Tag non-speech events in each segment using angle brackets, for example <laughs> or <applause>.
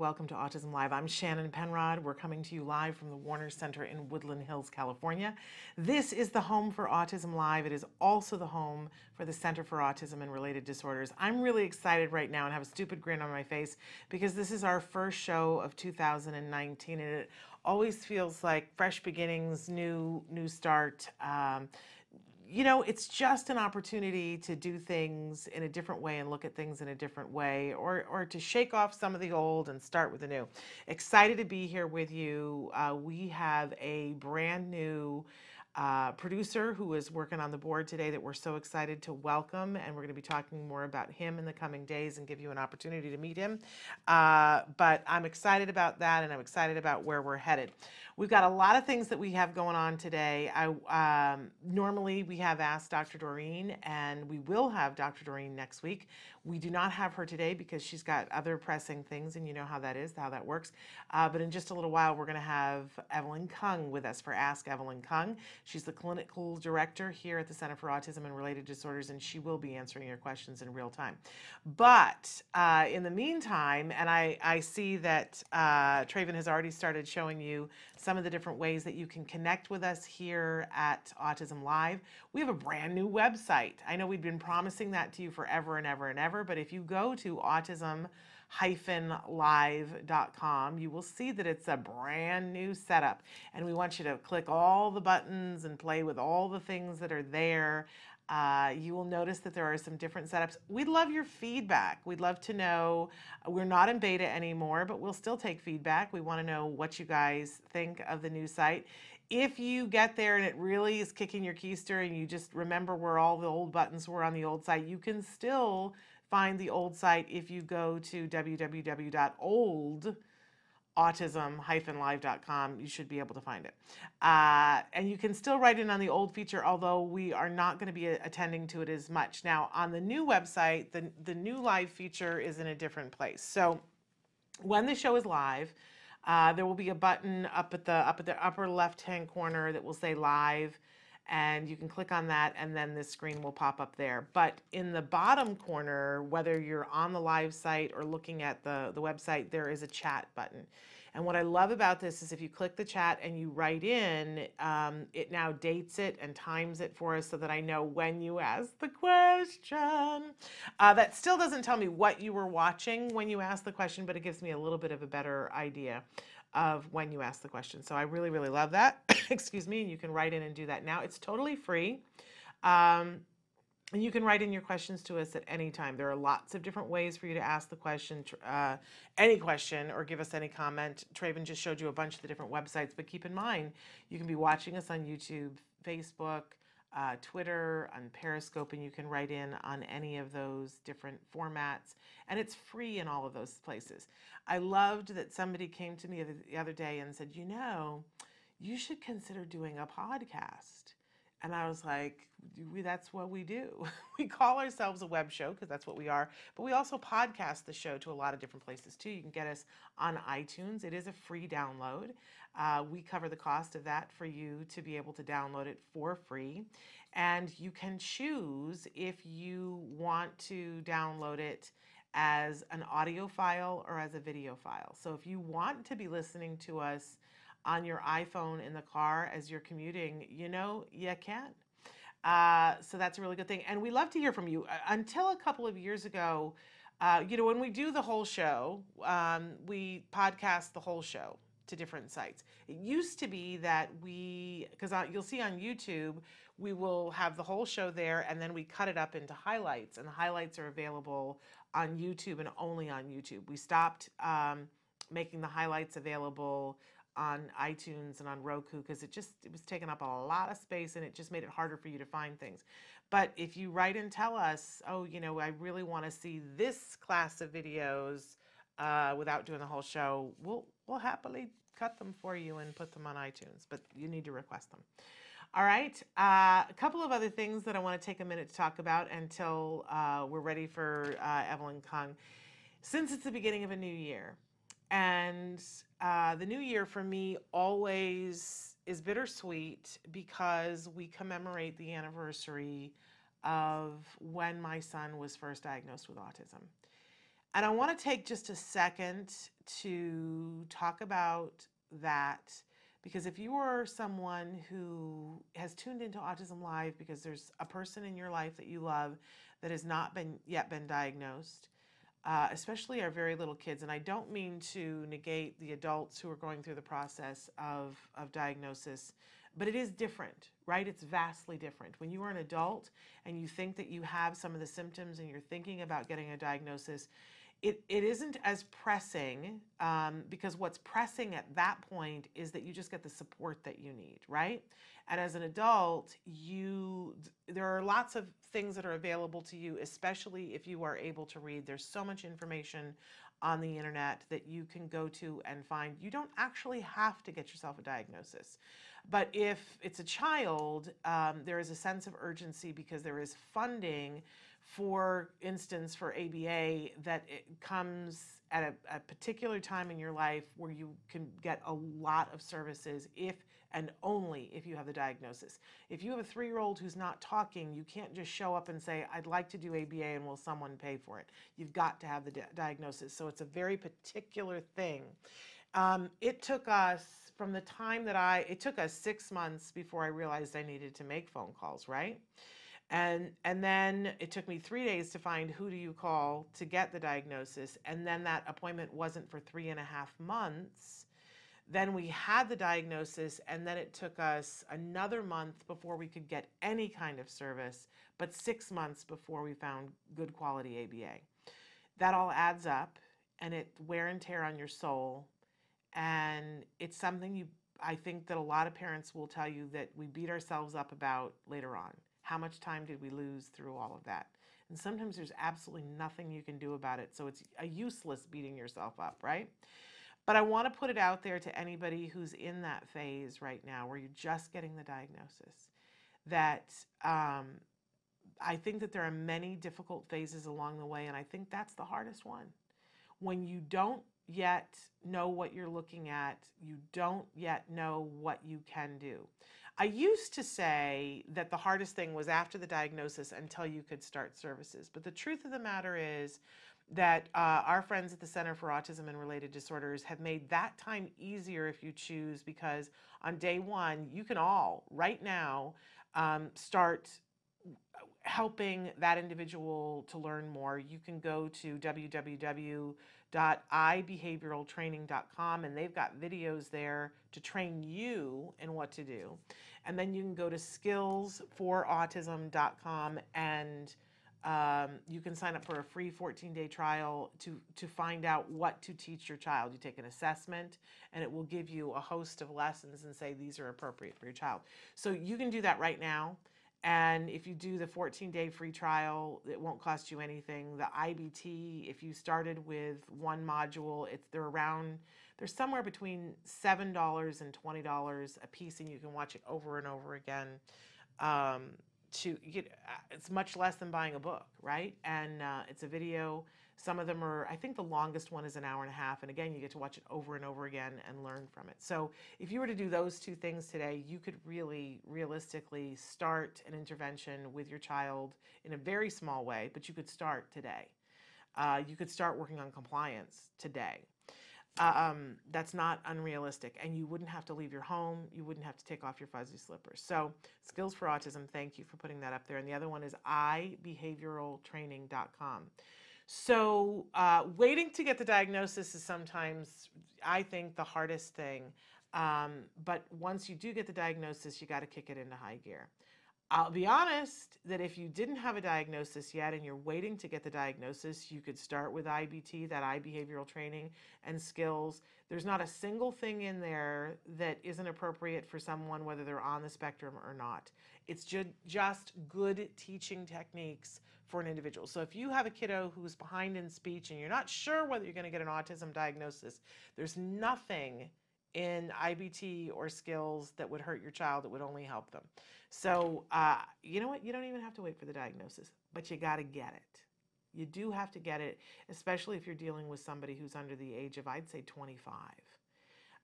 Welcome to Autism Live. I'm Shannon Penrod. We're coming to you live from the Warner Center in Woodland Hills, California. This is the home for Autism Live. It is also the home for the Center for Autism and Related Disorders. I'm really excited right now and have a stupid grin on my face because this is our first show of 2019 and it always feels like fresh beginnings, new new start. Um, you know, it's just an opportunity to do things in a different way and look at things in a different way, or, or to shake off some of the old and start with the new. Excited to be here with you. Uh, we have a brand new uh, producer who is working on the board today that we're so excited to welcome, and we're going to be talking more about him in the coming days and give you an opportunity to meet him. Uh, but I'm excited about that, and I'm excited about where we're headed. We've got a lot of things that we have going on today. I um, normally we have asked Dr. Doreen, and we will have Dr. Doreen next week. We do not have her today because she's got other pressing things, and you know how that is, how that works. Uh, but in just a little while, we're going to have Evelyn Kung with us for Ask Evelyn Kung. She's the clinical director here at the Center for Autism and Related Disorders, and she will be answering your questions in real time. But uh, in the meantime, and I, I see that uh, Traven has already started showing you some of the different ways that you can connect with us here at Autism Live. We have a brand new website. I know we've been promising that to you forever and ever and ever, but if you go to autism live.com, you will see that it's a brand new setup. And we want you to click all the buttons and play with all the things that are there. Uh, you will notice that there are some different setups. We'd love your feedback. We'd love to know. We're not in beta anymore, but we'll still take feedback. We want to know what you guys think of the new site. If you get there and it really is kicking your keister and you just remember where all the old buttons were on the old site, you can still find the old site if you go to www.old.com autism-live.com. You should be able to find it. Uh, and you can still write in on the old feature, although we are not going to be attending to it as much. Now, on the new website, the, the new live feature is in a different place. So when the show is live, uh, there will be a button up at the up at the upper left-hand corner that will say live and you can click on that and then this screen will pop up there. But in the bottom corner, whether you're on the live site or looking at the, the website, there is a chat button. And what I love about this is if you click the chat and you write in, um, it now dates it and times it for us so that I know when you asked the question. Uh, that still doesn't tell me what you were watching when you asked the question, but it gives me a little bit of a better idea of when you ask the question. So I really, really love that. <coughs> Excuse me. And you can write in and do that now. It's totally free. Um, and you can write in your questions to us at any time. There are lots of different ways for you to ask the question, uh, any question, or give us any comment. Traven just showed you a bunch of the different websites, but keep in mind, you can be watching us on YouTube, Facebook, uh, Twitter, on Periscope, and you can write in on any of those different formats. And it's free in all of those places. I loved that somebody came to me the other day and said, you know, you should consider doing a podcast. And I was like, that's what we do. <laughs> we call ourselves a web show because that's what we are, but we also podcast the show to a lot of different places too. You can get us on iTunes, it is a free download. Uh, we cover the cost of that for you to be able to download it for free. And you can choose if you want to download it as an audio file or as a video file. So if you want to be listening to us, on your iPhone in the car as you're commuting, you know, you can. Uh, so that's a really good thing. And we love to hear from you. Uh, until a couple of years ago, uh, you know, when we do the whole show, um, we podcast the whole show to different sites. It used to be that we, because you'll see on YouTube, we will have the whole show there and then we cut it up into highlights, and the highlights are available on YouTube and only on YouTube. We stopped um, making the highlights available on iTunes and on Roku because it just it was taking up a lot of space and it just made it harder for you to find things. But if you write and tell us, oh, you know, I really want to see this class of videos uh, without doing the whole show, we'll we'll happily cut them for you and put them on iTunes. But you need to request them. All right, uh, a couple of other things that I want to take a minute to talk about until uh, we're ready for uh, Evelyn Kung. Since it's the beginning of a new year, and uh, the new year for me always is bittersweet because we commemorate the anniversary of when my son was first diagnosed with autism. And I want to take just a second to talk about that because if you are someone who has tuned into Autism Live because there's a person in your life that you love that has not been yet been diagnosed, uh, especially our very little kids, and I don't mean to negate the adults who are going through the process of, of diagnosis, but it is different, right? It's vastly different. When you are an adult and you think that you have some of the symptoms and you're thinking about getting a diagnosis, it, it isn't as pressing um, because what's pressing at that point is that you just get the support that you need, right? And as an adult, you there are lots of things that are available to you, especially if you are able to read. There's so much information on the internet that you can go to and find. You don't actually have to get yourself a diagnosis. But if it's a child, um, there is a sense of urgency because there is funding for instance, for ABA, that comes at a, a, particular time in your life where you can get a lot of services if and only if you have the diagnosis. If you have a three year old who's not talking, you can't just show up and say, I'd like to do ABA and will someone pay for it? You've got to have the di- diagnosis. So it's a very particular thing. Um, it took us from the time that I, it took us six months before I realized I needed to make phone calls, right? And, and then it took me three days to find who do you call to get the diagnosis. And then that appointment wasn't for three and a half months. Then we had the diagnosis, and then it took us another month before we could get any kind of service, but six months before we found good quality ABA. That all adds up, and it wear and tear on your soul. And it's something you, I think that a lot of parents will tell you that we beat ourselves up about later on. How much time did we lose through all of that? And sometimes there's absolutely nothing you can do about it. So it's a useless beating yourself up, right? But I want to put it out there to anybody who's in that phase right now where you're just getting the diagnosis that um, I think that there are many difficult phases along the way, and I think that's the hardest one. When you don't yet know what you're looking at, you don't yet know what you can do. I used to say that the hardest thing was after the diagnosis until you could start services. But the truth of the matter is that uh, our friends at the Center for Autism and Related Disorders have made that time easier if you choose, because on day one, you can all, right now, um, start helping that individual to learn more. You can go to www ibehavioraltraining.com and they've got videos there to train you in what to do. And then you can go to skillsforautism.com and um, you can sign up for a free 14 day trial to, to find out what to teach your child. You take an assessment and it will give you a host of lessons and say these are appropriate for your child. So you can do that right now. And if you do the 14 day free trial, it won't cost you anything. The IBT, if you started with one module, it's they're around they're somewhere between seven dollars and twenty dollars a piece, and you can watch it over and over again. Um, to get, it's much less than buying a book, right? And uh, it's a video some of them are, I think the longest one is an hour and a half. And again, you get to watch it over and over again and learn from it. So if you were to do those two things today, you could really realistically start an intervention with your child in a very small way, but you could start today. Uh, you could start working on compliance today. Um, that's not unrealistic. And you wouldn't have to leave your home. You wouldn't have to take off your fuzzy slippers. So, Skills for Autism, thank you for putting that up there. And the other one is ibehavioraltraining.com. So, uh, waiting to get the diagnosis is sometimes, I think, the hardest thing. Um, but once you do get the diagnosis, you got to kick it into high gear. I'll be honest that if you didn't have a diagnosis yet and you're waiting to get the diagnosis, you could start with IBT, that eye behavioral training and skills. There's not a single thing in there that isn't appropriate for someone, whether they're on the spectrum or not. It's ju- just good teaching techniques for an individual. So if you have a kiddo who's behind in speech and you're not sure whether you're going to get an autism diagnosis, there's nothing in IBT or skills that would hurt your child, it would only help them. So, uh, you know what? You don't even have to wait for the diagnosis, but you got to get it. You do have to get it, especially if you're dealing with somebody who's under the age of, I'd say, 25.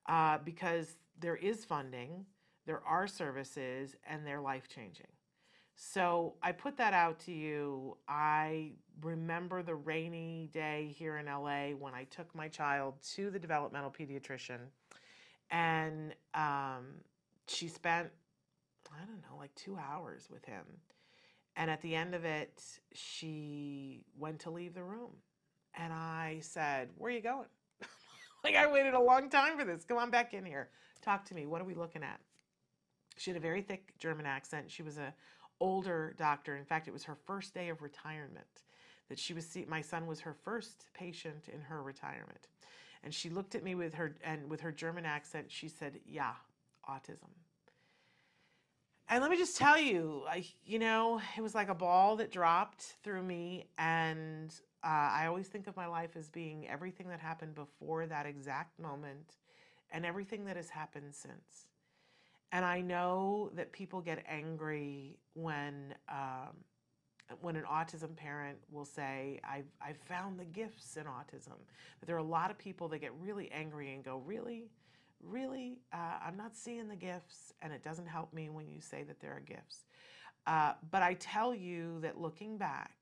Uh, because there is funding, there are services, and they're life changing. So I put that out to you. I remember the rainy day here in LA when I took my child to the developmental pediatrician and um, she spent I don't know like two hours with him. And at the end of it, she went to leave the room, and I said, "Where are you going?" <laughs> like I waited a long time for this. Come on back in here. Talk to me. What are we looking at? She had a very thick German accent. She was a older doctor. In fact, it was her first day of retirement that she was see- my son was her first patient in her retirement. And she looked at me with her and with her German accent, she said, "Yeah, autism." And let me just tell you, I, you know, it was like a ball that dropped through me. And uh, I always think of my life as being everything that happened before that exact moment and everything that has happened since. And I know that people get angry when um, when an autism parent will say, I've, I've found the gifts in autism. But there are a lot of people that get really angry and go, Really? Really? Uh, I'm not seeing the gifts, and it doesn't help me when you say that there are gifts. Uh, but I tell you that looking back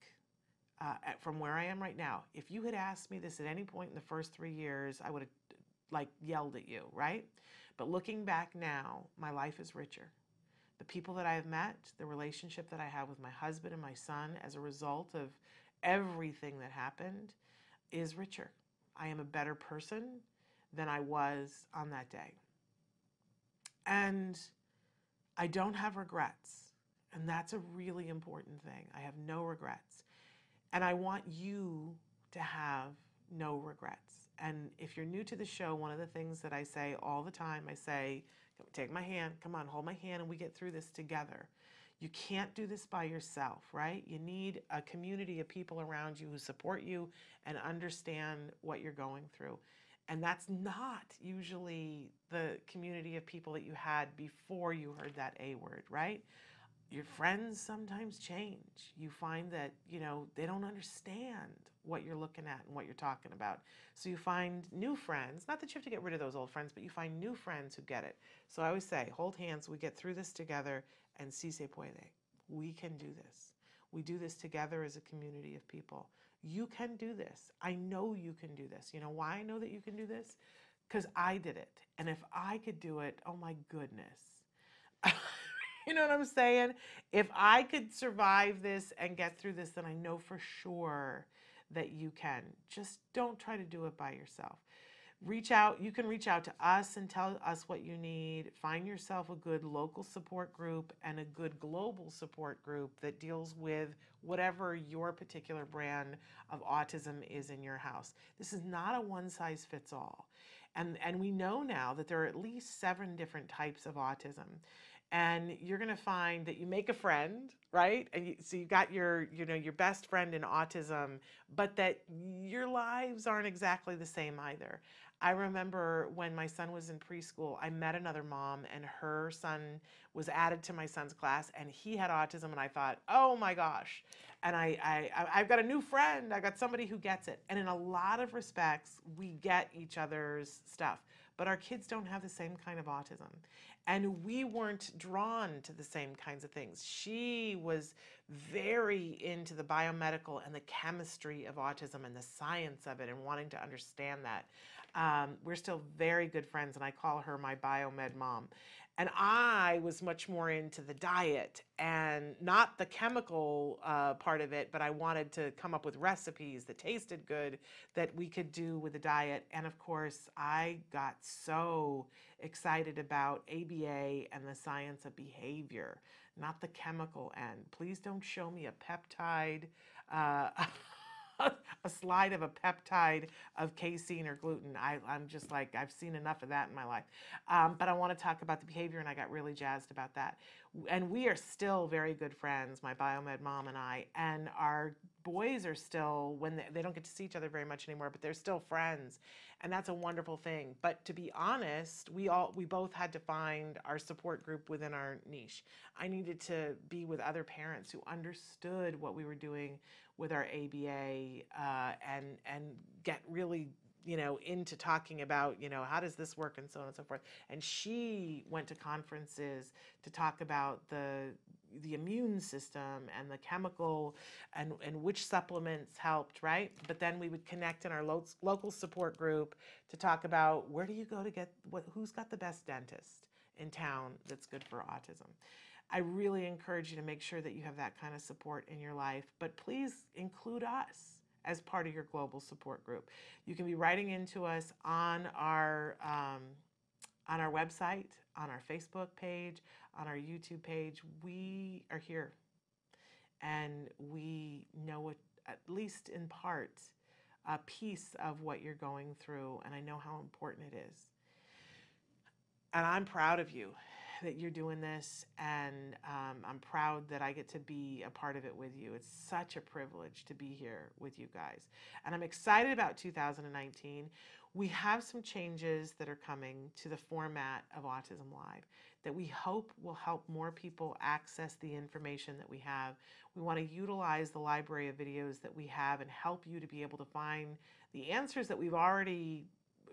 uh, at, from where I am right now, if you had asked me this at any point in the first three years, I would have like yelled at you, right? But looking back now, my life is richer the people that I have met, the relationship that I have with my husband and my son as a result of everything that happened is richer. I am a better person than I was on that day. And I don't have regrets. And that's a really important thing. I have no regrets. And I want you to have no regrets. And if you're new to the show, one of the things that I say all the time, I say, Take my hand. Come on, hold my hand, and we get through this together. You can't do this by yourself, right? You need a community of people around you who support you and understand what you're going through. And that's not usually the community of people that you had before you heard that A word, right? Your friends sometimes change. You find that, you know, they don't understand what you're looking at and what you're talking about. So you find new friends, not that you have to get rid of those old friends, but you find new friends who get it. So I always say, hold hands, we get through this together, and si se puede. We can do this. We do this together as a community of people. You can do this. I know you can do this. You know why I know that you can do this? Because I did it. And if I could do it, oh my goodness. <laughs> you know what I'm saying? If I could survive this and get through this, then I know for sure that you can. Just don't try to do it by yourself. Reach out, you can reach out to us and tell us what you need. Find yourself a good local support group and a good global support group that deals with whatever your particular brand of autism is in your house. This is not a one size fits all. And, and we know now that there are at least seven different types of autism and you're going to find that you make a friend right and you, so you got your you know your best friend in autism but that your lives aren't exactly the same either i remember when my son was in preschool i met another mom and her son was added to my son's class and he had autism and i thought oh my gosh. And I, I i've got a new friend. I got somebody who gets it. And in a lot of respects we get each other's stuff. But our kids don't have the same kind of autism. And we weren't drawn to the same kinds of things. She was very into the biomedical and the chemistry of autism and the science of it and wanting to understand that. Um, we're still very good friends, and I call her my biomed mom. And I was much more into the diet and not the chemical uh, part of it, but I wanted to come up with recipes that tasted good that we could do with the diet. And of course, I got so excited about ABA and the science of behavior, not the chemical end. Please don't show me a peptide. Uh, <laughs> <laughs> a slide of a peptide of casein or gluten. I, am just like, I've seen enough of that in my life. Um, but I want to talk about the behavior, and I got really jazzed about that. And we are still very good friends, my biomed mom and I. And our boys are still, when they, they don't get to see each other very much anymore, but they're still friends. And that's a wonderful thing. But to be honest, we all we both had to find our support group within our niche. I needed to be with other parents who understood what we were doing with our ABA uh, and and get really you know into talking about you know how does this work and so on and so forth and she went to conferences to talk about the the immune system and the chemical and and which supplements helped right but then we would connect in our lo- local support group to talk about where do you go to get what who's got the best dentist in town that's good for autism I really encourage you to make sure that you have that kind of support in your life, but please include us as part of your global support group. You can be writing into us on our um, on our website, on our Facebook page, on our YouTube page. We are here, and we know it, at least in part a piece of what you're going through, and I know how important it is. And I'm proud of you that you're doing this, and um, I'm proud that I get to be a part of it with you. It's such a privilege to be here with you guys. And I'm excited about 2019. We have some changes that are coming to the format of Autism Live that we hope will help more people access the information that we have. We want to utilize the library of videos that we have and help you to be able to find the answers that we've already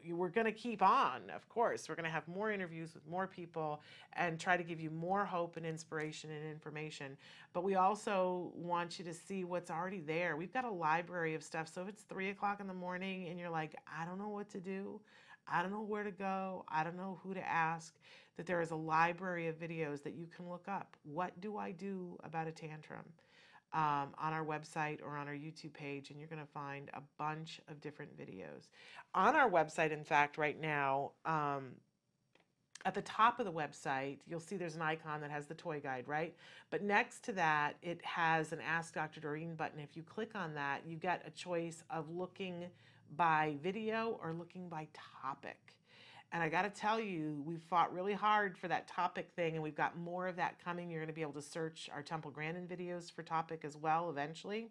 we're going to keep on, of course. We're going to have more interviews with more people and try to give you more hope and inspiration and information. But we also want you to see what's already there. We've got a library of stuff. So if it's three o'clock in the morning and you're like, I don't know what to do, I don't know where to go, I don't know who to ask, that there is a library of videos that you can look up. What do I do about a tantrum? Um, on our website or on our YouTube page, and you're going to find a bunch of different videos. On our website, in fact, right now, um, at the top of the website, you'll see there's an icon that has the toy guide, right? But next to that, it has an Ask Dr. Doreen button. If you click on that, you get a choice of looking by video or looking by topic. And I got to tell you, we fought really hard for that topic thing, and we've got more of that coming. You're going to be able to search our Temple Grandin videos for topic as well eventually.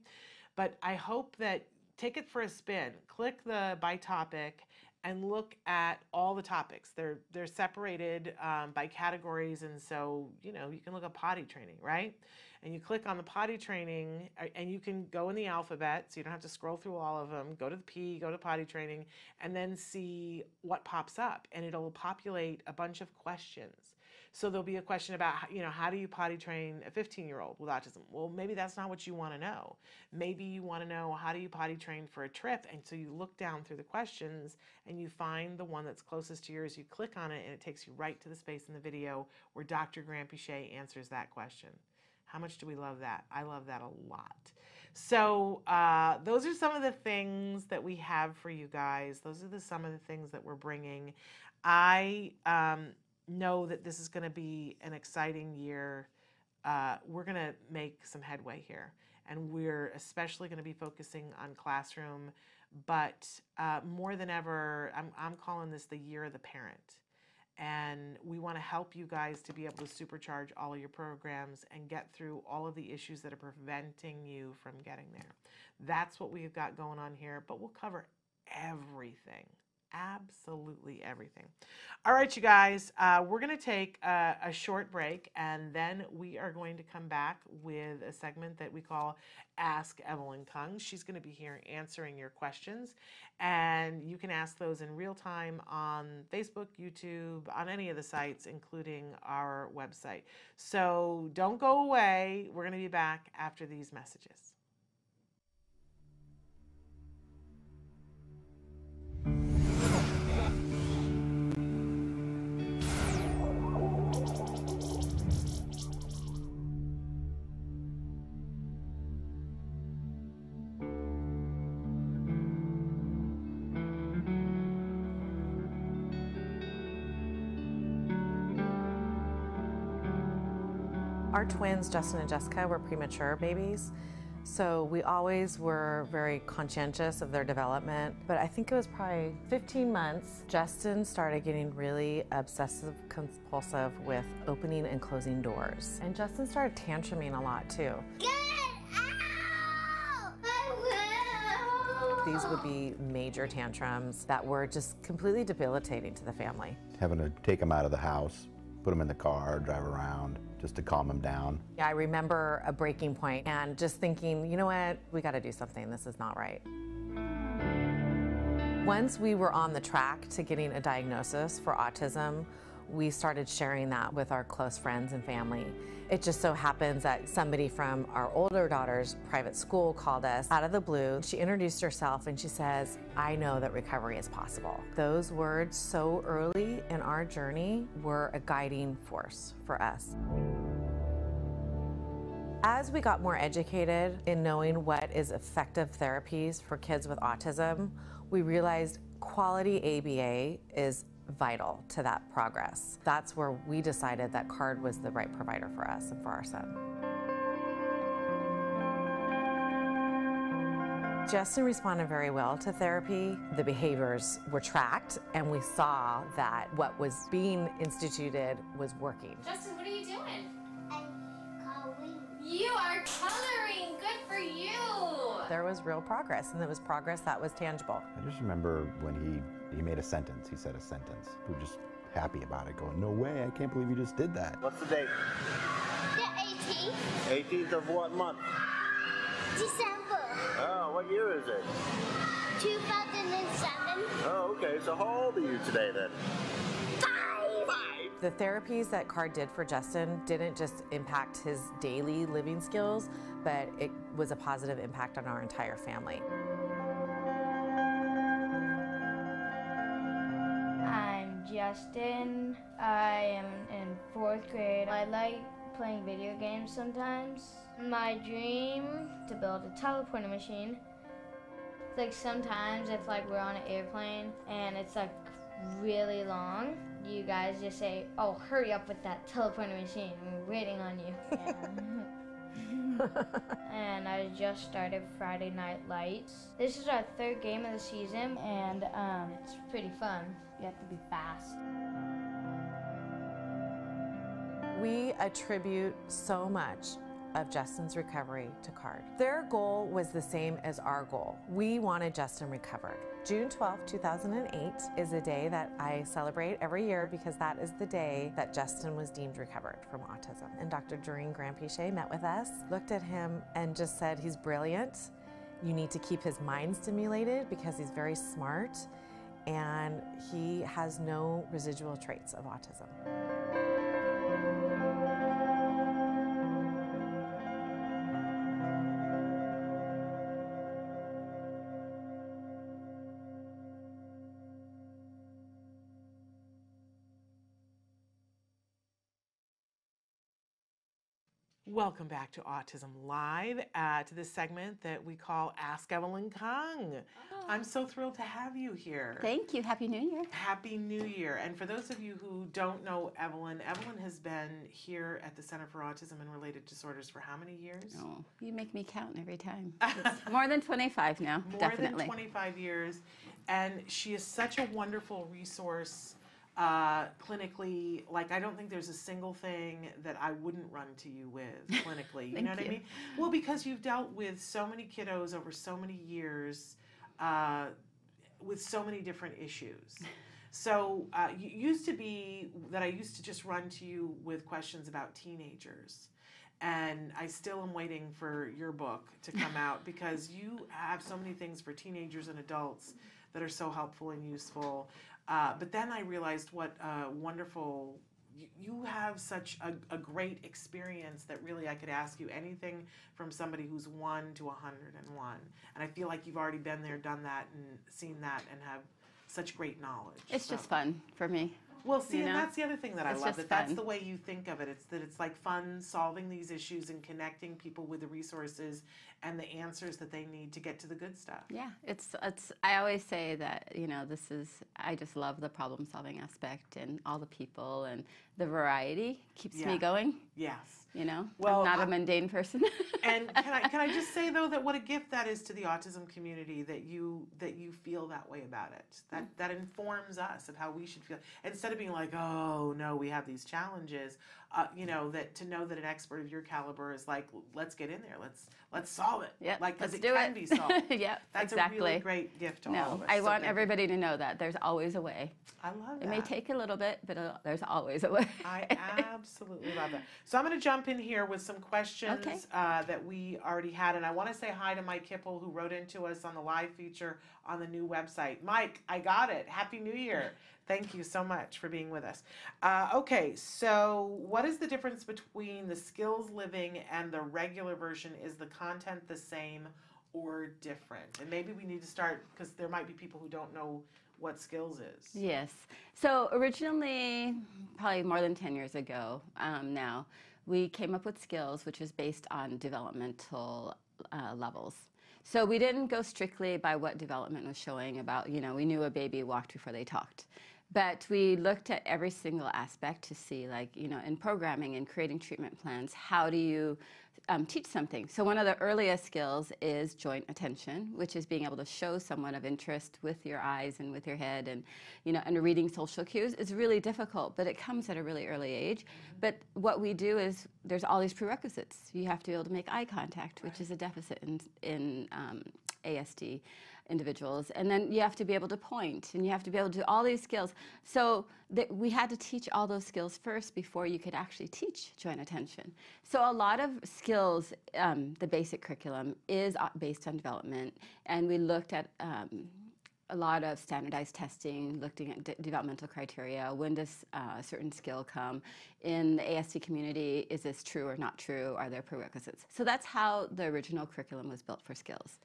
But I hope that take it for a spin. Click the by topic and look at all the topics. They're they're separated um, by categories, and so you know you can look at potty training, right? And you click on the potty training, uh, and you can go in the alphabet, so you don't have to scroll through all of them. Go to the P, go to potty training, and then see what pops up, and it'll populate a bunch of questions. So there'll be a question about, you know, how do you potty train a 15 year old with autism? Well, maybe that's not what you want to know. Maybe you want to know how do you potty train for a trip? And so you look down through the questions and you find the one that's closest to yours. You click on it and it takes you right to the space in the video where Dr. Grant answers that question. How much do we love that? I love that a lot. So, uh, those are some of the things that we have for you guys. Those are the, some of the things that we're bringing. I um, know that this is going to be an exciting year. Uh, we're going to make some headway here, and we're especially going to be focusing on classroom. But uh, more than ever, I'm, I'm calling this the year of the parent and we want to help you guys to be able to supercharge all of your programs and get through all of the issues that are preventing you from getting there. That's what we've got going on here, but we'll cover everything absolutely everything. All right, you guys, uh, we're going to take a, a, short break and then we are going to come back with a segment that we call Ask Evelyn Kung. She's going to be here answering your questions, and you can ask those in real time on Facebook, YouTube, on any of the sites, including our website. So don't go away. We're going to be back after these messages. Twins, Justin and Jessica, were premature babies. So we always were very conscientious of their development. But I think it was probably 15 months, Justin started getting really obsessive compulsive with opening and closing doors. And Justin started tantruming a lot too. Get out! These would be major tantrums that were just completely debilitating to the family. Having to take him out of the house, put him in the car, drive around, just to calm him down. Yeah, I remember a breaking point and just thinking, you know what, we got to do something. This is not right. Once we were on the track to getting a diagnosis for autism, we started sharing that with our close friends and family. It just so happens that somebody from our older daughter's private school called us out of the blue. She introduced herself and she says, I know that recovery is possible. Those words so early in our journey were a guiding force for us. As we got more educated in knowing what is effective therapies for kids with autism, we realized quality ABA is vital to that progress. That's where we decided that CARD was the right provider for us and for our son. Justin responded very well to therapy. The behaviors were tracked, and we saw that what was being instituted was working. Justin, what are you doing? I'm calling. You are coloring. Good for you. There was real progress, and it was progress that was tangible. I just remember when he, he made a sentence, he said a sentence. We are just happy about it, going, no way, I can't believe you just did that. What's the date? The 18th 18th of what month? December Oh, what year is it? 2007. Oh, okay. So how old are you today then? Five. Five. The therapies that CARD did for Justin didn't just impact his daily living skills, but it was a positive impact on our entire family. I am in fourth grade. I like playing video games sometimes. My dream to build a teleporter machine. Like sometimes if like we're on an airplane and it's like really long, you guys just say, "Oh, hurry up with that teleporter machine. We're waiting on you." <laughs> <laughs> and I just started Friday Night Lights. This is our third game of the season, and um, it's pretty fun. You have to be fast. We attribute so much of Justin's recovery to CARD. Their goal was the same as our goal. We wanted Justin recovered. June 12, 2008 is a day that I celebrate every year because that is the day that Justin was deemed recovered from autism. And Dr. Doreen Granpeesheh met with us, looked at him, and just said, He's brilliant. You need to keep his mind stimulated because he's very smart and he has no residual traits of autism. Welcome back to Autism Live, uh, to this segment that we call Ask Evelyn Kung. I'm so thrilled to have you here. Thank you. Happy New Year. Happy New Year. And for those of you who don't know Evelyn, Evelyn has been here at the Center for Autism and Related Disorders for how many years? Oh, you make me count every time. <laughs> More than 25 now, More definitely. than 25 years. And she is such a wonderful resource uh, clinically. Like, I don't think there's a single thing that I wouldn't run to you with <laughs> clinically. you know what I mean? Well, because you've dealt with so many kiddos over so many years uh, with so many different issues. So, uh, you used to be that I used to just run to you with questions about teenagers. And I still am waiting for your book to come <laughs> out because you have so many things for teenagers and adults that are so helpful and useful. Uh, but then I realized what a wonderful, you, have such a, a great experience that really I could ask you anything from somebody who's one to 101. And I feel like you've already been there, done that, and seen that, and have such great knowledge. It's So- just fun for me. Well, see, you and that's the other thing that I It's love. That that's the way you think of it. It's that it's like fun solving these issues and connecting people with the resources and the answers that they need to get to the good stuff. Yeah, it's it's. I always say that you know this is. I just love the problem solving aspect and all the people and the variety keeps Yeah. me going. Yes. You know, Well, I'm not I- a mundane person. <laughs> and can I can I just say though that what a gift that is to the autism community that you that you feel that way about it. That that informs us of how we should feel instead of being like, oh no, we have these challenges. Uh, you know that to know that an expert of your caliber is like, let's get in there, let's let's solve it. Yeah, like because let's it do can it. be <laughs> solved. yeah, That's exactly. a really great gift to all no, of us. I So want thank you. everybody to know that there's always a way. I love It It may take a little bit, but uh, there's always a way. I <laughs> absolutely love that. So I'm going to jump in here with some questions Okay. uh, that we already had, and I want to say hi to Mike Kipple who wrote into us on the live feature on the new website. Mike, I got it. Happy New Year! Thank you so much for being with us. Uh, okay, so what is the difference between the Skills Living and the regular version? Is the content the same or different? And maybe we need to start because there might be people who don't know what Skills is. Yes. So originally, probably more than 10 years ago um, now, we came up with skills, which is based on developmental uh, levels. So we didn't go strictly by what development was showing about, you know, we knew a baby walked before they talked. But we looked at every single aspect to see, like, you know, in programming and creating treatment plans, how do you um, teach something? So, one of the earliest skills is joint attention, which is being able to show someone of interest with your eyes and with your head, and, you know, and reading social cues is really difficult, but it comes at a really early age. But what we do is there's all these prerequisites. You have to be able to make eye contact, which is a deficit in, in um, ASD individuals and then you have to be able to point and you have to be able to do all these skills so that we had to teach all those skills first before you could actually teach joint attention so a lot of skills um, the basic curriculum is uh, based on development and we looked at um, a lot of standardized testing, looking at de- developmental criteria. When does uh, a certain skill come? In the ASD community, is this true or not true? Are there prerequisites? So that's how the original curriculum was built for skills.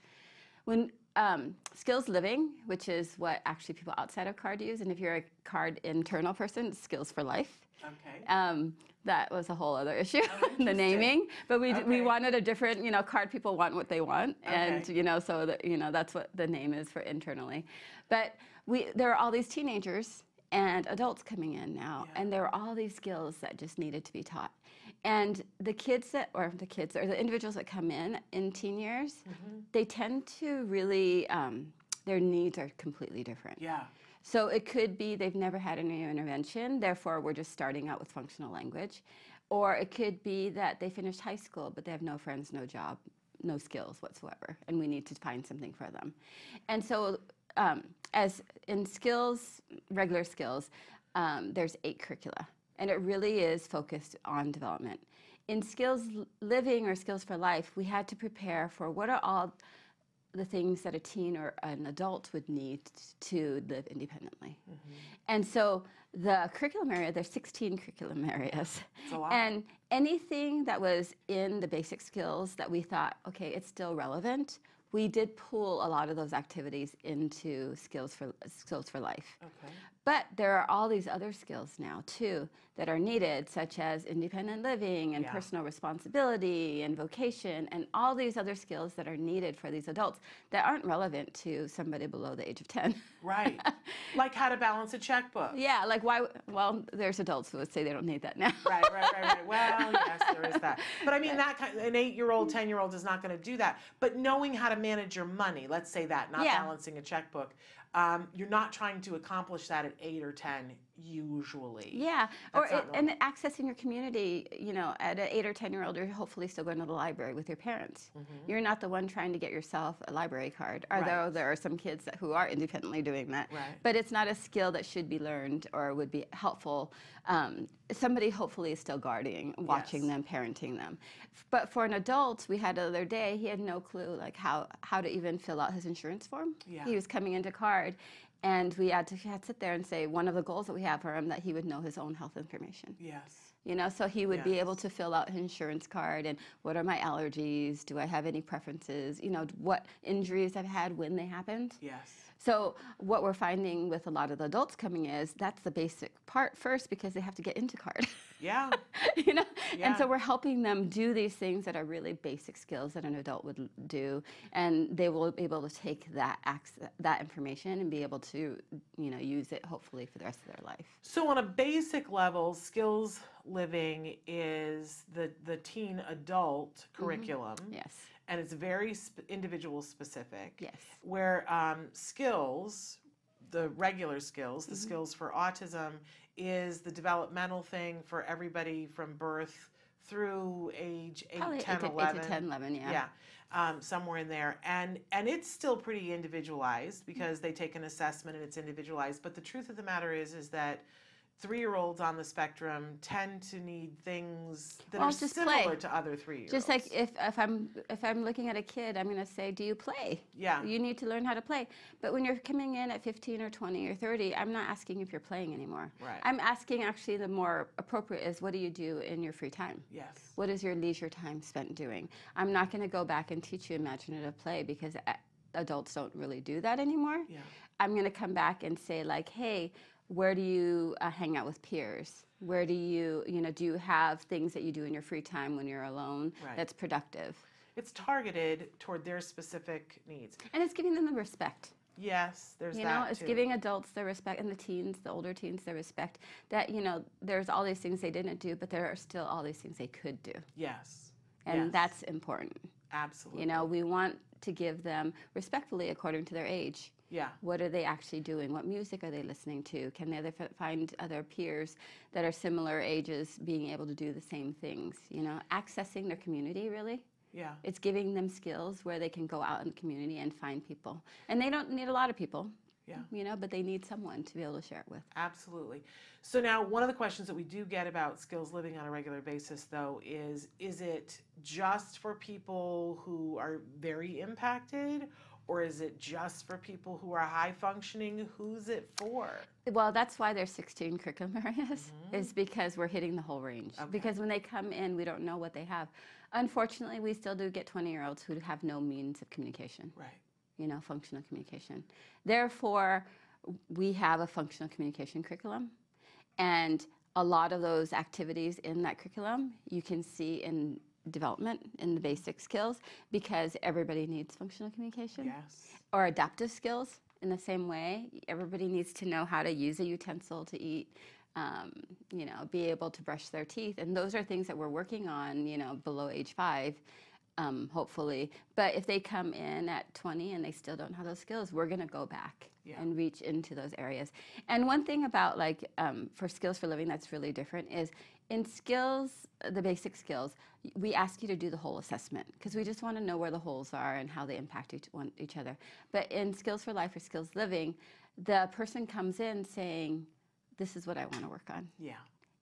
When um, skills living, which is what actually people outside of CARD use, and if you're a CARD internal person, skills for life. Okay. Um, that was a whole other issue, Oh, <laughs> the naming. But we, Okay. we wanted a different, you know, card people want what they want, and you know, so that you know that's what the name is for internally. But we there are all these teenagers and adults coming in now, and there are all these skills that just needed to be taught. And the kids that, or the kids, or the individuals that come in in teen years, Mm-hmm. they tend to really, um, their needs are completely different. Yeah. So it could be they've never had any intervention, therefore we're just starting out with functional language. Or it could be that they finished high school but they have no friends, no job, no skills whatsoever, and we need to find something for them. And so, um, as in skills, regular skills, um, there's eight curricula, and it really is focused on development. In skills living or skills for life, we had to prepare for what are all the things that a teen or an adult would need to live independently. Mm-hmm. And so the curriculum area, there's 16 curriculum areas. It's a lot. And anything that was in the basic skills that we thought, okay, it's still relevant, we did pull a lot of those activities into skills for skills for life. Okay. But there are all these other skills now too that are needed, such as independent living and Yeah. personal responsibility and vocation, and all these other skills that are needed for these adults that aren't relevant to somebody below the age of 10. Right. <laughs> like how to balance a checkbook. yeah, like why? Well, there's adults who would say they don't need that now. Right, right, right, right. <laughs> Well, yes, there is that. But I mean, that kind, an eight-year-old, ten-year-old is not going to do that. But knowing how to manage your money, let's say that, not Yeah. balancing a checkbook, um, you're not trying to accomplish that at eight or ten usually. Yeah, or That's it, and accessing your community. You know, at an eight or ten year old, you're hopefully still going to the library with your parents. You're not the one trying to get yourself a library card. Although Mm-hmm. Right. there are some kids that, who are independently doing that. Right. But it's not a skill that should be learned or would be helpful. Um, somebody hopefully is still guarding, watching Yes. them, parenting them. But for an adult, we had the other day, he had no clue like how how to even fill out his insurance form. Yeah. He was coming into card. And we had to, had to sit there and say one of the goals that we have for him that he would know his own health information. Yes. You know, so he would be able to fill out his insurance card and what are my allergies? Do I have any preferences? You know, what injuries I've had when they happened. Yes. So what we're finding with a lot of the adults coming is that's the basic part first because they have to get into card. <laughs> Yeah. <laughs> you know and so we're helping them do these things that are really basic skills that an adult would do and they will be able to take that access, that information and be able to you know use it hopefully for the rest of their life So on a basic level, skills living is the the teen adult curriculum. yes and it's very sp- individual specific. Yes. Where um, skills, the regular skills, Mm-hmm. the skills for autism, is the developmental thing for everybody from birth through age 8, Probably 10, eight to, 11. eight to 10 11 yeah Yeah. Um, somewhere in there, and and it's still pretty individualized because they take an assessment and it's individualized. But the truth of the matter is, is that three-year-olds on the spectrum tend to need things that Well, are just similar play. to other three-year-olds. just like if, if i'm if i'm looking at a kid i'm going to say do you play Yeah. you need to learn how to play but when you're coming in at 15 or 20 or 30 i'm not asking if you're playing anymore Right. i'm asking actually the more appropriate is what do you do in your free time yes. What is your leisure time spent doing? I'm not going to go back and teach you imaginative play because adults don't really do that anymore. Yeah. I'm going to come back and say like, hey, where do you uh, hang out with peers? Where do you, you know, do you have things that you do in your free time when you're alone Right. that's productive? It's targeted toward their specific needs. And it's giving them the respect. Yes, there's You know, it's too. giving adults the respect and the teens, the older teens, the respect that, you know, there's all these things they didn't do, but there are still all these things they could do. Yes. And yes, that's important. absolutely. You know, we want to give them respectfully according to their age. Yeah. What are they actually doing? What music are they listening to? Can they other, find other peers that are similar ages being able to do the same things? You know, accessing their community really. Yeah. It's giving them skills where they can go out in the community and find people. And they don't need a lot of people. Yeah. You know, but they need someone to be able to share it with. Absolutely. So now one of the questions that we do get about skills living on a regular basis though is is it just for people who are very impacted or is it just for people who are high functioning? Who's it for? Well, that's why there's 16 curriculum areas, mm-hmm. is because we're hitting the whole range. Okay. Because when they come in, we don't know what they have. Unfortunately, we still do get 20 year olds who have no means of communication, Right. you know, functional communication. Therefore, we have a functional communication curriculum. And a lot of those activities in that curriculum you can see in development in the basic skills because everybody needs functional communication Yes. or adaptive skills in the same way. Everybody needs to know how to use a utensil to eat, um, you know, be able to brush their teeth. And those are things that we're working on, you know, below age five, um, hopefully. But if they come in at 20 and they still don't have those skills, we're going to go back Yeah. and reach into those areas. And one thing about like um, for skills for living that's really different is in skills, the basic skills, we ask you to do the whole assessment because we just want to know where the holes are and how they impact each, one, each other. But in skills for life or skills living, the person comes in saying, "This is what I want to work on," Yeah.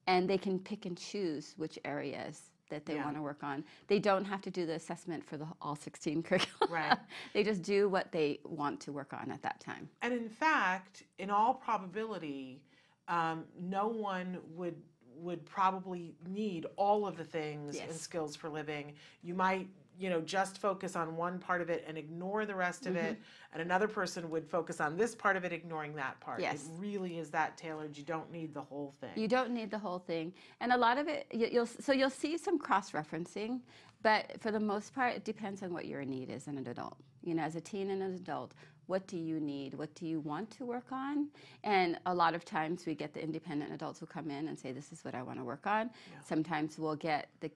and they can pick and choose which areas that they Yeah. want to work on. They don't have to do the assessment for the all 16 <laughs> curriculum. Right. they just do what they want to work on at that time. And in fact, in all probability, um, no one would would probably need all of the things and Yes. skills for living. You might, you know, just focus on one part of it and ignore the rest of it, Mm-hmm. and another person would focus on this part of it, ignoring that part. Yes. It really is that tailored. You don't need the whole thing. You don't need the whole thing, and a lot of it you- you'll so you'll see some cross referencing, but for the most part, it depends on what your need is in an adult. You know, as a teen and an adult, what do you need? What do you want to work on? And a lot of times we get the independent adults who come in and say, "This is what I want to work on." Sometimes we'll get the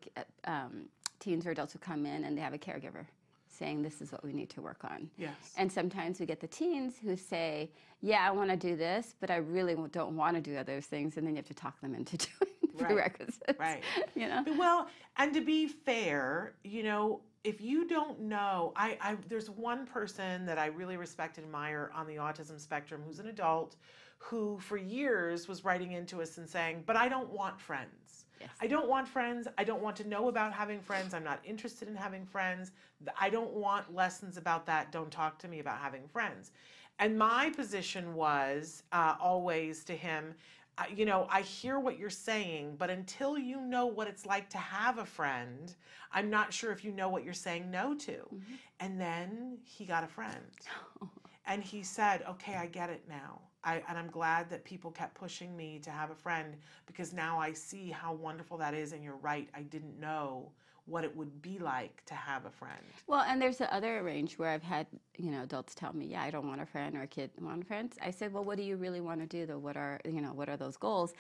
um, teens or adults who come in and they have a caregiver saying, "This is what we need to work on." Yes. And sometimes we get the teens who say, "Yeah, I want to do this, but I really don't want to do other things," and then you have to talk them into <laughs> doing Right. prerequisites. Right. <laughs> You know. Well, and to be fair, you know, if you don't know, I, I there's one person that I really respect and admire on the autism spectrum who's an adult who for years was writing into us and saying, "But I don't want friends. Yes. I don't want friends. I don't want to know about having friends. I'm not interested in having friends. I don't want lessons about that. Don't talk to me about having friends." And my position was uh, always to him, uh, you know, I hear what you're saying, but until you know what it's like to have a friend, I'm not sure if you know what you're saying no to. And then he got a friend. <laughs> And he said, Okay, I get it now. I, and I'm glad that people kept pushing me to have a friend because now I see how wonderful that is. And you're right, I didn't know what it would be like to have a friend. Well, and there's the other range where I've had, you know, adults tell me, yeah, I don't want a friend or a kid want a friend. I said, well, what do you really want to do though? What are, you know, what are those goals?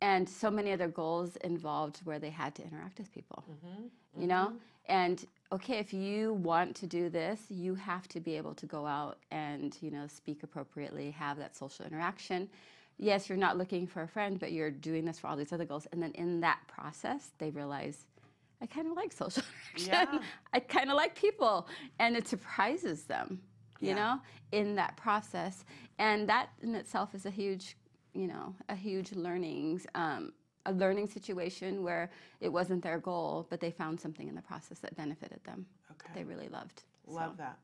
And so many other goals involved where they had to interact with people, Mm-hmm. You know? And okay, if you want to do this, you have to be able to go out and, you know, speak appropriately, have that social interaction. Yes, you're not looking for a friend, but you're doing this for all these other goals. And then in that process, they realize, I kind of like social <laughs> interaction. Yeah. I kind of like people. And it surprises them, you Yeah. know, in that process. And that in itself is a huge, you know, a huge learning, um, a learning situation where it wasn't their goal, but they found something in the process that benefited them. Okay. They really loved. Love So- that.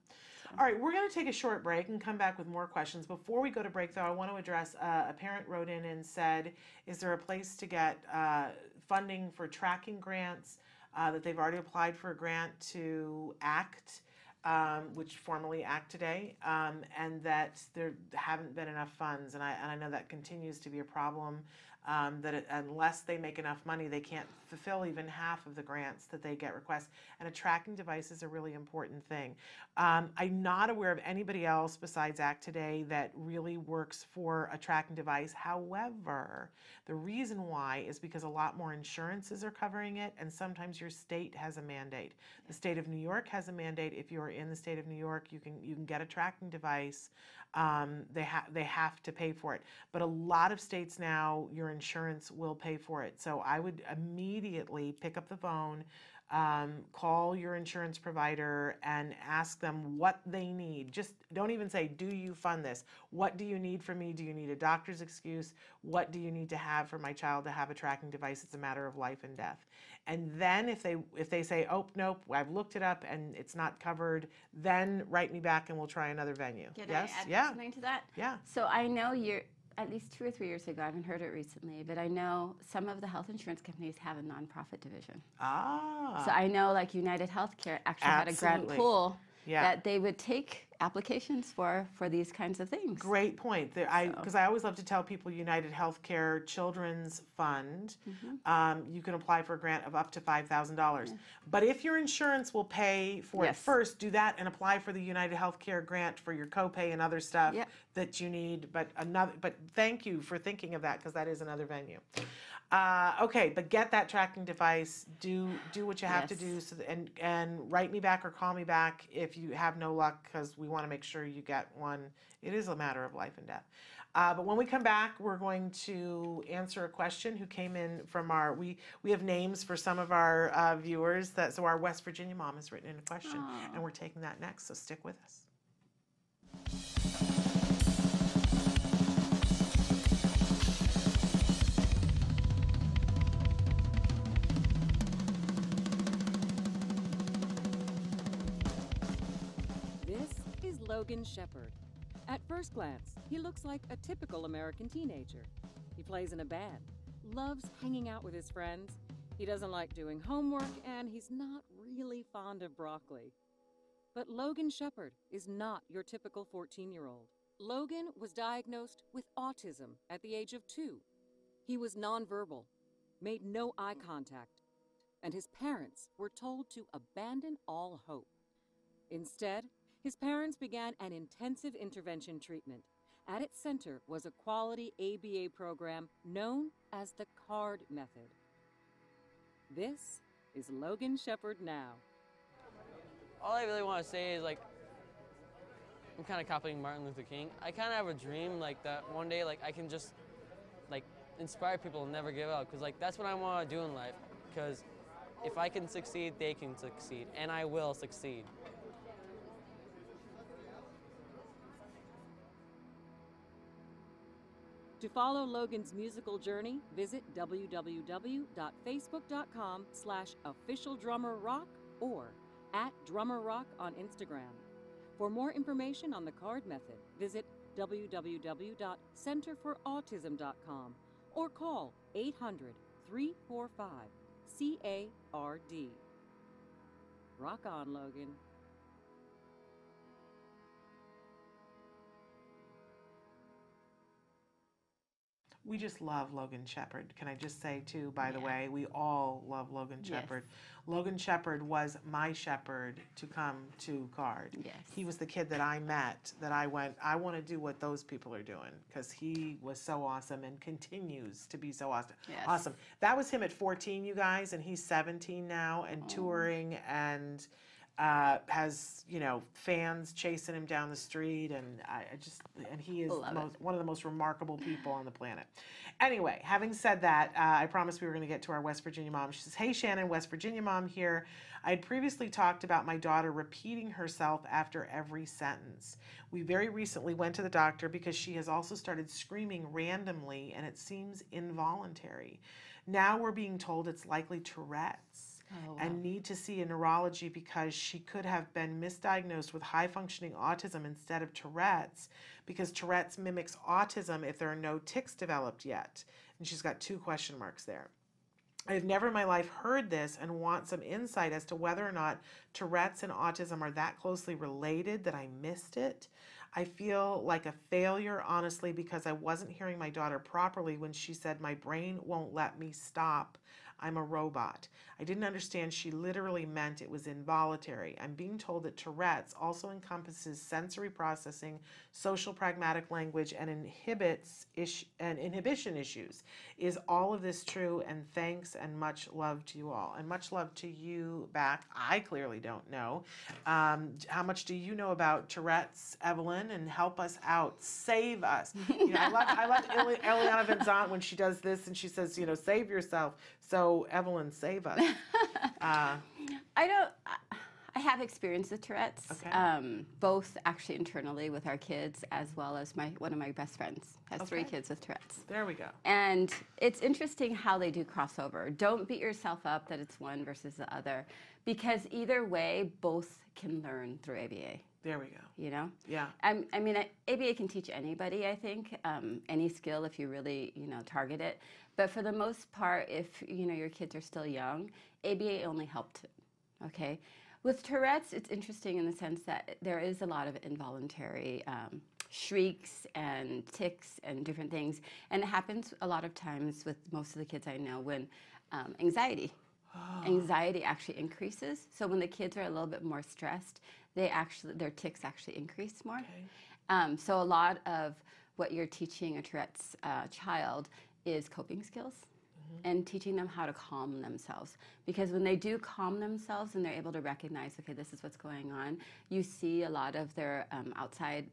All right, we're going to take a short break and come back with more questions. Before we go to break, though, I want to address uh, a parent wrote in and said, Is there a place to get uh, funding for tracking grants? Uh, that they've already applied for a grant to ACT, um, which formally ACT today, um, and that there haven't been enough funds. And I, and I know that continues to be a problem. Um, that it, unless they make enough money, they can't fulfill even half of the grants that they get requests. And a tracking device is a really important thing. Um, I'm not aware of anybody else besides ACT today that really works for a tracking device. However, the reason why is because a lot more insurances are covering it, and sometimes your state has a mandate. The state of New York has a mandate. If you are in the state of New York, you can you can get a tracking device. Um, they have they have to pay for it. But a lot of states now, your insurance will pay for it. So I would immediately pick up the phone, um, call your insurance provider, and ask them what they need. Just don't even say, "Do you fund this?" What do you need from me? Do you need a doctor's excuse? What do you need to have for my child to have a tracking device? It's a matter of life and death. And then if they if they say, "Oh, nope, I've looked it up and it's not covered," then write me back and we'll try another venue. Can yes, I add yeah, something to that? yeah. So I know you're at least two or three years ago. I haven't heard it recently, but I know some of the health insurance companies have a nonprofit division. Ah, So I know like United Healthcare actually had a grant pool Yeah. that they would take applications for for these kinds of things. Great point. There, I So- because I always love to tell people United Healthcare Children's Fund, Mm-hmm. um, you can apply for a grant of up to five thousand dollars. But if your insurance will pay for it first, do that and apply for the United Healthcare grant for your copay and other stuff Yep. that you need. But another, but thank you for thinking of that because that is another venue. Uh, okay, but get that tracking device. Do do what you have to do, so that, and and write me back or call me back if you have no luck, because we want to make sure you get one. It is a matter of life and death. Uh, but when we come back, we're going to answer a question who came in from our. We we have names for some of our uh, viewers. That so our West Virginia mom has written in a question, and we're taking that next. So stick with us. Logan Shepard. At first glance, he looks like a typical American teenager. He plays in a band, loves hanging out with his friends, he doesn't like doing homework, and he's not really fond of broccoli. But Logan Shepard is not your typical 14 year old. Logan was diagnosed with autism at the age of two. He was nonverbal, made no eye contact, and his parents were told to abandon all hope. Instead, his parents began an intensive intervention treatment. At its center was a quality ABA program known as the CARD method. This is Logan Shepard now. all I really want to say is like I'm kind of copying Martin Luther King. I kind of have a dream like that one day like I can just like inspire people and never give up because like that's what I want to do in life because if I can succeed, they can succeed and I will succeed. To follow Logan's musical journey, visit www.facebook.com slash officialdrummerrock or at drummerrock on Instagram. For more information on the CARD method, visit www.centerforautism.com or call 800 345 CARD. Rock on, Logan. We just love Logan Shepherd. Can I just say, too, by the way, we all love Logan Yes. Shepherd. Logan Shepherd was my shepherd to come to CARD. Yes. He was the kid that I met that I went, I want to do what those people are doing because he was so awesome and continues to be so awesome. Yes. Awesome. That was him at 14, you guys, and he's 17 now and oh. touring and uh, has you know fans chasing him down the street, and I, I just and he is most, one of the most remarkable people on the planet. Anyway, having said that, uh, I promised we were going to get to our West Virginia mom. She says, "Hey Shannon, West Virginia mom here. I had previously talked about my daughter repeating herself after every sentence. We very recently went to the doctor because she has also started screaming randomly, and it seems involuntary. Now we're being told it's likely Tourette's." Oh, and need to see a neurology because she could have been misdiagnosed with high functioning autism instead of Tourette's because Tourette's mimics autism if there are no tics developed yet. And she's got two question marks there. I have never in my life heard this and want some insight as to whether or not Tourette's and autism are that closely related that I missed it. I feel like a failure, honestly, because I wasn't hearing my daughter properly when she said, My brain won't let me stop. I'm a robot. I didn't understand she literally meant it was involuntary. I'm being told that Tourette's also encompasses sensory processing, social pragmatic language, and inhibits ish- and inhibition issues. Is all of this true? And thanks and much love to you all. And much love to you back. I clearly don't know. Um, how much do you know about Tourette's, Evelyn? And help us out. Save us. You know, I love, I love Eliana Vincent when she does this and she says, you know, save yourself. So, Evelyn, save us. <laughs> Uh, I don't. I- have experience with Tourette's, Okay. um, both actually internally with our kids, as well as my one of my best friends has three kids with Tourette's. there we go. And it's interesting how they do crossover. Don't beat yourself up that it's one versus the other, because either way, both can learn through ABA. There we go. You know. Yeah. I, I mean, I- ABA can teach anybody, I think, um, any skill if you really, you know, target it. But for the most part, if, you know, your kids are still young, ABA only helped, okay? With Tourette's, it's interesting in the sense that there is a lot of involuntary um, shrieks and tics and different things. And it happens a lot of times with most of the kids I know when um, anxiety. <gasps> Anxiety actually increases. So when the kids are a little bit more stressed, they actually their tics actually increase more. Um, so a lot of what you're teaching a Tourette's uh, child is coping skills and teaching them how to calm themselves. Because when they do calm themselves and they're able to recognize, okay, this is what's going on, you see a lot of their um, outside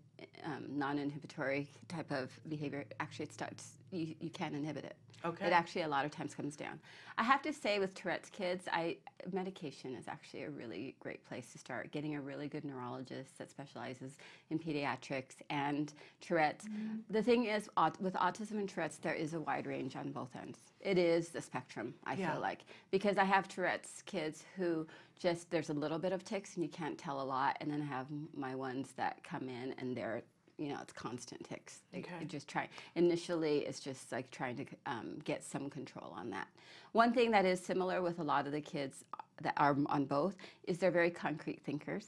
um, non-inhibitory type of behavior. Actually, it starts. You, you can't inhibit it. Okay. It actually a lot of times comes down. I have to say with Tourette's kids, I medication is actually a really great place to start. Getting a really good neurologist that specializes in pediatrics and Tourette's. Mm-hmm. The thing is, with autism and Tourette's, there is a wide range on both ends. It is the spectrum. I Yeah. feel like because I have Tourette's kids who just there's a little bit of tics and you can't tell a lot, and then I have my ones that come in and they're you know it's constant tics. Okay. Just try initially it's just like trying to um, get some control on that. One thing that is similar with a lot of the kids that are on both is they're very concrete thinkers.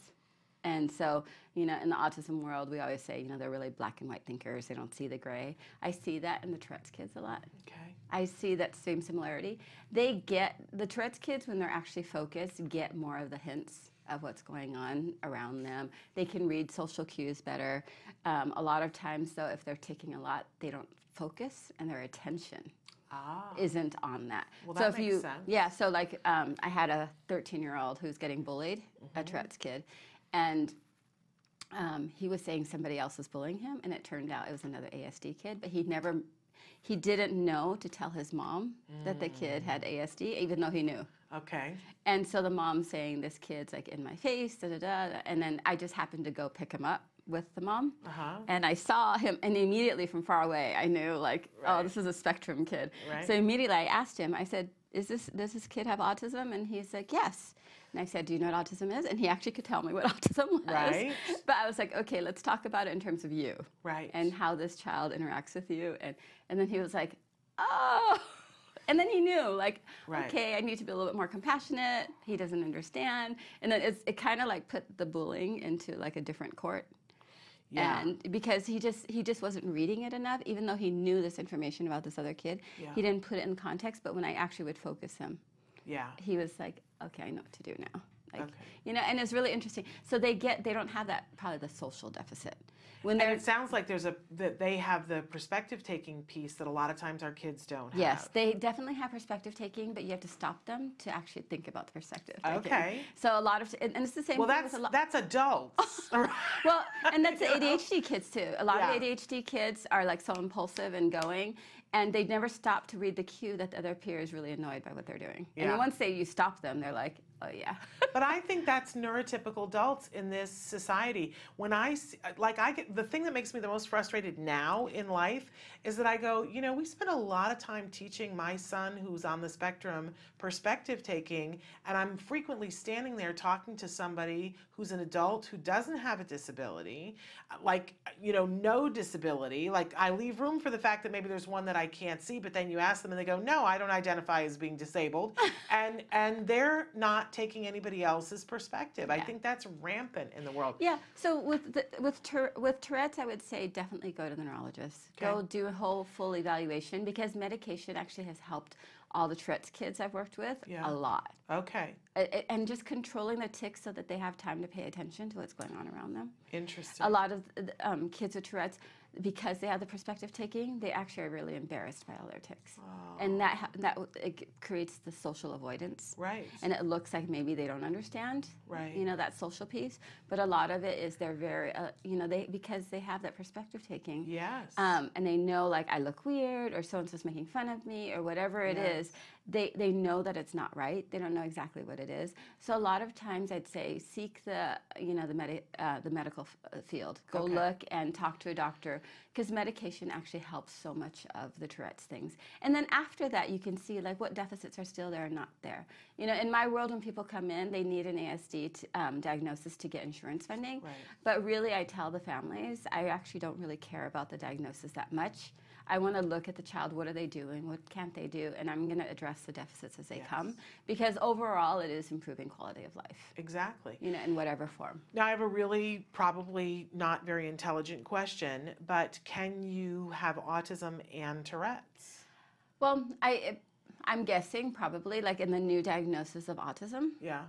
And so, you know, in the autism world, we always say, you know, they're really black and white thinkers. They don't see the gray. I see that in the Tourette's kids a lot. Okay. I see that same similarity. They get the Tourette's kids when they're actually focused get more of the hints of what's going on around them. They can read social cues better. Um, a lot of times, though, if they're ticking a lot, they don't focus and their attention Ah. isn't on that. Well, so that if makes you, sense. yeah, so like um, I had a 13 year old who's getting bullied, Mm-hmm. a Tourette's kid, and um, he was saying somebody else was bullying him, and it turned out it was another ASD kid, but he'd never, he didn't know to tell his mom that the kid had Mm. ASD, even though he knew. Okay. And so the mom saying, "This kid's like in my face," da da da, and then I just happened to go pick him up with the mom, Uh-huh. and I saw him, and immediately from far away, I knew like, oh, this is a spectrum kid. Right. So immediately I asked him, I said, "Is this does this kid have autism?" And he's like, "Yes." And I said, "Do you know what autism is?" And he actually could tell me what <laughs> autism was. Right. But I was like, "Okay, let's talk about it in terms of you." Right. And how this child interacts with you, and and then he was like, "Oh." <laughs> And then he knew, like, Right. okay, I need to be a little bit more compassionate. He doesn't understand, and then it's, it kind of like put the bullying into like a different court. Yeah. And because he just he just wasn't reading it enough, even though he knew this information about this other kid, Yeah. he didn't put it in context. But when I actually would focus him, Yeah. he was like, "Okay, I know what to do now." Like, Okay. you know, and it's really interesting. So they get they don't have that probably the social deficit when And it sounds like there's a that they have the perspective taking piece that a lot of times our kids don't have. Yes, they definitely have perspective taking, but you have to stop them to actually think about the perspective taking. Okay. So a lot of, and and it's the same. Well, thing that's with a lot. that's adults. <laughs> <laughs> well, and that's the ADHD kids too. A lot Yeah. of ADHD kids are like so impulsive and going, and they never stop to read the cue that the other peer is really annoyed by what they're doing. And Yeah. then once they you stop them, they're like, oh yeah. <laughs> but I think that's neurotypical adults in this society. When I see, like, I get the thing that makes me the most frustrated now in life is that I go, you know, we spend a lot of time teaching my son who's on the spectrum perspective taking, and I'm frequently standing there talking to somebody who's an adult who doesn't have a disability, like, you know, no disability. Like, I leave room for the fact that maybe there's one that I can't see, but then you ask them and they go, no, I don't identify as being disabled, <laughs> and and they're not taking anybody else's perspective. I think that's rampant in the world. Yeah. So with the, with Tour- with Tourette's, I would say definitely go to the neurologist. Go do a whole full evaluation because medication actually has helped all the Tourette's kids I've worked with Yeah. a lot. Okay, And just controlling the tics so that they have time to pay attention to what's going on around them. interesting. A lot of um, kids with Tourette's, because they have the perspective taking, they actually are really embarrassed by all their tics, and that that it creates the social avoidance. Right. And it looks like maybe they don't understand. Right. You know that social piece, but a lot of it is they're very, uh, you know, they because they have that perspective taking. Yes. Um, and they know like I look weird or so and so's making fun of me or whatever it Yes. is. They they know that it's not right. They don't know exactly what it is. So a lot of times I'd say seek the you know the medi- uh, the medical f- uh, field. Go Okay. look and talk to a doctor because medication actually helps so much of the Tourette's things. And then after that you can see like what deficits are still there and not there. You know, in my world when people come in, they need an ASD um, diagnosis to get insurance funding. Right. But really, I tell the families, I actually don't really care about the diagnosis that much. I want to look at the child. What are they doing? What can't they do? And I'm going to address the deficits as they come because overall, it is improving quality of life. Exactly. You know, in whatever form. Now, I have a really probably not very intelligent question, but can you have autism and Tourette's? Well, I, I'm guessing probably like in the new diagnosis of autism, Yeah.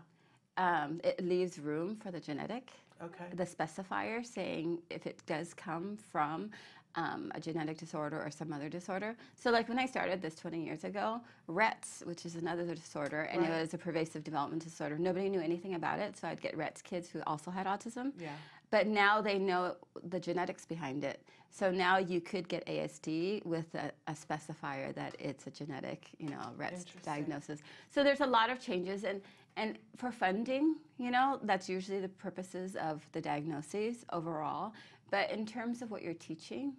um, it leaves room for the genetic. Okay. the specifier saying if it does come from um, a genetic disorder or some other disorder. So, like when I started this 20 years ago, Rett, which is another disorder, and Right. it was a pervasive development disorder. Nobody knew anything about it, so I'd get Rett kids who also had autism. Yeah. But now they know the genetics behind it. So now you could get ASD with a, a specifier that it's a genetic, you know, Interesting. diagnosis. So there's a lot of changes, and and for funding, you know, that's usually the purposes of the diagnoses overall. But in terms of what you're teaching,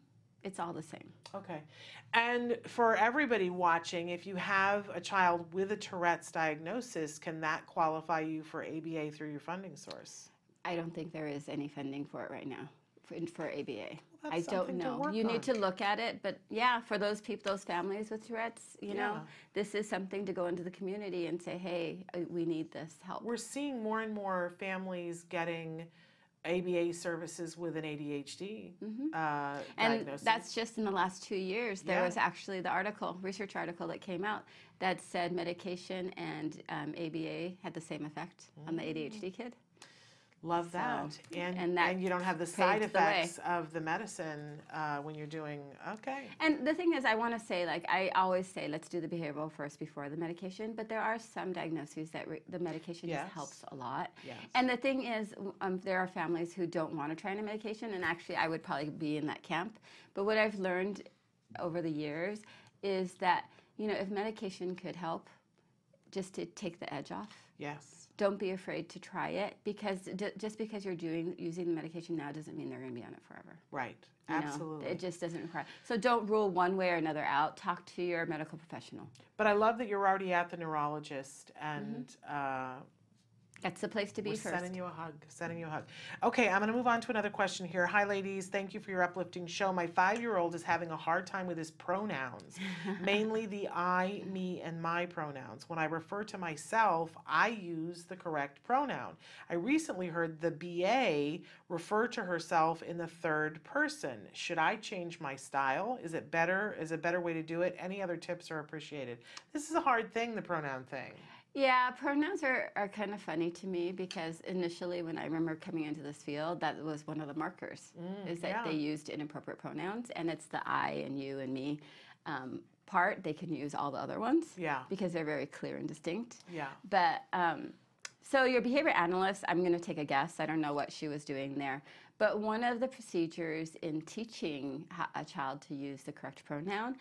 it's all the same. Okay. And for everybody watching, if you have a child with a Tourette's diagnosis, can that qualify you for ABA through your funding source? I don't think there is any funding for it right now for, for ABA. that's I don't know. You need to look at it, but yeah, for those people, those families with Tourette's, you know, this is something to go into the community and say, hey, uh, we need this help. We're seeing more and more families getting ABA services with an ADHD uh, Mm-hmm. and diagnosis. that's just in the last two years. There Yeah. was actually the article, research article that came out that said medication and um, ABA had the same effect on the ADHD kid. Love So, that. and, and that you don't have the side paved the effects of the medicine uh, when you're doing, okay. And the thing is, I want to say, like, I always say, let's do the behavioral first before the medication. But there are some diagnoses that re- the medication Yes. just helps a lot. Yes. And the thing is, um, there are families who don't want to try any medication, and actually, I would probably be in that camp. But what I've learned over the years is that you know, if medication could help, just to take the edge off. Yes. Don't be afraid to try it because d- just because you're doing using the medication now doesn't mean they're going to be on it forever. Right. You know, Absolutely. it just doesn't require. So don't rule one way or another out. Talk to your medical professional. But I love that you're already at the neurologist Mm-hmm. and uh, That's the place to be We're first. sending you a hug. Sending you a hug. Okay, I'm going to move on to another question here. Hi, ladies. Thank you for your uplifting show. My five-year-old is having a hard time with his pronouns, <laughs> mainly the I, me, and my pronouns. When I refer to myself, I use the correct pronoun. I recently heard the BA refer to herself in the third person. Should I change my style? Is it better? Is a better way to do it? Any other tips are appreciated. This is a hard thing, the pronoun thing. Yeah, pronouns are, are kind of funny to me because initially, when I remember coming into this field, that was one of the markers Mm, is that yeah. they used inappropriate pronouns, and it's the I and you and me um, part. They can use all the other ones Yeah. because they're very clear and distinct. Yeah. But um, so your behavior analyst, I'm going to take a guess. I don't know what she was doing there. But one of the procedures in teaching a child to use the correct pronoun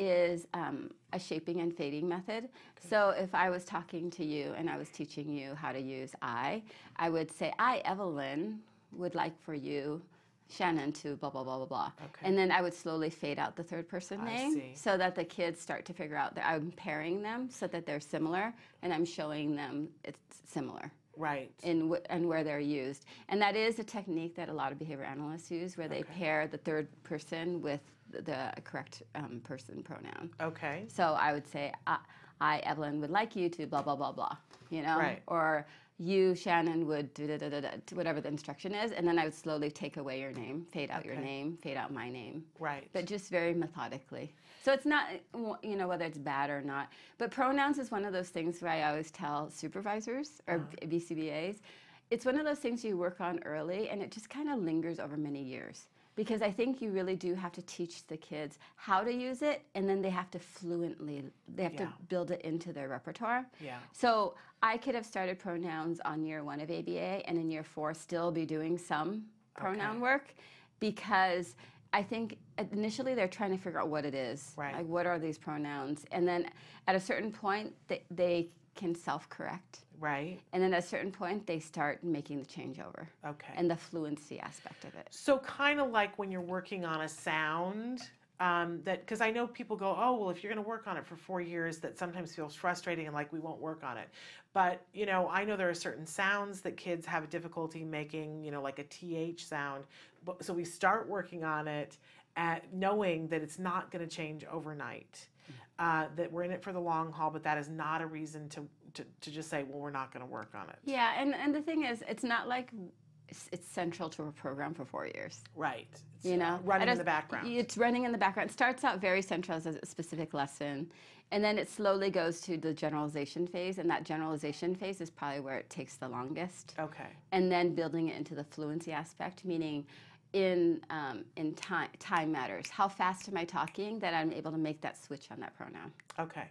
is um, a shaping and fading method. So if I was talking to you and I was teaching you how to use I, I would say, I, Evelyn, would like for you, Shannon, to blah, blah, blah, blah, blah. Okay. And then I would slowly fade out the third person I name see. so that the kids start to figure out that I'm pairing them so that they're similar and I'm showing them it's similar Right. in and where they're used. And that is a technique that a lot of behavior analysts use where they pair the third person with the, correct um, person pronoun. Okay. So I would say, I, I, Evelyn, would like you to blah, blah, blah, blah, you know? Right. Or you, Shannon, would do da, da, da, da, whatever the instruction is. And then I would slowly take away your name, fade out your name, fade out my name. Right. But just very methodically. So it's not, you know, whether it's bad or not. But pronouns is one of those things where I always tell supervisors or Uh-huh. BCBAs, it's one of those things you work on early and it just kind of lingers over many years. Because I think you really do have to teach the kids how to use it and then they have to fluently, they have Yeah. to build it into their repertoire. Yeah. So I could have started pronouns on year one of ABA and in year four still be doing some pronoun Okay. work because I think initially they're trying to figure out what it is. Right. Like, what are these pronouns? And then at a certain point, they, they can self correct. Right. And then at a certain point, they start making the changeover Okay. and the fluency aspect of it. So kind of like when you're working on a sound, um, that because I know people go, oh well, if you're going to work on it for four years, that sometimes feels frustrating and like we won't work on it. But you know, I know there are certain sounds that kids have difficulty making. You know, like a th sound. But, so we start working on it at knowing that it's not going to change overnight. Uh, that we're in it for the long haul, but that is not a reason to to, to just say, well, we're not going to work on it. Yeah, and, and the thing is, it's not like it's, it's central to a program for four years. Right. It's, you know, running in the background. It's running in the background. It starts out very central as a specific lesson, and then it slowly goes to the generalization phase, and that generalization phase is probably where it takes the longest. Okay. And then building it into the fluency aspect, meaning in um, in time time matters. How fast am I talking that I'm able to make that switch on that pronoun? Okay.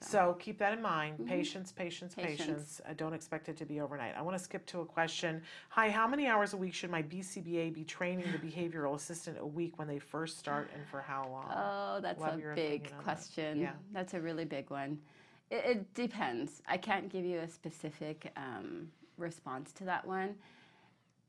So keep that in mind. Patience, patience, Mm-hmm. Patience. patience. I don't expect it to be overnight. I want to skip to a question. Hi, how many hours a week should my BCBA be training the behavioral assistant a week when they first start and for how long? Oh, that's Love a big opinion on that. question. Yeah. That's a really big one. It, it depends. I can't give you a specific um, response to that one.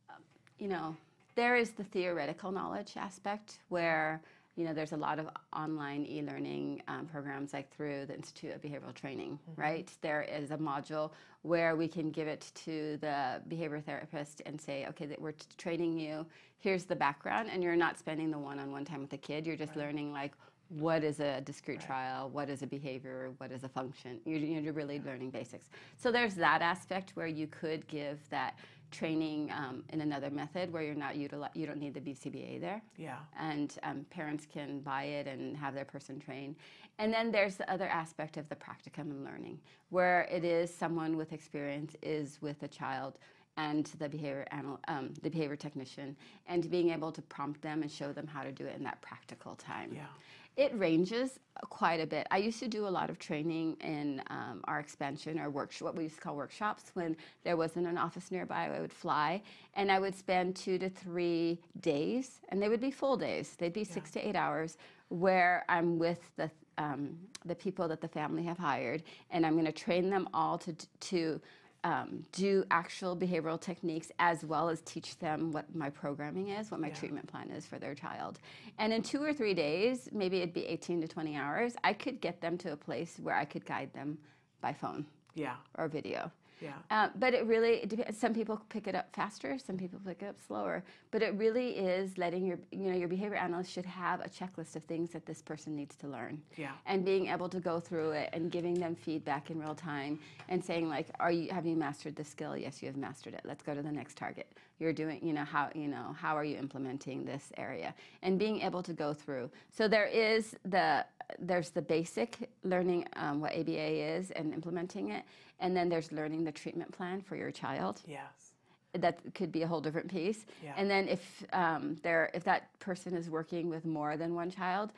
Um, you know, there is the theoretical knowledge aspect where you know there's a lot of online e-learning um, programs like through the Institute of Behavioral Training, right? There is a module where we can give it to the behavior therapist and say, okay, that we're t- training you. Here's the background, and you're not spending the one-on-one time with the kid. You're just learning like what is a discrete trial, what is a behavior, what is a function. You're, you're really learning basics. So there's that aspect where you could give that training um, in another method where you're not utili- you don't need the BCBA there Yeah. and um, parents can buy it and have their person train. And then there's the other aspect of the practicum and learning, where it is someone with experience is with a child and the behavior anal- um, the behavior technician, and being able to prompt them and show them how to do it in that practical time. Yeah. It ranges quite a bit. I used to do a lot of training in um, our expansion or work, what we used to call workshops. When there wasn't an office nearby, I would fly and I would spend two to three days, and they would be full days. They'd be six to eight hours, where I'm with the um, the people that the family have hired, and I'm going to train them all to to um, do actual behavioral techniques as well as teach them what my programming is, what my treatment plan is for their child. And in two or three days, maybe it'd be 18 to 20 hours, I could get them to a place where I could guide them by phone. Yeah. or video. Yeah. Uh, but it really, depends. some people pick it up faster, some people pick it up slower. But it really is letting your, you know, your behavior analyst should have a checklist of things that this person needs to learn. Yeah. And being able to go through it and giving them feedback in real time and saying like, are you, have you mastered the skill? Yes, you have mastered it. Let's go to the next target. You're doing, you know, how, you know, how are you implementing this area? And being able to go through. So there is the, there's the basic learning um, what ABA is and implementing it, and then there's learning the treatment plan for your child. Yes. That could be a whole different piece. Yeah. And then if um, there, if that person is working with more than one child,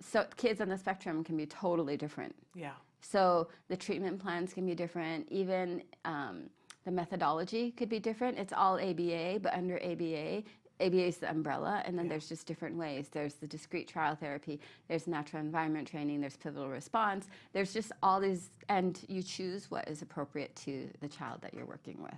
so kids on the spectrum can be totally different. Yeah. So the treatment plans can be different. Even um, the methodology could be different. It's all ABA, but under ABA, ABA is the umbrella, and then there's just different ways. There's the discrete trial therapy, there's natural environment training, there's pivotal response. There's just all these, and you choose what is appropriate to the child that you're working with.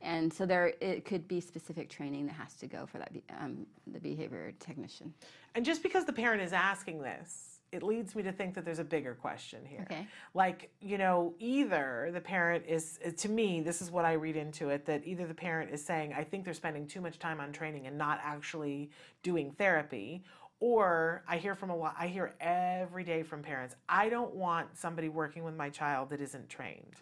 And so there, it could be specific training that has to go for that, um, the behavior technician. And just because the parent is asking this, it leads me to think that there's a bigger question here. Okay. Like, you know, either the parent is, to me, this is what I read into it, that either the parent is saying, I think they're spending too much time on training and not actually doing therapy. Or I hear from a lot, I hear every day from parents, I don't want somebody working with my child that isn't trained.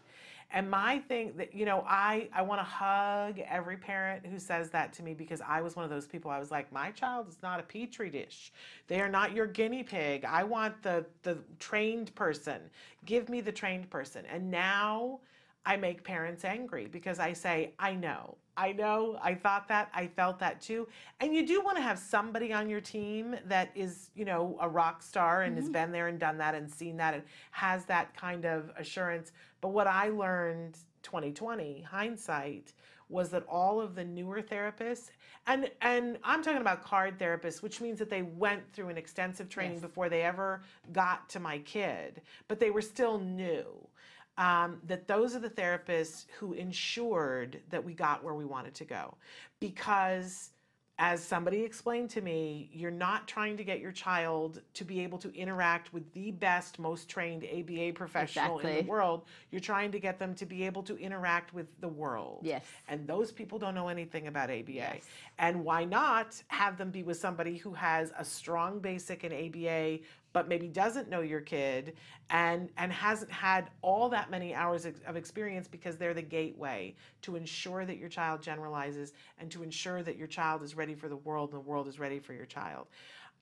And my thing that, you know, I, I want to hug every parent who says that to me because I was one of those people. I was like, my child is not a petri dish. They are not your guinea pig. I want the, the trained person. Give me the trained person. And now I make parents angry because I say, I know. I know. I thought that. I felt that too. And you do want to have somebody on your team that is, you know, a rock star and has mm-hmm. been there and done that and seen that and has that kind of assurance. But what I learned 2020 hindsight was that all of the newer therapists and and I'm talking about CARD therapists which means that they went through an extensive training Yes. before they ever got to my kid but they were still new um, that those are the therapists who ensured that we got where we wanted to go because as somebody explained to me, you're not trying to get your child to be able to interact with the best, most trained ABA professional in the world. You're trying to get them to be able to interact with the world. Yes. And those people don't know anything about ABA. Yes. And why not have them be with somebody who has a strong basic in ABA, but maybe doesn't know your kid and and hasn't had all that many hours of experience because they're the gateway to ensure that your child generalizes and to ensure that your child is ready for the world and the world is ready for your child.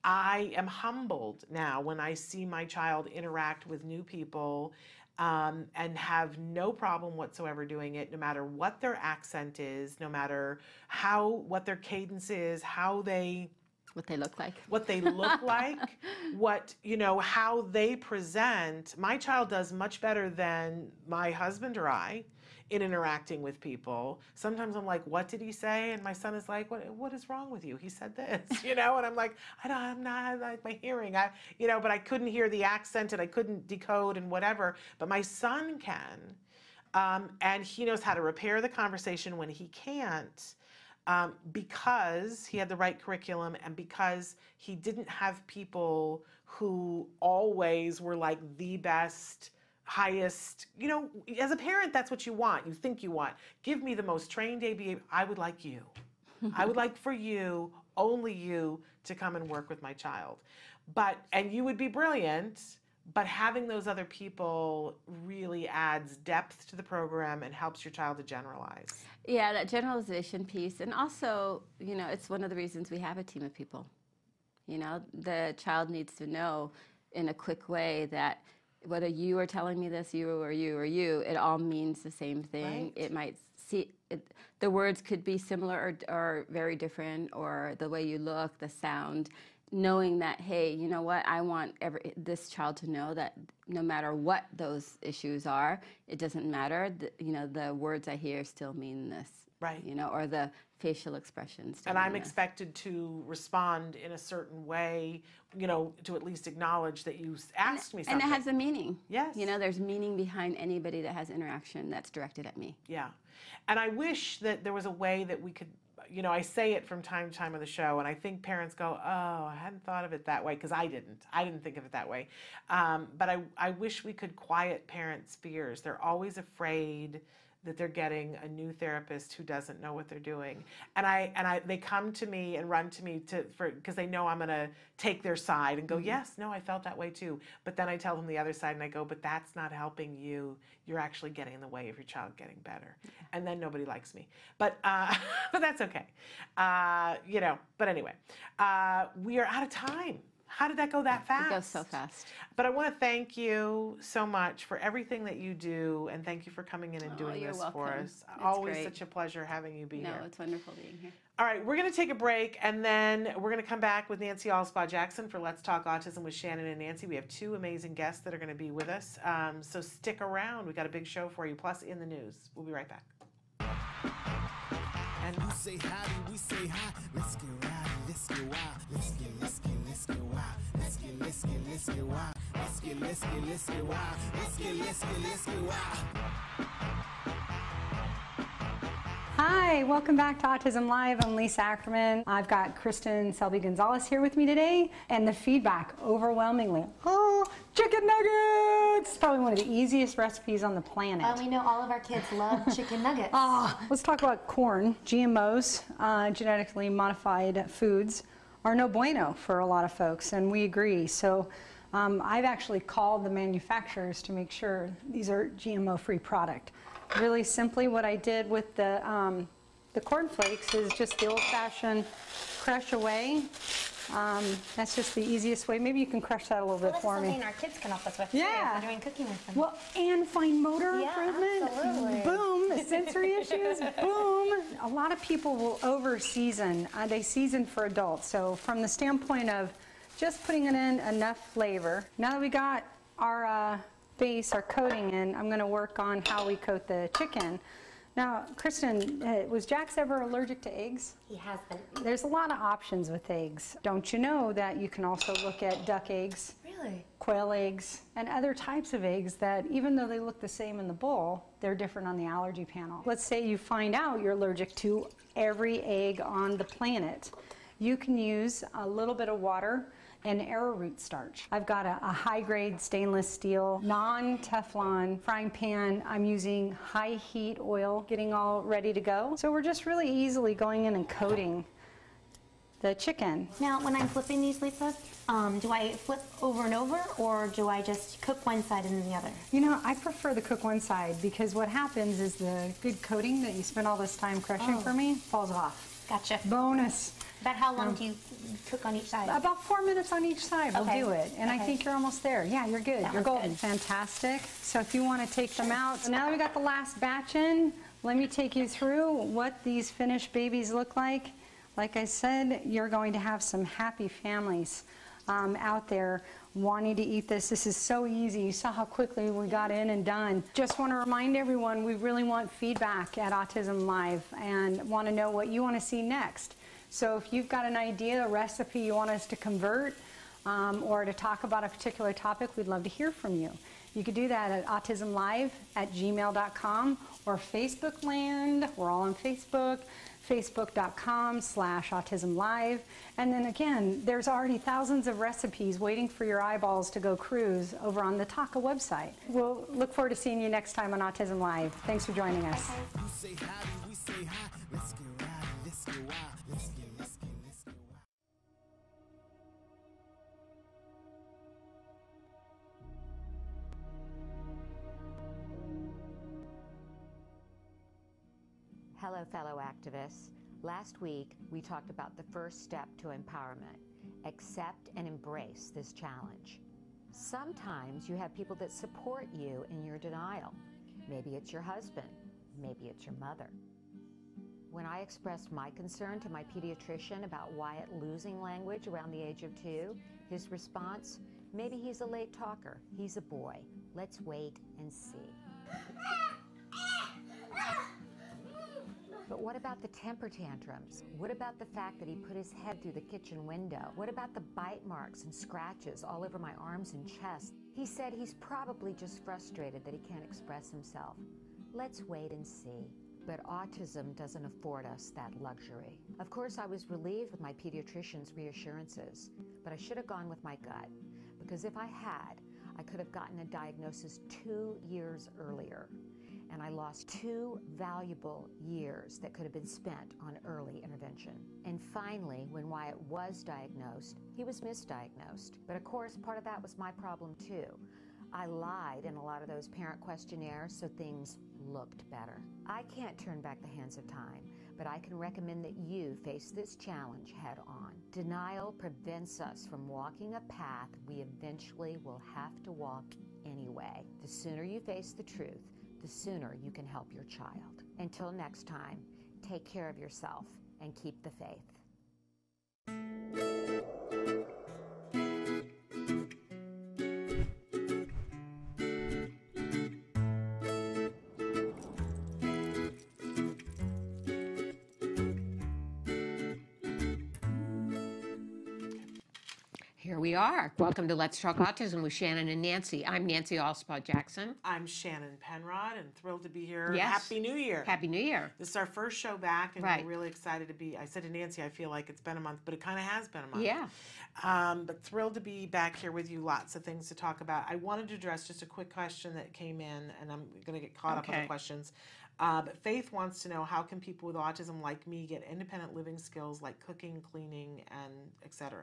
I am humbled now when I see my child interact with new people um, and have no problem whatsoever doing it, no matter what their accent is, no matter how what their cadence is, how they What they look like. what they look <laughs> like, what, you know, how they present. My child does much better than my husband or I in interacting with people. Sometimes I'm like, what did he say? And my son is like, what, what is wrong with you? He said this, <laughs> you know, and I'm like, I don't, I'm not like my hearing, I, you know, but I couldn't hear the accent and I couldn't decode and whatever. But my son can. Um, and he knows how to repair the conversation when he can't um, because he had the right curriculum and because he didn't have people who always were like the best highest you know as a parent that's what you want you think you want give me the most trained aba i would like you i would like for you only you to come and work with my child but and you would be brilliant but having those other people really adds depth to the program and helps your child to generalize Yeah, that generalization piece. And also, you know, it's one of the reasons we have a team of people. You know, the child needs to know in a quick way that whether you are telling me this, you or you or you, it all means the same thing. Right. It might see, it, the words could be similar or, or very different, or the way you look, the sound. Knowing that, hey, you know what, I want every, this child to know that no matter what those issues are, it doesn't matter. The, you know, the words I hear still mean this. Right. You know, or the facial expressions. and I'm expected to respond in a certain way, you know, to at least acknowledge that you asked me something And it has a meaning. Yes. You know, there's meaning behind anybody that has interaction that's directed at me. Yeah. And I wish that there was a way that we could, you know, I say it from time to time on the show, and I think parents go, oh, I hadn't thought of it that way, because I didn't. I didn't think of it that way. Um, but I, I wish we could quiet parents' fears. They're always afraid that they're getting a new therapist who doesn't know what they're doing. And I and I they come to me and run to me to for because they know I'm going to take their side and go, "Yes, no, I felt that way too." But then I tell them the other side and I go, "But that's not helping you. You're actually getting in the way of your child getting better." And then nobody likes me. But uh <laughs> but that's okay. Uh you know, but anyway, uh we are out of time. How did that go that fast? It goes so fast. But I want to thank you so much for everything that you do, and thank you for coming in and Oh, doing you're this for welcome. us. It's Always great. such a pleasure having you be No, here. No, it's wonderful being here. All right, we're going to take a break, and then we're going to come back with Nancy Alspaugh Jackson for Let's Talk Autism with Shannon and Nancy. We have two amazing guests that are going to be with us, um, so stick around. We got a big show for you, plus in the news. We'll be right back. And you say howdy, we say hi. Let's get rowdy, let's get wild. Let's get, let's get, let's get wild. Let's get, let's get, let's get wild. Let's get, let's get, let's get wild. Let's get, let's get, let's get wild. Hi, welcome back to Autism Live. I'm Lisa Ackerman. I've got Kristen Selby Gonzalez here with me today, and the feedback overwhelmingly. Oh, chicken nuggets! It's probably one of the easiest recipes on the planet. Uh, we know all of our kids love chicken nuggets. <laughs> Ah, let's talk about corn. GMOs, uh, genetically modified foods, are no bueno for a lot of folks, and we agree. So um, I've actually called the manufacturers to make sure these are GMO-free product. Really simply, what I did with the um, the corn flakes is just the old-fashioned crush away. Um, that's just the easiest way. Maybe you can crush that a little Well, bit for me. something our kids can help us with Yeah. too, doing cooking with them. Well, and fine motor Yeah, improvement. absolutely. Boom. <laughs> Sensory issues. Boom. A lot of people will over season. Uh, they season for adults. So from the standpoint of just putting it in enough flavor. Now that we got our uh, base, our coating in, I'm going to work on how we coat the chicken. Now, Kristen, uh, was Jax ever allergic to eggs? he has been. There's a lot of options with eggs. Don't you know that you can also look at duck eggs? Really? quail eggs, and other types of eggs that, even though they look the same in the bowl, they're different on the allergy panel. Let's say you find out you're allergic to every egg on the planet. You can use a little bit of water and arrowroot starch. I've got a, a high grade stainless steel, non Teflon frying pan. I'm using high heat oil, getting all ready to go. So we're just really easily going in and coating the chicken. Now, when I'm flipping these, Lisa, um, do I flip over and over, or do I just cook one side and then the other? You know, I prefer the cook one side because what happens is the good coating that you spent all this time crushing Oh. for me falls off. Gotcha. Bonus. About how long Um, do you cook on each side? About four minutes on each side will do it. And I think you're almost there. Yeah, you're good. That you're golden. good. Fantastic. So if you want to take them out. So now that we got the last batch in, let me take you through what these finished babies look like. Like I said, you're going to have some happy families um, out there wanting to eat this. This is so easy. You saw how quickly we got in and done. Just want to remind everyone we really want feedback at Autism Live and want to know what you want to see next. So if you've got an idea, a recipe you want us to convert, um, or to talk about a particular topic, we'd love to hear from you. You could do that at autismlive at gmail.com or Facebook Land. We're all on Facebook, facebook.com slash autismlive. And then again, there's already thousands of recipes waiting for your eyeballs to go cruise over on the TACA website. We'll look forward to seeing you next time on Autism Live. Thanks for joining us. Hello, fellow activists. Last week, we talked about the first step to empowerment accept and embrace this challenge. Sometimes you have people that support you in your denial. Maybe it's your husband, maybe it's your mother. When I expressed my concern to my pediatrician about Wyatt losing language around the age of two, his response, maybe he's a late talker. He's a boy. Let's wait and see. But what about the temper tantrums? What about the fact that he put his head through the kitchen window? What about the bite marks and scratches all over my arms and chest? He said he's probably just frustrated that he can't express himself. Let's wait and see. But autism doesn't afford us that luxury. Of course, I was relieved with my pediatrician's reassurances, but I should have gone with my gut. Because if I had, I could have gotten a diagnosis two years earlier. And I lost two valuable years that could have been spent on early intervention. And finally, when Wyatt was diagnosed, he was misdiagnosed. But of course, part of that was my problem too. I lied in a lot of those parent questionnaires so things looked better. I can't turn back the hands of time, but I can recommend that you face this challenge head on. Denial prevents us from walking a path we eventually will have to walk anyway. The sooner you face the truth, the sooner you can help your child. Until next time, take care of yourself and keep the faith. We are. Welcome to Let's Talk Autism with Shannon and Nancy. I'm Nancy Alspaugh Jackson. I'm Shannon Penrod and thrilled to be here. Yes. Happy New Year. Happy New Year. This is our first show back, and Right. we're really excited to be. I said to Nancy, I feel like it's been a month, but it kind of has been a month. Yeah. Um, but thrilled to be back here with you. Lots of things to talk about. I wanted to address just a quick question that came in, and I'm going to get caught up on the questions. Uh, but Faith wants to know how can people with autism like me get independent living skills like cooking, cleaning, and etc.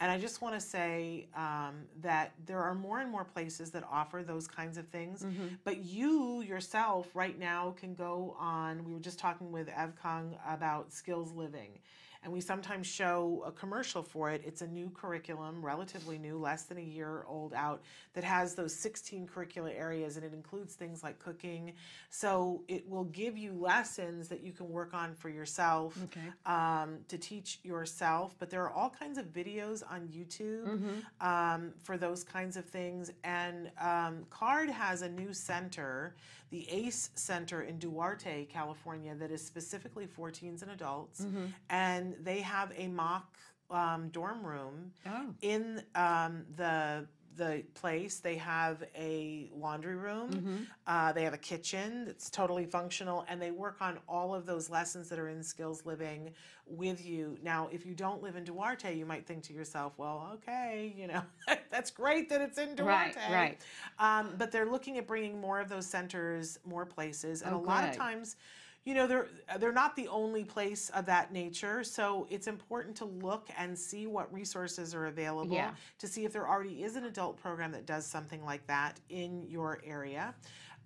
And I just want to say um, that there are more and more places that offer those kinds of things. Mhm. But you yourself right now can go on. We were just talking with Ev Kung about skills living. And we sometimes show a commercial for it. It's a new curriculum, relatively new, less than a year old out, that has those 16 curricular areas and it includes things like cooking. So it will give you lessons that you can work on for yourself Okay. um, to teach yourself. But there are all kinds of videos on YouTube Mhm. um, for those kinds of things. And um, CARD has a new center, the ACE Center in Duarte, California, that is specifically for teens and adults. Mhm. And they have a mock um, dorm room Oh. in um, the the place. They have a laundry room. Mhm. Uh, they have a kitchen that's totally functional, and they work on all of those lessons that are in Skills Living with you. Now, if you don't live in Duarte, you might think to yourself, "Well, okay, you know, <laughs> that's great that it's in Duarte." right. Um, but they're looking at bringing more of those centers, more places, and Oh, a lot of times you know they're they're not the only place of that nature so it's important to look and see what resources are available Yeah. to see if there already is an adult program that does something like that in your area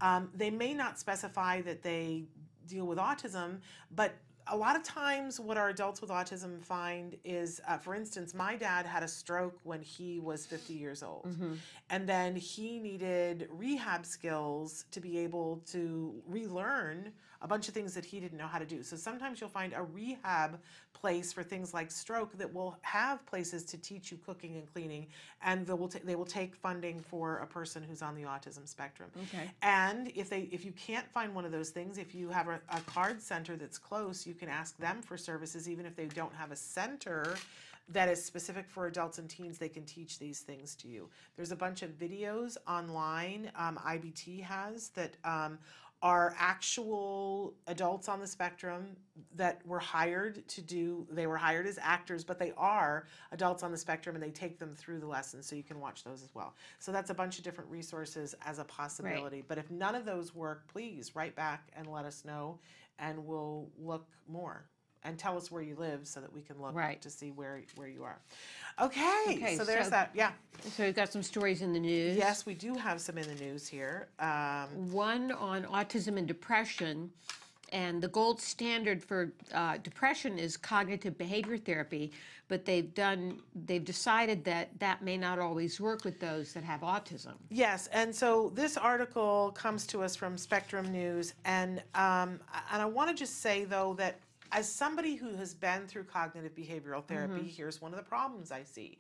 um, they may not specify that they deal with autism but a lot of times what our adults with autism find is uh, for instance my dad had a stroke when he was 50 years old Mhm. and then he needed rehab skills to be able to relearn a bunch of things that he didn't know how to do. So sometimes you'll find a rehab place for things like stroke that will have places to teach you cooking and cleaning, and they will ta- they will take funding for a person who's on the autism spectrum. Okay. And if they if you can't find one of those things, if you have a, a CARD center that's close, you can ask them for services, even if they don't have a center that is specific for adults and teens, they can teach these things to you. There's a bunch of videos online um, IBT has that um, are actual adults on the spectrum that were hired to do, they were hired as actors, but they are adults on the spectrum and they take them through the lessons so you can watch those as well. So that's a bunch of different resources as a possibility. But if none of those work, please write back and let us know and we'll look more and tell us where you live so that we can look Right. to see where where you are. Okay, so there's that. Yeah. So we've got some stories in the news. Yes, we do have some in the news here. Um, One on autism and depression. And the gold standard for uh, depression is cognitive behavior therapy, but they've done they've decided that that may not always work with those that have autism. Yes, and so this article comes to us from Spectrum News, and um, and I want to just say though that as somebody who has been through cognitive behavioral therapy, Mhm. here's one of the problems I see,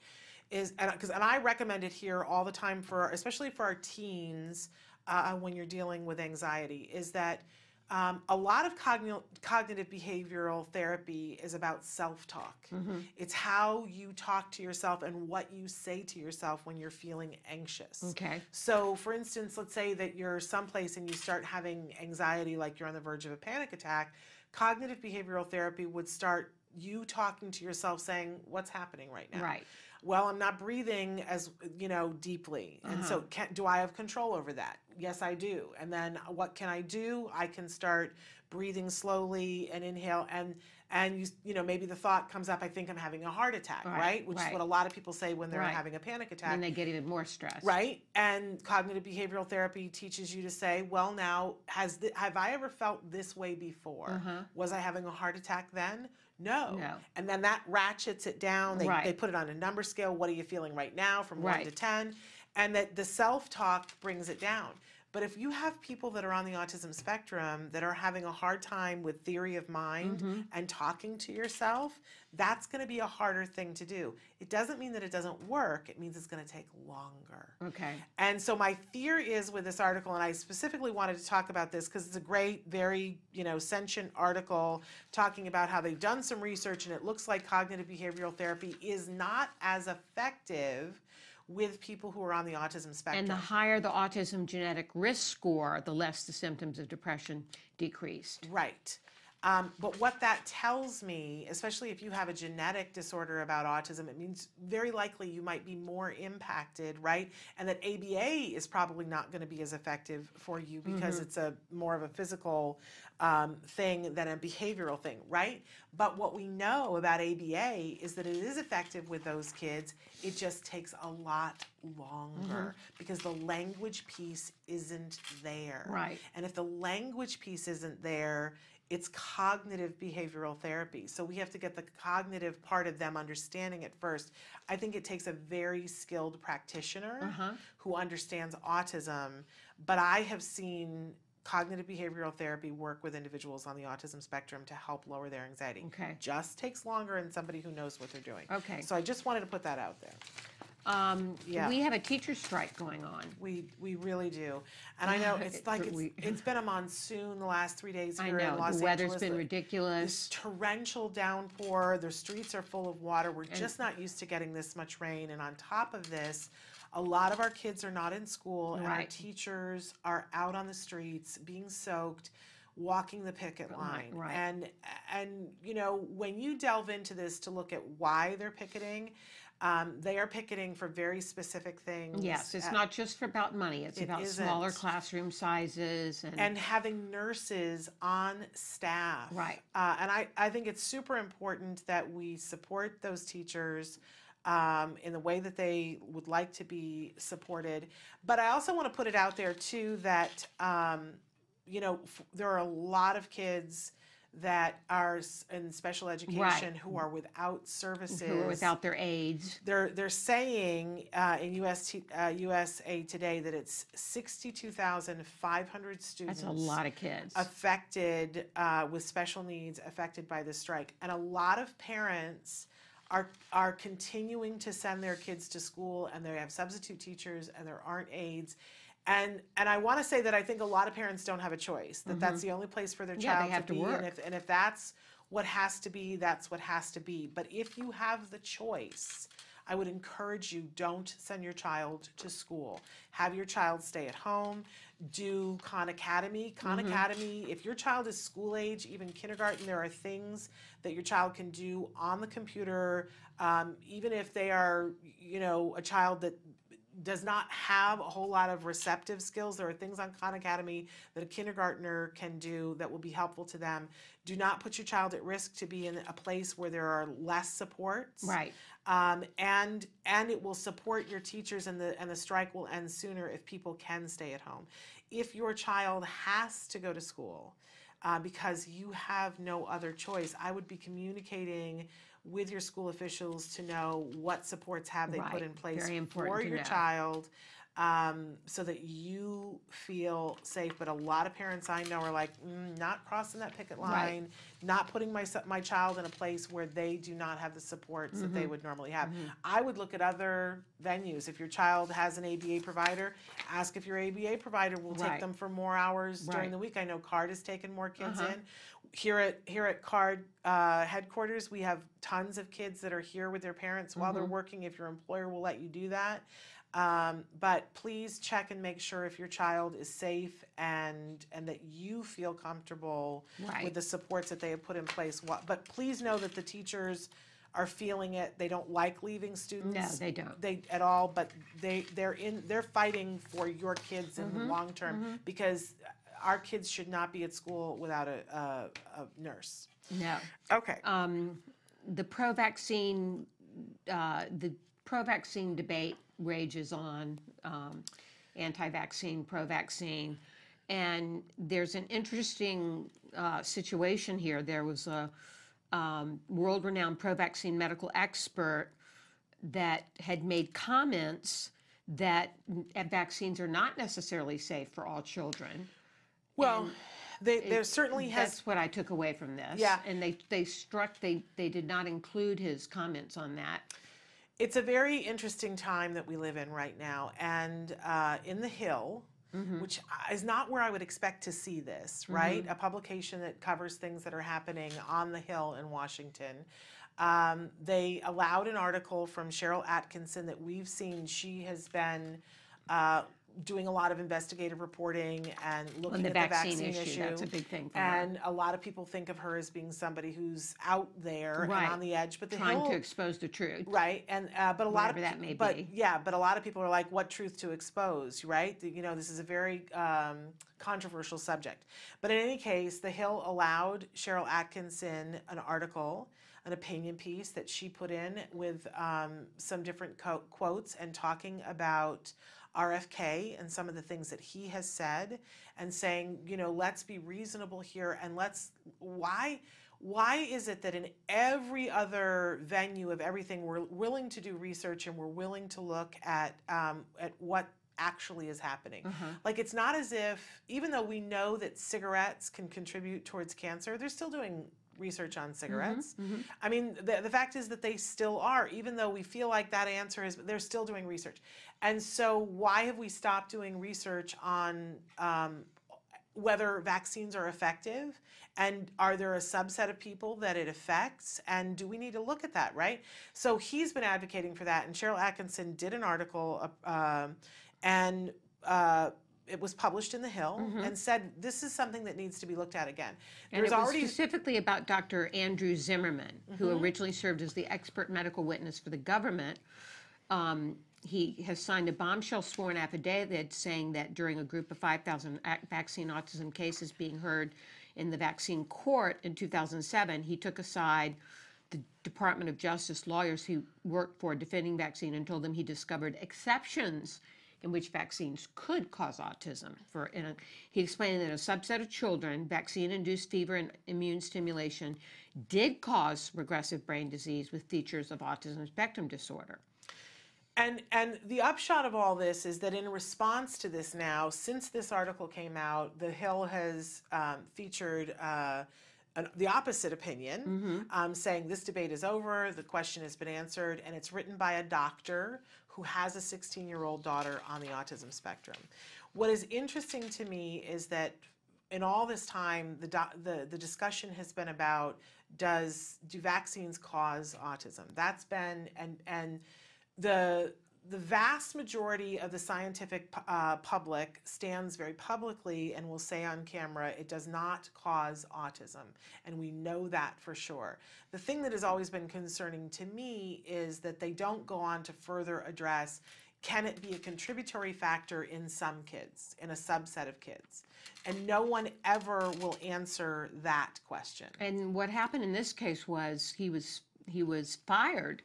is and because and I recommend it here all the time for especially for our teens uh, when you're dealing with anxiety, is that. Um, a lot of cogni- cognitive behavioral therapy is about self talk. Mhm. It's how you talk to yourself and what you say to yourself when you're feeling anxious. Okay. So, for instance, let's say that you're someplace and you start having anxiety, like you're on the verge of a panic attack. Cognitive behavioral therapy would start you talking to yourself saying, What's happening right now? Right. well, I'm not breathing as, you know, deeply. And so Uh-huh. can, do I have control over that? Yes, I do. And then what can I do? I can start breathing slowly and inhale and and you you know maybe the thought comes up I think I'm having a heart attack, Right, right? Which is what a lot of people say when they're Right. having a panic attack. And they get even more stressed. Right? And cognitive behavioral therapy teaches you to say, well, now, has have I ever felt this way before? Uh-huh. Was I having a heart attack then? No. No. And then that ratchets it down. They, Right. they put it on a number scale. What are you feeling right now from 1 to 10? And that the self talk brings it down. But if you have people that are on the autism spectrum that are having a hard time with theory of mind Mhm. and talking to yourself, that's going to be a harder thing to do. It doesn't mean that it doesn't work, it means it's going to take longer. Okay. And so my fear is with this article, and I specifically wanted to talk about this because it's a great, very, you know, sentient article talking about how they've done some research and it looks like cognitive behavioral therapy is not as effective with people who are on the autism spectrum. And the higher the autism genetic risk score, the less the symptoms of depression decreased. Right. Um, but what that tells me, especially if you have a genetic disorder about autism, it means very likely you might be more impacted, right? And that ABA is probably not going to be as effective for you because Mhm. it's a more of a physical um, thing than a behavioral thing, right? But what we know about ABA is that it is effective with those kids. It just takes a lot longer because the language piece isn't there. Right. And if the language piece isn't there, it's cognitive behavioral therapy. So we have to get the cognitive part of them understanding it first. I think it takes a very skilled practitioner Uh-huh. who understands autism, but I have seen cognitive behavioral therapy work with individuals on the autism spectrum to help lower their anxiety. Okay. Just takes longer in somebody who knows what they're doing. Okay. So I just wanted to put that out there. Um, Yeah. We have a teacher strike going on. We we really do, and I know <laughs> it's like it's, We- it's been a monsoon the last three days I here in know, Angeles. the Los weather's been The- ridiculous. This torrential downpour. The streets are full of water. We're just not used to getting this much rain, and on top of this, a lot of our kids are not in school, and our Right. teachers are out on the streets being soaked. Walking the picket line, right. and and you know when you delve into this to look at why they're picketing, um, they are picketing for very specific things. Yes, it's Uh, not just for about money. It's It about smaller isn't. classroom sizes and, and having nurses on staff. Right. Uh, and I, I think it's super important that we support those teachers um, in the way that they would like to be supported. But I also want to put it out there, too, that, um, you know, f- there are a lot of kids that are in special education who are without services who are without their aides. they're they're saying uh, in US uh, USA Today that it's sixty two thousand five hundred students. That's a lot of kids. affected uh, with special needs affected by the strike, and a lot of parents are are continuing to send their kids to school, and they have substitute teachers, and there aren't aides. And and I want to say that I think a lot of parents don't have a choice. That that's Mhm. the only place for their Yeah, they child have to be. work. And if and if that's what has to be, that's what has to be. But if you have the choice, I would encourage you don't send your child to school. Have your child stay at home. Do Khan Academy. Khan Mhm. Academy, if your child is school age, even kindergarten, there are things that your child can do on the computer, um, even if they are, you know, a child that does not have a whole lot of receptive skills. There are things on Khan Academy that a kindergartner can do that will be helpful to them. Do not put your child at risk to be in a place where there are less supports. Right. Um, and and it will support your teachers and the and the strike will end sooner if people can stay at home. If your child has to go to school uh, because you have no other choice, I would be communicating with your school officials to know what supports have they Right. put in place Very important for to your know. child um, so that you feel safe. But a lot of parents I know are like, mm, not crossing that picket line, not putting my my child in a place where they do not have the supports that they Mhm. would normally have. Mhm. I would look at other venues. If your child has an ABA provider, ask if your ABA provider will take Right. them for more hours during Right. the week. I know CARD has taken more kids Uh-huh. in. Here at here at CARD uh, headquarters, we have tons of kids that are here with their parents while they're Mhm. working. If your employer will let you do that. Um, but please check and make sure if your child is safe and and that you feel comfortable Right. with the supports that they have put in place. But please know that the teachers are feeling it. They don't like leaving students. no they don't. They at all, but they they're in they're fighting for your kids in the Mhm, long term mhm. because our kids should not be at school without a, a, a nurse. No. Okay. Um, the pro-vaccine, uh, the pro-vaccine debate rages on, um, anti-vaccine, pro-vaccine, and there's an interesting uh, situation here. There was a um, world-renowned pro-vaccine medical expert that had made comments that vaccines are not necessarily safe for all children. Well, they, it- there certainly has That's what I took away from this. Yeah. And they, they struck, they, they did not include his comments on that. It's a very interesting time that we live in right now. And uh, in the Hill, Mm-hmm. which is not where I would expect to see this, right? Mhm. A publication that covers things that are happening on the Hill in Washington. Um, they allowed an article from Sharyl Attkisson that we've seen. She has been uh, doing a lot of investigative reporting and looking the at vaccine the vaccine issue, that's a big thing for her. and a lot of people think of her as being somebody who's out there Right. and on the edge. But the Trying Hill, to expose the truth. Right, and uh, but a lot of that may but be. yeah, but a lot of people are like, what truth to expose, right? You know, this is a very um, controversial subject. But in any case, The Hill allowed Sharyl Attkisson an article, an opinion piece that she put in with um, some different co- quotes and talking about RFK and some of the things that he has said, and saying, you know, let's be reasonable here and let's why why is it that in every other venue of everything we're willing to do research and we're willing to look at um, at what actually is happening Uh-huh. like it's not as if even though we know that cigarettes can contribute towards cancer they're still doing research on cigarettes. mhm. i mean the, the fact is that they still are even though we feel like that answer is they're still doing research. And so why have we stopped doing research on um, whether vaccines are effective? And are there a subset of people that it affects? And do we need to look at that right? So he's been advocating for that and sharyl attkisson did an article uh, um, and uh, it was published in the hill Mhm. and said this is something that needs to be looked at again And there's it was already specifically about Dr. Andrew Zimmerman, who Mhm. originally served as the expert medical witness for the government. Um, he has signed a bombshell sworn affidavit saying that during a group of 5,000 vaccine autism cases being heard in the vaccine court in 2007, he took aside the Department of Justice lawyers he worked for defending vaccine and told them he discovered exceptions in which vaccines could cause autism. For in a, he explained that a subset of children, vaccine-induced fever and immune stimulation did cause regressive brain disease with features of autism spectrum disorder. And and the upshot of all this is that in response to this now, since this article came out, The Hill has um, featured uh, an, the opposite opinion, um, saying this debate is over, the question has been answered, and it's written by a doctor who has a 16-year-old daughter on the autism spectrum. What is interesting to me is that in all this time, the, the the discussion has been about does do vaccines cause autism? That's been and and the the vast majority of the scientific uh, public stands very publicly and will say on camera it does not cause autism. And we know that for sure. The thing that has always been concerning to me is that they don't go on to further address can it be a contributory factor in some kids in a subset of kids? And no one ever will answer that question. And what happened in this case was he was he was fired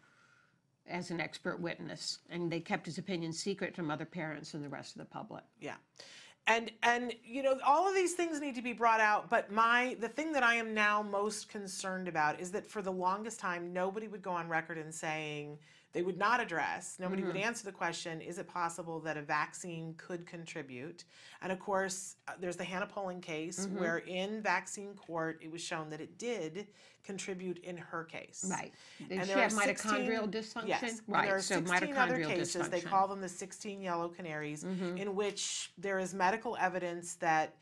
as an expert witness, and they kept his opinion secret from other parents and the rest of the public. Yeah. And and you know all of these things need to be brought out but my the thing that I am now most concerned about is that for the longest time nobody would go on record in saying they would not address nobody would Mhm. answer the question is it possible that a vaccine could contribute and of course uh, there's the Hannah Poling case Mhm. where in vaccine court it was shown that it did contribute in her case Right. Did and she have are 16 mitochondrial dysfunction? Yes. and Right, there are so 16 other cases. They call them the 16 yellow canaries, Mhm. in which there is medical evidence that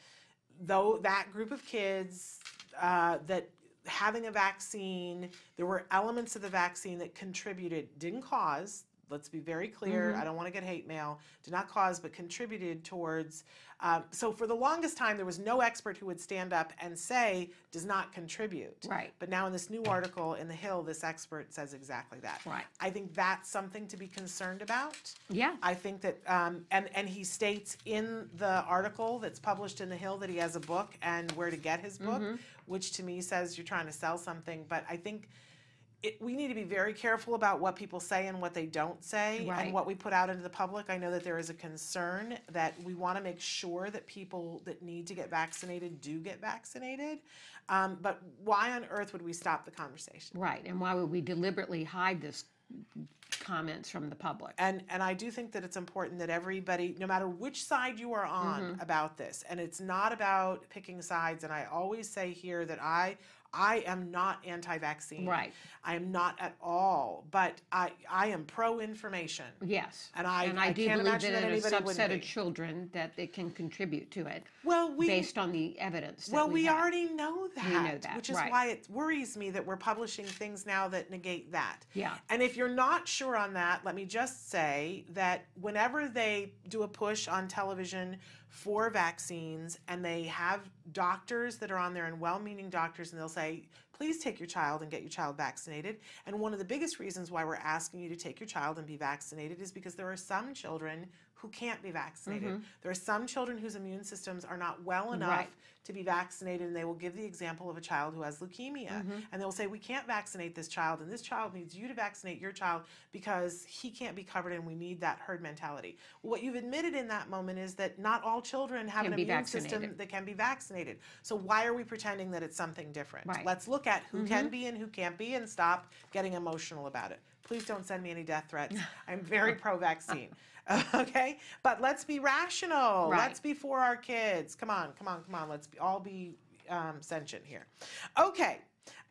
though that group of kids uh, that having a vaccine, there were elements of the vaccine that contributed, didn't cause let's be very clear. Mhm. I don't want to get hate mail. Did not cause, but contributed towards. Um, so for the longest time, there was no expert who would stand up and say does not contribute. Right. But now in this new article in the Hill, this expert says exactly that. Right. I think that's something to be concerned about. Yeah. I think that, um, and and he states in the article that's published in the Hill that he has a book and where to get his book, Mhm. which to me says you're trying to sell something. But I think it, we need to be very careful about what people say and what they don't say Right. and what we put out into the public. I know that there is a concern that we want to make sure that people that need to get vaccinated do get vaccinated. Um, but why on earth would we stop the conversation? Right, and why would we deliberately hide this comments from the public? And and I do think that it's important that everybody, no matter which side you are on Mhm. about this, and it's not about picking sides. And I always say here that I I am not anti-vaccine. Right. I am not at all. But I I am pro-information. Yes. And I, and I, do can't believe imagine that that in a subset of children that it can contribute to it. Well, we based on the evidence. That Well, we, we already know that, We know that, which is right. why it worries me that we're publishing things now that negate that. Yeah. And if you're not sure on that, let me just say that whenever they do a push on television for vaccines and they have doctors that are on there and well meaning doctors, and they'll say, please take your child and get your child vaccinated. And one of the biggest reasons why we're asking you to take your child and be vaccinated is because there are some children who can't be vaccinated. Mhm. There are some children whose immune systems are not well enough Right. to be vaccinated, and they will give the example of a child who has leukemia. Mhm. And they'll say, We can't vaccinate this child, and this child needs you to vaccinate your child because he can't be covered, and we need that herd mentality. What you've admitted in that moment is that not all children have Can an immune system that can be vaccinated. So why are we pretending that it's something different? Right. Let's look at who can Mhm. be and who can't be and stop getting emotional about it. Please don't send me any death threats. <laughs> I'm very pro vaccine. <laughs> Okay? But let's be rational. Right. Let's be for our kids. Come on, come on, come on. Let's be, all be um, sentient here. Okay.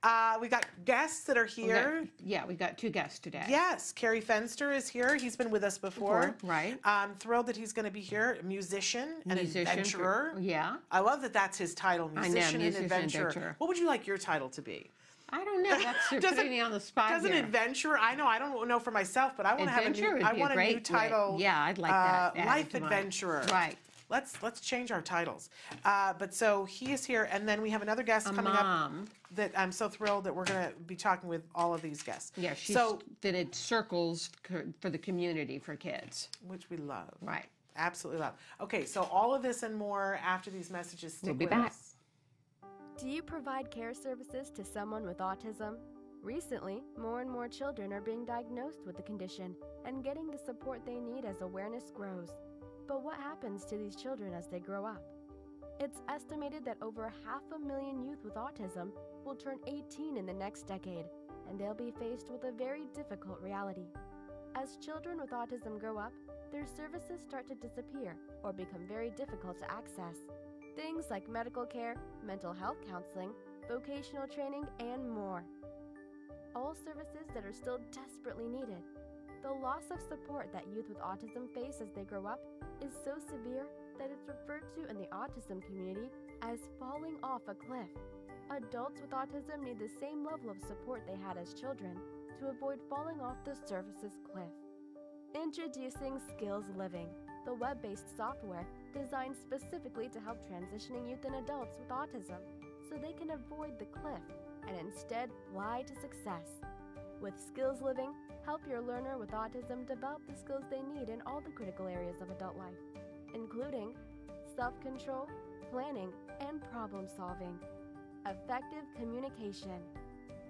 Uh, we got guests that are We got- here. yeah, we got two guests today. Yes, Carrie Fenster is here. He's been with us before. Before, right. I'm thrilled that he's going to be here. Musician, an Musician for- adventurer. yeah. I love that that's his title, I know, musician, musician, and adventurer. adventurer. What would you like your title to be? I don't know. That's <laughs> you're Doesn't- putting me on the spot Doesn't here. adventurer? I know. I don't know for myself, but I want to have a Adventure new. I want a new great way. title. Yeah, I'd like that uh, life mine. adventurer. Right. Let's let's change our titles. Uh, but so he is here, and then we have another guest A coming mom. up. That I'm so thrilled that we're going to be talking with all of these guests. Yeah, she's so fitted circles for the community for kids. which we love. Right. Absolutely love. Okay, so all of this and more after these messages. Stick We'll be with back. us. Do you provide care services to someone with autism? Recently, more and more children are being diagnosed with the condition and getting the support they need as awareness grows. But what happens to these children as they grow up? It's estimated that over half a million youth with autism will turn 18 in the next decade, and they'll be faced with a very difficult reality. As children with autism grow up, their services start to disappear or become very difficult to access. Things like medical care, mental health counseling, vocational training, and more. All services that are still desperately needed. The loss of support that youth with autism face as they grow up is so severe that it's referred to in the autism community as falling off a cliff. Adults with autism need the same level of support they had as children to avoid falling off the services cliff. Introducing Skills Living, the web based software designed specifically to help transitioning youth and adults with autism so they can avoid the cliff and instead fly to success. With Skills Living, help your learner with autism develop the skills they need in all the critical areas of adult life, including self control, planning, and problem solving, effective communication,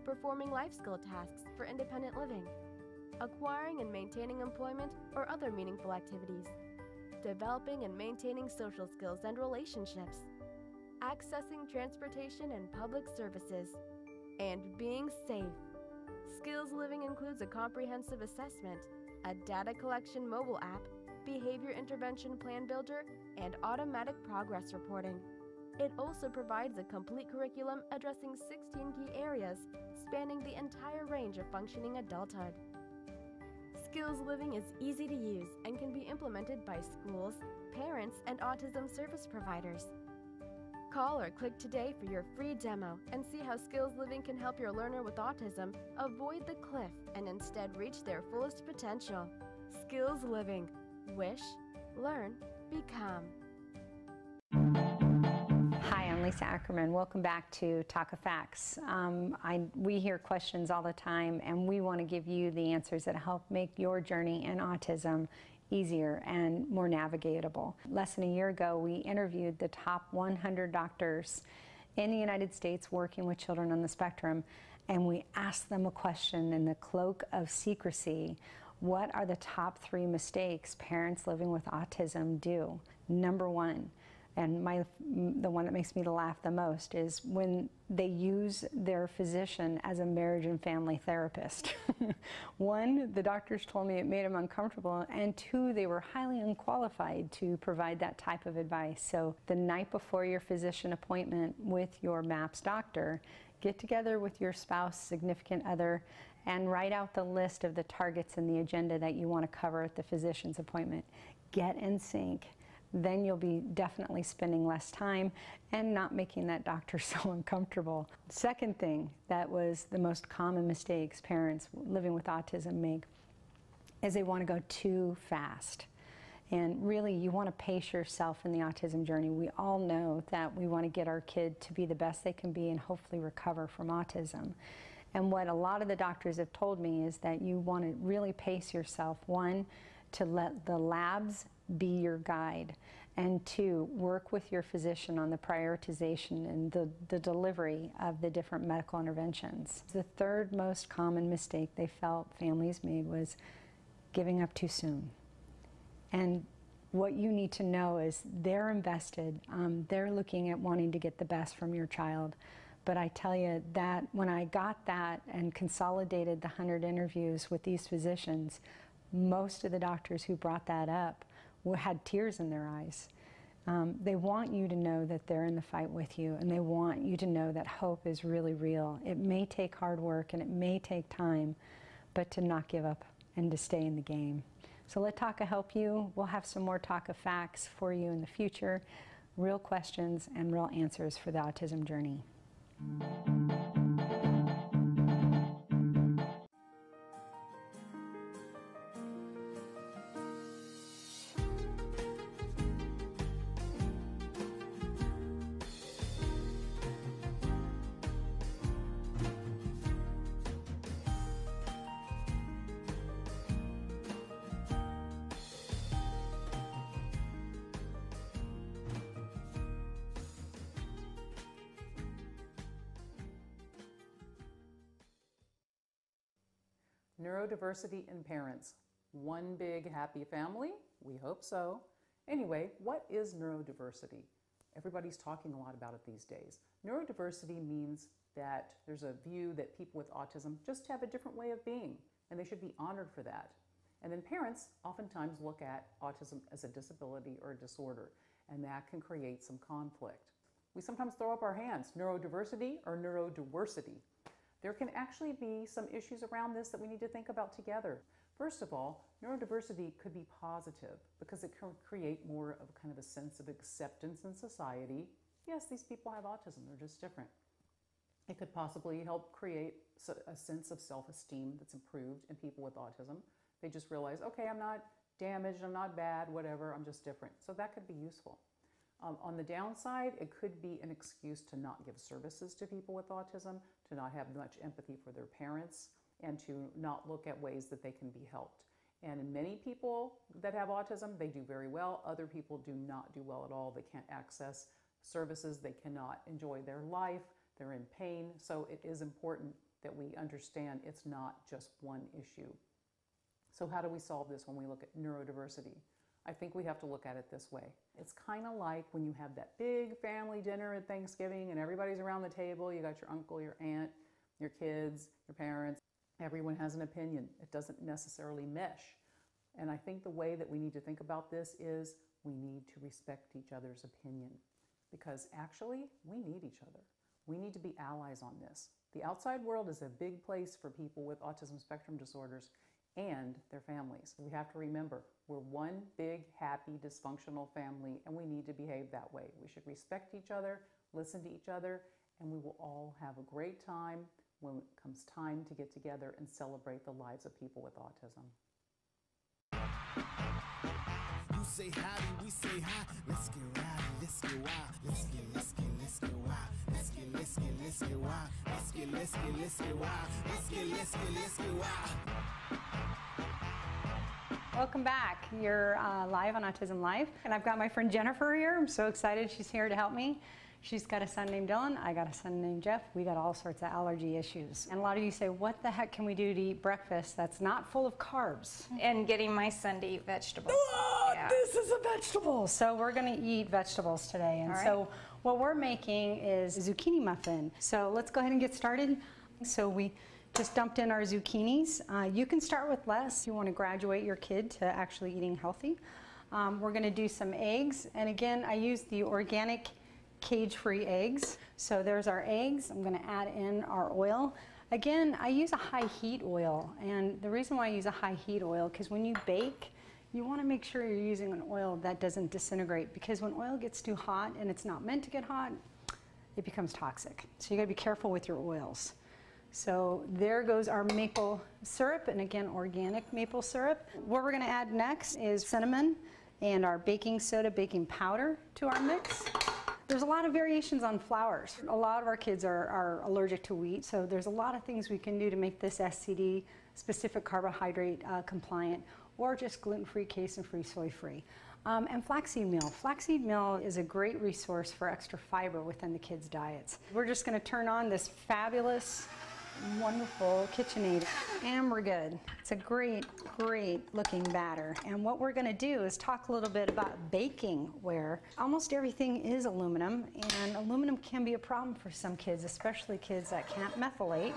performing life skill tasks for independent living, acquiring and maintaining employment or other meaningful activities, developing and maintaining social skills and relationships, accessing transportation and public services, and being safe. Skills Living includes a comprehensive assessment, a data collection mobile app, behavior intervention plan builder, and automatic progress reporting. It also provides a complete curriculum addressing 16 key areas spanning the entire range of functioning adulthood. Skills Living is easy to use and can be implemented by schools, parents, and autism service providers. Call or click today for your free demo and see how Skills Living can help your learner with autism avoid the cliff and instead reach their fullest potential. Skills Living. Wish, learn, become. Lisa Ackerman. Welcome back to TACA Facts. Um, I, we hear questions all the time, and we want to give you the answers that help make your journey in autism easier and more navigatable. Less than a year ago, we interviewed the top 100 doctors in the United States working with children on the spectrum, and we asked them a question in the cloak of secrecy. What are the top three mistakes parents living with autism do? Number one, and my the one that makes me laugh the most is when they use their physician as a marriage and family therapist. <laughs> one, the doctors told me it made them uncomfortable, and two, they were highly unqualified to provide that type of advice. So the night before your physician appointment with your MAPS doctor, get together with your spouse, significant other, and write out the list of the targets and the agenda that you want to cover at the physician's appointment. Get in sync then you'll be definitely spending less time and not making that doctor <laughs> so uncomfortable. Second thing that was the most common mistakes parents living with autism make is they want to go too fast. And really, you want to pace yourself in the autism journey. We all know that we want to get our kid to be the best they can be and hopefully recover from autism. And what a lot of the doctors have told me is that you want to really pace yourself. One, to let the labs be your guide. And two, work with your physician on the prioritization and the, the delivery of the different medical interventions. The third most common mistake they felt families made was giving up too soon. And what you need to know is they're invested, um, they're looking at wanting to get the best from your child. But I tell you that when I got that and consolidated the 100 interviews with these physicians, most of the doctors who brought that up had tears in their eyes. Um, they want you to know that they're in the fight with you, and they want you to know that hope is really real. It may take hard work and it may take time, but to not give up and to stay in the game. So let TACA help you. We'll have some more TACA facts for you in the future, real questions and real answers for the autism journey. Neurodiversity in parents. One big happy family? We hope so. Anyway, what is neurodiversity? Everybody's talking a lot about it these days. Neurodiversity means that there's a view that people with autism just have a different way of being, and they should be honored for that. And then parents oftentimes look at autism as a disability or a disorder, and that can create some conflict. We sometimes throw up our hands neurodiversity or neurodiversity. There can actually be some issues around this that we need to think about together. First of all, neurodiversity could be positive because it can create more of kind of a sense of acceptance in society. Yes, these people have autism, they're just different. It could possibly help create a sense of self esteem that's improved in people with autism. They just realize, okay, I'm not damaged, I'm not bad, whatever, I'm just different. So that could be useful. Um, on the downside, it could be an excuse to not give services to people with autism, to not have much empathy for their parents, and to not look at ways that they can be helped. And many people that have autism, they do very well. Other people do not do well at all. They can't access services, they cannot enjoy their life, they're in pain. So it is important that we understand it's not just one issue. So, how do we solve this when we look at neurodiversity? I think we have to look at it this way. It's kind of like when you have that big family dinner at Thanksgiving and everybody's around the table. You got your uncle, your aunt, your kids, your parents. Everyone has an opinion. It doesn't necessarily mesh. And I think the way that we need to think about this is we need to respect each other's opinion because actually we need each other. We need to be allies on this. The outside world is a big place for people with autism spectrum disorders and their families. We have to remember we're one big, happy, dysfunctional family, and we need to behave that way. We should respect each other, listen to each other, and we will all have a great time when it comes time to get together and celebrate the lives of people with autism. You say we say hi. Let's get let's get wild. Let's get, let's get, let's get wild. Let's get, let's get, let's get wild. Let's get, let's get, let's get wild. Let's get, let's get, let's get wild. Welcome back. You're uh, live on Autism Live, and I've got my friend Jennifer here. I'm so excited she's here to help me. She's got a son named Dylan. I got a son named Jeff. We got all sorts of allergy issues. And a lot of you say, what the heck can we do to eat breakfast that's not full of carbs? And getting my son to eat vegetables. Yeah. This is a vegetable. So we're going to eat vegetables today. And right. so what we're making is zucchini muffin. So let's go ahead and get started. So we just dumped in our zucchinis. Uh, you can start with less you want to graduate your kid to actually eating healthy. Um, we're going to do some eggs. And again, I use the organic cage-free eggs. So there's our eggs. I'm going to add in our oil. Again, I use a high heat oil. And the reason why I use a high heat oil, because when you bake, you want to make sure you're using an oil that doesn't disintegrate because when oil gets too hot and it's not meant to get hot, it becomes toxic. So you got to be careful with your oils. So there goes our maple syrup, and again, organic maple syrup. What we're going to add next is cinnamon and our baking soda baking powder to our mix. There's a lot of variations on flours. A lot of our kids are, are allergic to wheat, so there's a lot of things we can do to make this SCD specific carbohydrate uh, compliant or just gluten-free, casein-free, soy-free. Um, and flaxseed meal. Flaxseed meal is a great resource for extra fiber within the kids' diets. We're just going to turn on this fabulous, wonderful KitchenAid, and we're good. It's a great, great looking batter. And what we're going to do is talk a little bit about baking, where almost everything is aluminum, and aluminum can be a problem for some kids, especially kids that can't methylate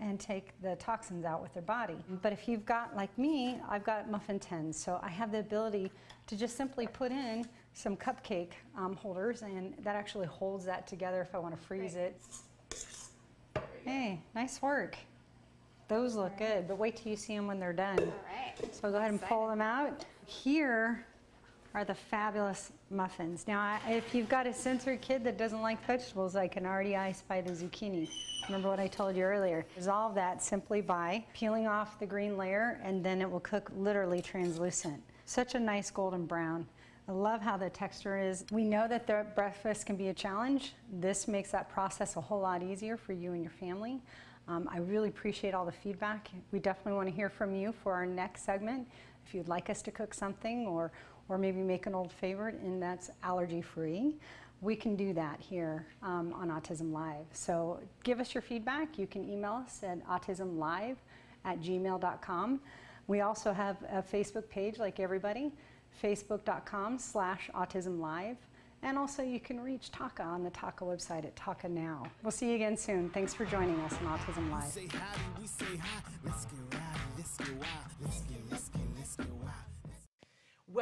and take the toxins out with their body. But if you've got, like me, I've got muffin tins, so I have the ability to just simply put in some cupcake um, holders, and that actually holds that together if I want to freeze it. Hey, nice work. Those look good, but wait till you see them when they're done. right. So go ahead and pull them out. Here are the fabulous muffins. Now, I- if you've got a sensory kid that doesn't like vegetables, I can already I by the zucchini. Remember what I told you earlier? Resolve that simply by peeling off the green layer, and then it will cook literally translucent. Such a nice golden brown. I love how the texture is. We know that the breakfast can be a challenge. This makes that process a whole lot easier for you and your family. Um, I really appreciate all the feedback. We definitely want to hear from you for our next segment. If you'd like us to cook something or, or maybe make an old favorite and that's allergy free, we can do that here um, on Autism Live. So give us your feedback. You can email us at autismlive at gmail.com. We also have a Facebook page like everybody, facebook.com slash autismlive. And also you can reach TACA on the TACA website at TACA Now. We'll see you again soon. Thanks for joining us on Autism Live.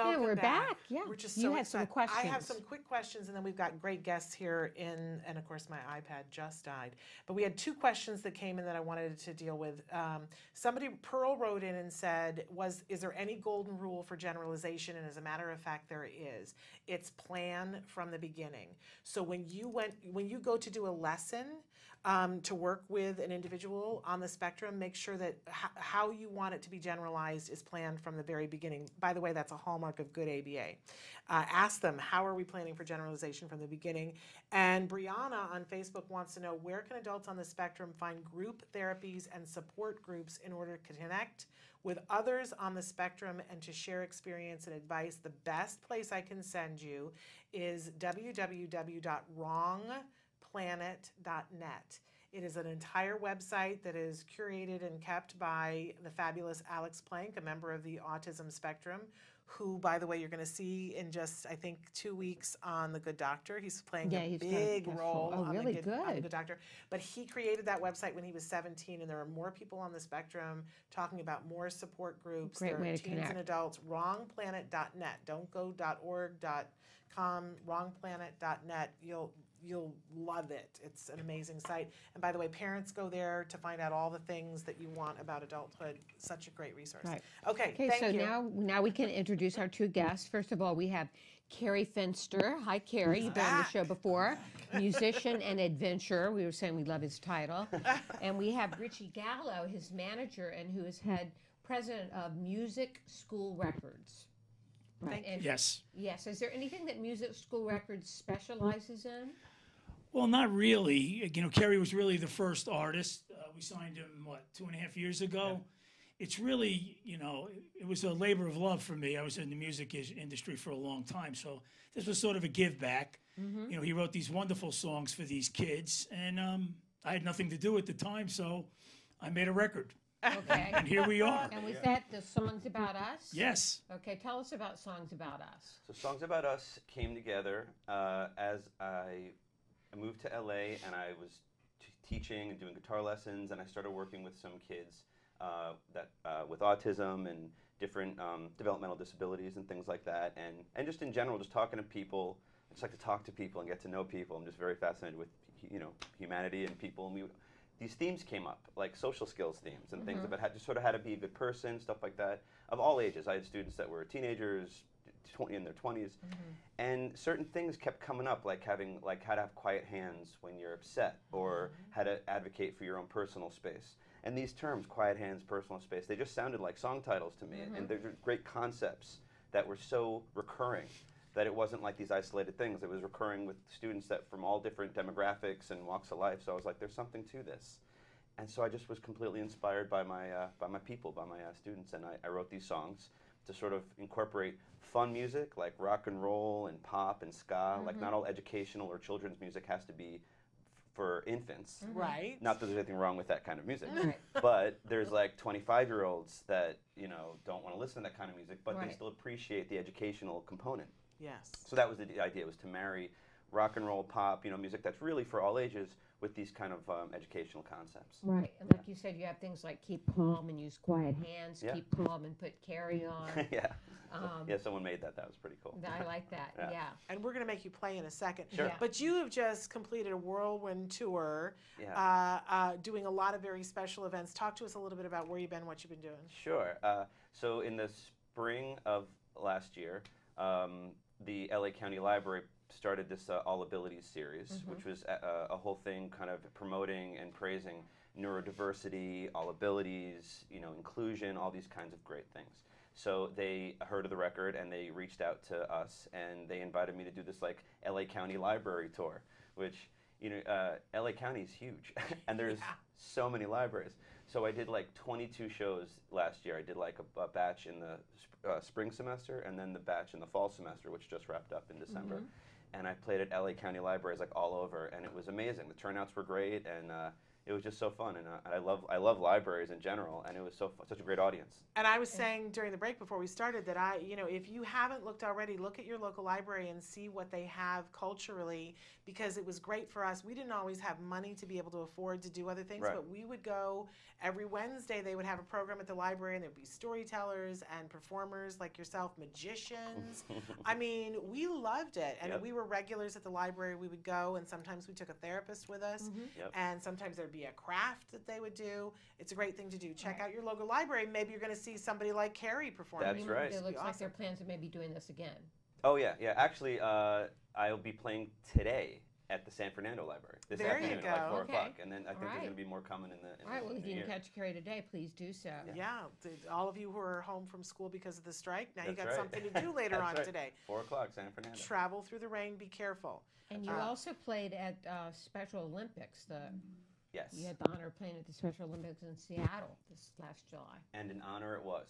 Welcome we're back. Yeah. We're just You so had some excited. I have some quick questions, and then we've got great guests here. In and of course, my iPad just died, but we had two questions that came in that I wanted to deal with. Um, somebody Pearl wrote in and said, "Was is there any golden rule for generalization?" And as a matter of fact, there is. It's plan from the beginning. So when you went, when you go to do a lesson. Um, to work with an individual on the spectrum, make sure that how you want it to be generalized is planned from the very beginning. By the way, that's a hallmark of good ABA. Uh, ask them, how are we planning for generalization from the beginning? And Brianna on Facebook wants to know where can adults on the spectrum find group therapies and support groups in order to connect with others on the spectrum and to share experience and advice. The best place I can send you is www.wrongplanet.net. It is an entire website that is curated and kept by the fabulous Alex Plank, a member of the autism spectrum, who, by the way, you're going to see in just, I think, two weeks on The Good Doctor. He's playing Yeah, a he's big role oh, on, really the good, on The good. Good Doctor. But he created that website when he was 17, and there are more people on the spectrum talking about more support groups. Great there are way to teens connect. and adults. Wrongplanet.net. Don't go .org, .com, wrongplanet.net. You'll you'll love it. It's an amazing site. And by the way, parents go there to find out all the things that you want about adulthood. Such a great resource. Right. Okay, Okay, thank so you. now now we can introduce our two guests. First of all, we have Kerry Fenster. Hi, Kerry. You've been on the ah. show before. Musician and adventurer. We were saying we love his title. <laughs> and we have Richie Gallo, his manager, and who is head president of Music School Records. Right. And- Yes. Yes. Is there anything that Music School Records specializes in? Well, not really. You know, Kerry was really the first artist. Uh, we signed him, what, two and a half years ago? It's really, you know, it was a labor of love for me. I was in the music is- industry for a long time. So this was sort of a give back. Mhm. You know, he wrote these wonderful songs for these kids, and um, I had nothing to do at the time, so I made a record. Okay. And here we are. And was that the songs about us? Yes. Okay, tell us about songs about us. So Songs About Us came together uh, as I moved to LA and I was t- teaching and doing guitar lessons and I started working with some kids uh, that uh, with autism and different um, developmental disabilities and things like that. And, and just in general just talking to people I just like to talk to people and get to know people. I'm just very fascinated with you know humanity and people. And we these themes came up like social skills themes and things Mhm. about how, just sort of how to be a good person stuff like that. Of all ages. I had students that were teenagers 20 in their 20s and certain things kept coming up like having like how to have quiet hands when you're upset or how to advocate for your own personal space. And these terms quiet hands personal space they just sounded like song titles to me. Mhm. and they're great concepts that were so recurring that it wasn't like these isolated things. It was recurring with students that from all different demographics and walks of life. So i was like there's something to this. And so I just was completely inspired by my uh, by my people, by my uh, students, and I, I wrote these songs to sort of incorporate fun music like rock and roll and pop and ska. Like Mhm. not all educational or children's music has to be f- for infants. Mhm. Right. Not that there's anything wrong with that kind of music, Right. <laughs> but there's like 25 year olds that you know don't want to listen to that kind of music, but they still appreciate the educational component. Yes. So that was the idea was to marry rock and roll, pop, you know, music that's really for all ages with these kind of um, educational concepts. Right. And like you said, you have things like keep calm and use quiet hands, Yeah. keep calm and put carry <laughs> on. yeah. Um, yeah, someone made that. That was pretty cool. I like <laughs> that. Yeah. And we're going to make you play in a second. Sure. Yeah. But you have just completed a whirlwind tour, Yeah. uh, uh, doing a lot of very special events. Talk to us a little bit about where you've been, what you've been doing. Sure. Uh, so in the spring of last year, um, the LA County Library started this uh, All Abilities series, Mhm. which was a, a whole thing kind of promoting and praising neurodiversity, all abilities, you know, inclusion, all these kinds of great things. So they heard of the record and they reached out to us and they invited me to do this like LA County Library tour, which you know uh, LA County is huge <laughs> and there's so many libraries. So I did like 22 shows last year. I did like a, a batch in the sp- uh, spring semester and then the batch in the fall semester, which just wrapped up in December. Mhm. And I played at LA County Libraries like all over, and it was amazing. The turnouts were great, and uh, it was just so fun. And uh, I love I love libraries in general, and it was so fu- such a great audience. And I was saying during the break before we started that I, you know, if you haven't looked already, look at your local library and see what they have culturally because it was great for us. We didn't always have money to be able to afford to do other things, Right. but we would go every Wednesday. They would have a program at the library and there'd be storytellers and performers like yourself, magicians. <laughs> I mean, we loved it. And Yep. we were regulars at the library. We would go and sometimes we took a therapist with us. Mhm. Yep. And sometimes there'd be a craft that they would do. It's a great thing to do. Check out your local library. Maybe you're going to see somebody like Kerry perform. That's right. It looks like Awesome. their plans are maybe doing this again. Oh yeah, yeah. Actually, uh, I'll be playing today at the San Fernando Library this There you afternoon at like go. four Okay. o'clock, and then I think All there's going to be more coming in the. In All right, the, well, if you year. can catch Kerry today, please do so. Yeah, th- all of you who are home from school because of the strike, now you got right. something to <laughs> do later on right. today. Four o'clock, San Fernando. Travel through the rain, be careful. And you Uh, also played at uh, Special Olympics. The Yes. you had the honor of playing at the Special Olympics in Seattle this last July. and an honor it was.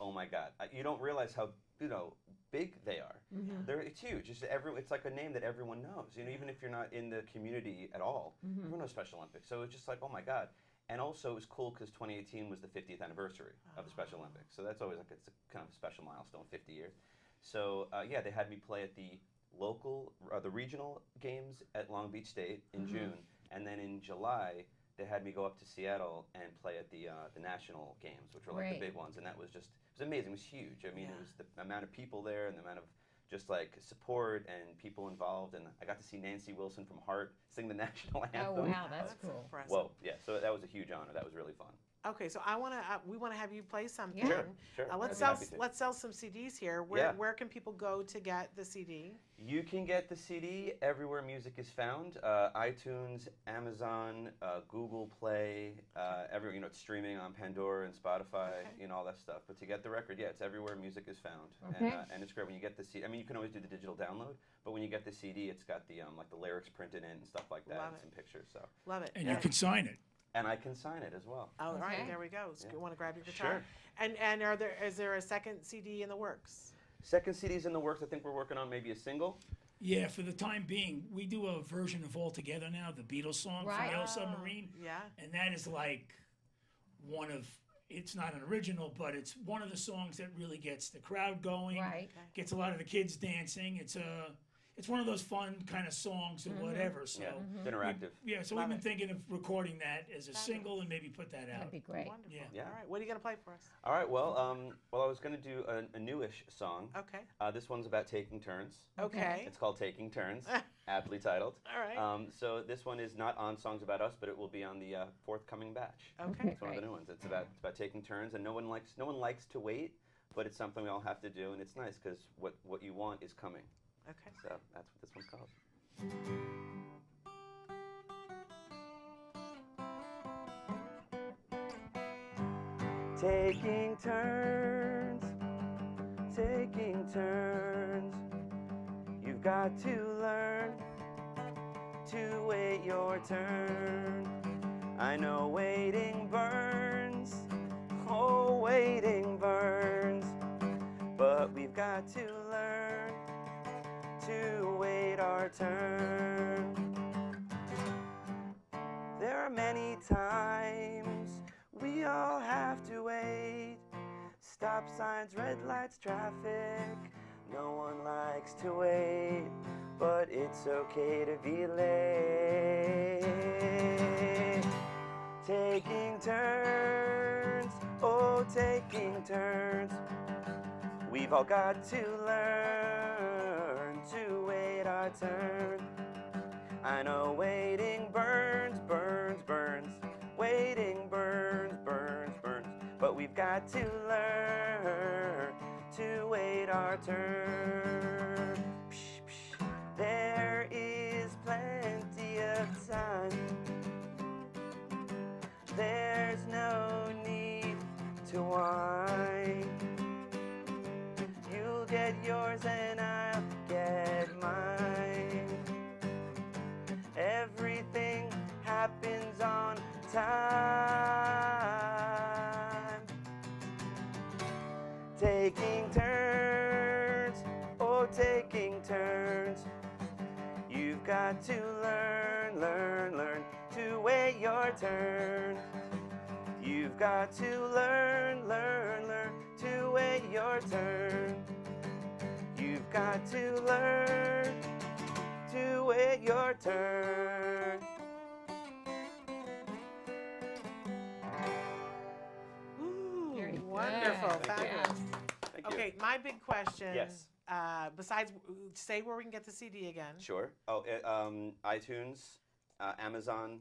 Oh my God! You don't realize how you know big they are. Mhm. They're it's huge. It's every it's like a name that everyone knows. You know, even if you're not in the community at all, Mhm. everyone knows Special Olympics. So it's just like oh my God. And also it was cool because 2018 was the 50th anniversary of the Special Olympics. So that's always like it's a kind of a special milestone, 50 years. So uh, yeah, they had me play at the local, uh, the regional games at Long Beach State in Mhm. June, and then in July they had me go up to Seattle and play at the uh, the national games, which were like Right. the big ones, and that was just it was amazing. It was huge. I mean, it was the amount of people there and the amount of just like support and people involved. And I got to see Nancy Wilson from Heart sing the <laughs> national anthem. Oh wow, that's cool. impressive. Whoa, yeah. So that was a huge honor. That was really fun. Okay, so I want to. Uh, we want to have you play something. Sure, sure. Uh, let's I'd be sell. happy to. Let's sell some CDs here. Where Yeah. Where can people go to get the CD? You can get the CD everywhere music is found: uh, iTunes, Amazon, uh, Google Play. Uh, everywhere, you know, it's streaming on Pandora and Spotify, you know, all that stuff. But to get the record, yeah, it's everywhere music is found, and, Okay. uh, and it's great when you get the CD. I mean, you can always do the digital download, but when you get the CD, it's got the um, like the lyrics printed in and stuff like that, Love and it. some pictures. So. Love it. And you can sign it. And I can sign it as well. All right, Okay. there we go. So Yeah. You want to grab your guitar? Sure. And and are there is there a second CD in the works? Second CD's in the works. I think we're working on maybe a single. Yeah, for the time being, we do a version of All Together now, the Beatles song Right. from oh, Yellow Submarine. Yeah. And that is like one of, it's not an original, but it's one of the songs that really gets the crowd going. Right. Gets a lot of the kids dancing. It's a, it's one of those fun kind of songs or Mhm. whatever. So Yeah, Mm-hmm. interactive. we- yeah, so Love we've been it. thinking of recording that as a single and maybe put that out. That'd be great. Wonderful. Yeah. Yeah. All right. What are you gonna play for us? All right. Well, um, well, I was going to do a, a newish song. Okay. Uh, this one's about taking turns. Okay. It's called Taking Turns, <laughs> aptly titled. All right. Um, so this one is not on Songs About Us, but it will be on the uh, forthcoming batch. Okay. It's one of the new ones. It's about it's about taking turns, and no one likes no one likes to wait, but it's something we all have to do, and it's nice because what what you want is coming. Okay. So that's what this one's called. Taking turns, taking turns. You've got to learn to wait your turn. I know waiting burns, oh, waiting burns. But we've got to learn to wait our turn. There are many times we all have to wait. Stop signs, red lights, traffic. No one likes to wait, but it's okay to be late. Taking turns, oh, taking turns. We've all got to learn to wait our turn. I know waiting burns, burns, burns. Waiting burns, burns, burns. But we've got to learn to wait our turn. Psh, psh. There is plenty of time. There's no need to whine. You'll get yours and I'll Everything happens on time. Taking turns, oh, taking turns. You've got to learn, learn, learn to wait your turn. You've got to learn, learn, learn to wait your turn. You've got to learn to wait your turn. Ooh, Very good. wonderful. Thank. Fabulous. Thank you. Okay, my big question. Yes. Uh, besides, say where we can get the CD again. Sure. Oh, it, um, iTunes, uh, Amazon.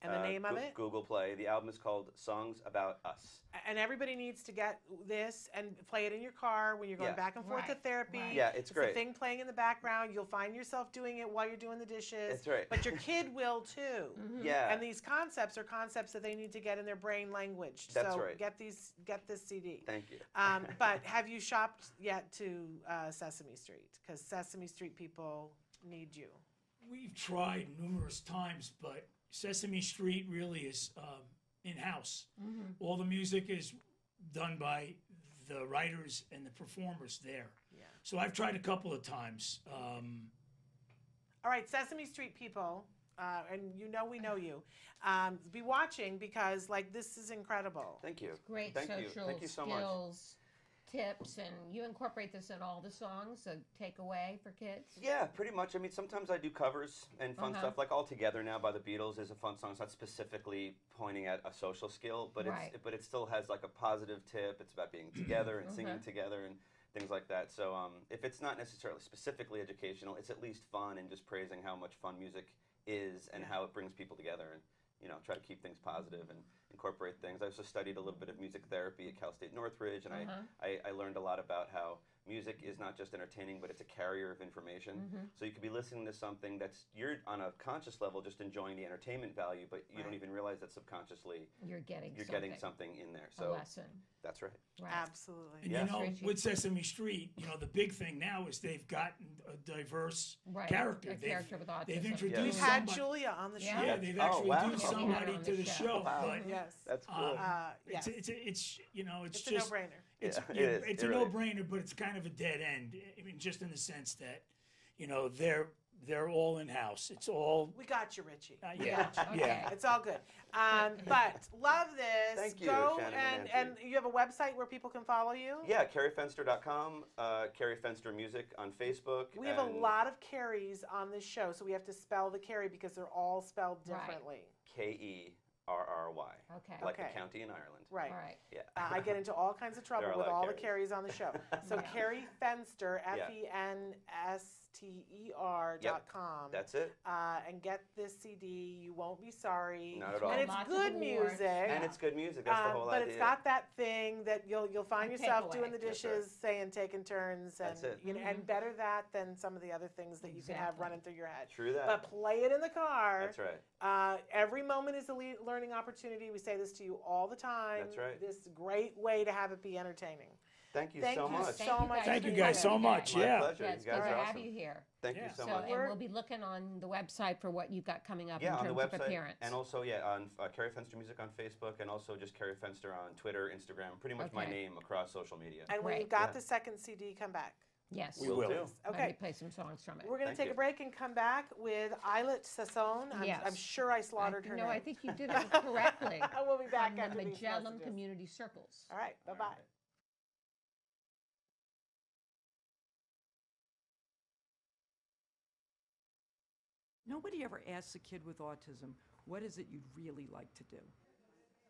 And the uh, name of Goo- it? Google Play. The album is called Songs About Us. And everybody needs to get this and play it in your car when you're going Yeah. back and forth to therapy. right. Yeah, it's a great. thing playing in the background. You'll find yourself doing it while you're doing the dishes. That's right. But your <laughs> kid will too. Yeah. And these concepts are concepts that they need to get in their brain language. That's so right. get these, get this CD. Thank you. Um, <laughs> but have you shopped yet to uh, Sesame Street? Because Sesame Street people need you. We've tried numerous times, but Sesame Street really is um, in house. All the music is done by the writers and the performers there. Yeah. So I've tried a couple of times. Um, All right, Sesame Street people, uh, and you know we know you. Um, be watching because like this is incredible. Thank you. Great Thank you. social Thank you so much. Tips, and you incorporate this in all the songs, a takeaway for kids. Yeah, pretty much. I mean, sometimes I do covers and fun Uh-huh. stuff. Like "All Together" now by the Beatles is a fun song. It's not specifically pointing at a social skill, but Right. it's but it still has like a positive tip. It's about being together and <clears throat> singing Mhm. together, and things like that. So um, if it's not necessarily specifically educational, it's at least fun and just praising how much fun music is and how it brings people together and you know try to keep things positive and incorporate things. I also studied a little bit of music therapy at Cal State Northridge, and Uh-huh. I, I, I learned a lot about how music is not just entertaining, but it's a carrier of information. Mhm. So you could be listening to something that's you're on a conscious level just enjoying the entertainment value, but you don't even realize that subconsciously You're getting you're getting something. something in there. A So lesson. That's right. Absolutely. And Yeah. you know, with Sesame Street, you know, the big thing now is they've gotten a diverse Right, character. a They've- character with They've introduced We've had Julia on the show. Yeah, they've Oh, actually wow. introduced somebody on to the the show. show. Wow. But, Yes. That's cool. um, Uh, it's, yes. it's, it's, you know, it's, It's a no-brainer. It's, Yeah, it yeah, it's It a really no-brainer, but it's kind of a dead end. I mean, just in the sense that, you know, they're they're all in house. It's all We got you, Richie. Uh, yeah, got you. yeah. It's all good. Um, <laughs> but love this. Thank you, Go and, and and you have a website where people can follow you? Yeah, kerryfenster.com, uh, Kerry Fenster Music on Facebook. We have a lot of Carries on this show, so we have to spell the Kerry because they're all spelled Right. differently. K E R R Y. Okay. Like Okay. the county in Ireland. Right. All right. Yeah. Uh, I get into all kinds of <laughs> trouble There are a with lot of all the Carries. Carries on the show. <laughs> So Yeah. Kerry Fenster, F E N S T E R dot com. That's it. Uh, and get this CD. You won't be sorry. Not at all. And it's Lots of good awards. music. And it's good music. That's the Um, whole but idea. it's got that thing that you'll you'll find A yourself takeaway. doing the That's dishes, saying taking turns, and That's it. you know, and better that than some of the other things that you can have Exactly. running through your head. True that. But play it in the car. That's right. Uh, every moment is a le- learning opportunity. We say this to you all the time. That's right. This great way to have it be entertaining. Thank you Thank so you much. so much. Thank for you guys here. so much. My yeah. pleasure. Yeah, You it's guys good are to awesome. have you here. Thank Yeah. you so, So, much. and we'll be looking on the website for what you've got coming up yeah, in on terms the of website, appearance. and also yeah, on uh, Kerry Fenster Music on Facebook, and also just Kerry Fenster on Twitter, Instagram, pretty much my Okay. name across social media. And when Right. you've got Yeah. the second CD, come back. yes. We will. do. Let me Okay. play some songs from it. We're going to Thank take you. a break and come back with Islet Sassone. I'm, Yes. I'm sure I slaughtered I, her no, name. I think you did it <laughs> correctly. we'll be back from after the these Magellan messages. Community Circles. All right. Bye bye. Nobody ever asks a kid with autism, what is it you'd really like to do?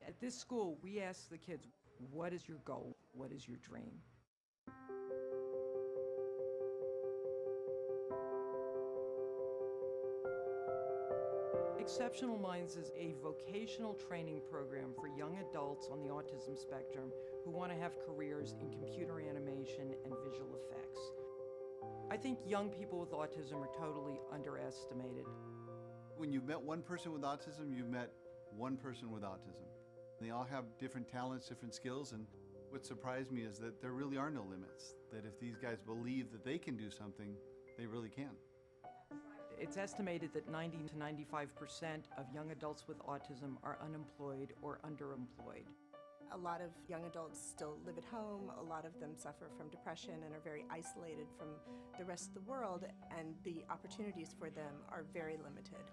At this school, we ask the kids, what is your goal? What is your dream? Exceptional Minds is a vocational training program for young adults on the autism spectrum who want to have careers in computer animation and visual effects. I think young people with autism are totally underestimated. When you've met one person with autism, you've met one person with autism. They all have different talents, different skills, and what surprised me is that there really are no limits. That if these guys believe that they can do something, they really can. It's estimated that 90 to 95% of young adults with autism are unemployed or underemployed. A lot of young adults still live at home. A lot of them suffer from depression and are very isolated from the rest of the world, and the opportunities for them are very limited.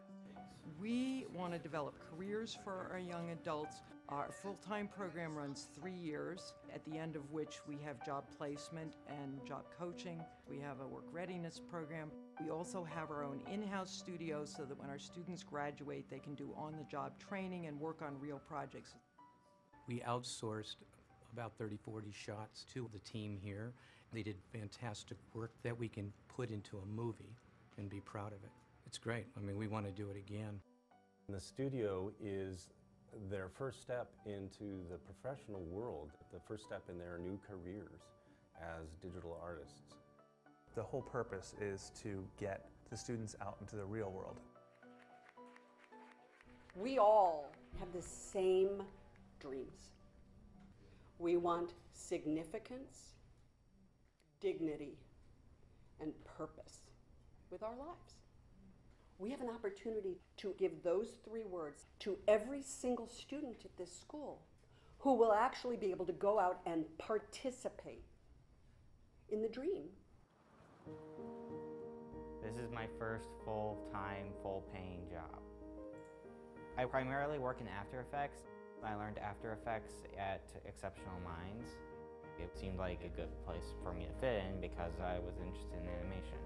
We want to develop careers for our young adults. Our full time program runs three years, at the end of which we have job placement and job coaching. We have a work readiness program. We also have our own in house studio so that when our students graduate, they can do on the job training and work on real projects. We outsourced about 30, 40 shots to the team here. They did fantastic work that we can put into a movie and be proud of it. It's great. I mean, we want to do it again. The studio is their first step into the professional world, the first step in their new careers as digital artists. The whole purpose is to get the students out into the real world. We all have the same dreams. We want significance, dignity, and purpose with our lives. We have an opportunity to give those three words to every single student at this school who will actually be able to go out and participate in the dream. This is my first full-time, full-paying job. I primarily work in After Effects. I learned After Effects at Exceptional Minds. It seemed like a good place for me to fit in because I was interested in animation.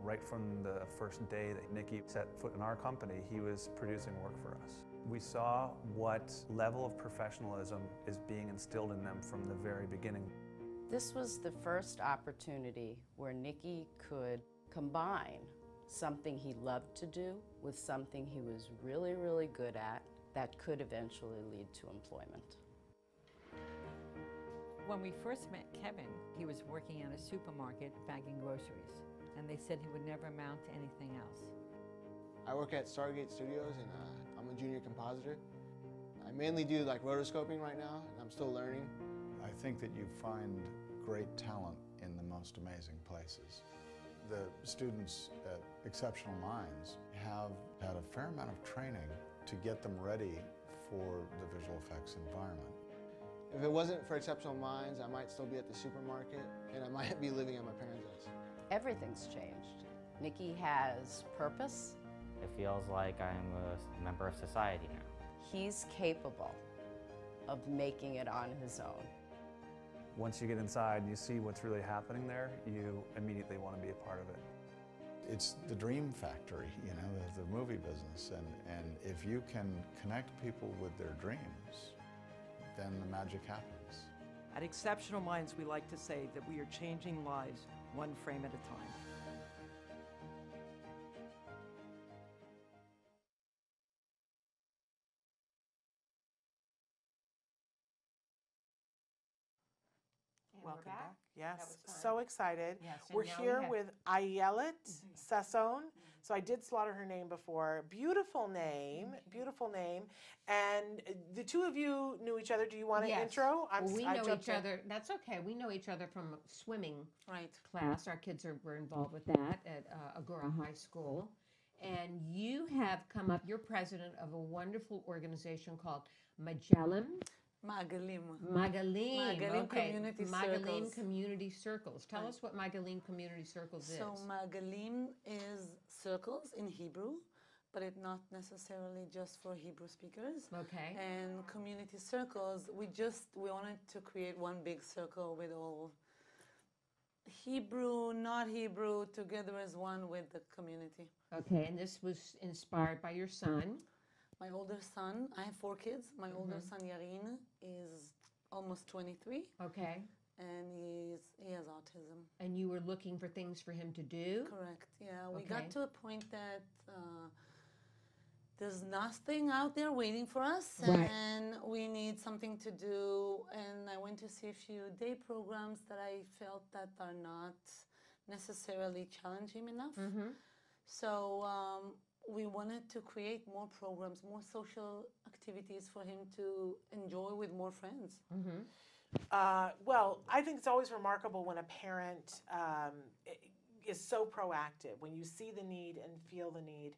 Right from the first day that Nikki set foot in our company, he was producing work for us. We saw what level of professionalism is being instilled in them from the very beginning. This was the first opportunity where Nikki could combine something he loved to do with something he was really, really good at that could eventually lead to employment. When we first met Kevin, he was working at a supermarket bagging groceries, and they said he would never amount to anything else. I work at Stargate Studios and uh, I'm a junior compositor. I mainly do like rotoscoping right now and I'm still learning. I think that you find great talent in the most amazing places. The students at Exceptional Minds have had a fair amount of training to get them ready for the visual effects environment. If it wasn't for Exceptional Minds, I might still be at the supermarket and I might be living at my parents' house. Everything's changed. Nikki has purpose. It feels like I'm a member of society now. He's capable of making it on his own. Once you get inside and you see what's really happening there, you immediately want to be a part of it. It's the dream factory, you know, the, the movie business. And, and if you can connect people with their dreams, then the magic happens. At Exceptional Minds, we like to say that we are changing lives one frame at a time. Welcome back. Yes, That was fun. so excited. Yes, and We're now we here have- with Ayelet Sasson. So I did slaughter her name before. Beautiful name, beautiful name. And uh, the two of you knew each other. Do you want an Yes. intro? Well, s- we I know jumped each in. other. That's okay. We know each other from swimming right. class. Our kids are, were involved with that at uh, Agoura High School. And you have come up, you're president of a wonderful organization called Magellan. Magalim. Magalim. Magalim okay. Community Magalim Circles. Community Circles. Tell us what Magalim Community Circles So is. So Magalim is circles in Hebrew, but it's not necessarily just for Hebrew speakers. Okay. And community circles, we just we wanted to create one big circle with all Hebrew, not Hebrew, together as one with the community. Okay, and this was inspired by your son. My older son, I have four kids. My older Mhm. son Yarin is almost 23. Okay. And he's he has autism. And you were looking for things for him to do? Correct. Yeah, we Okay. got to a point that uh, there's nothing out there waiting for us, Right. and we need something to do. And I went to see a few day programs that I felt that are not necessarily challenging enough. Mm-hmm. So um, we wanted to create more programs, more social activities for him to enjoy with more friends. Mm-hmm. Uh, well, I think it's always remarkable when a parent um, is so proactive, when you see the need and feel the need.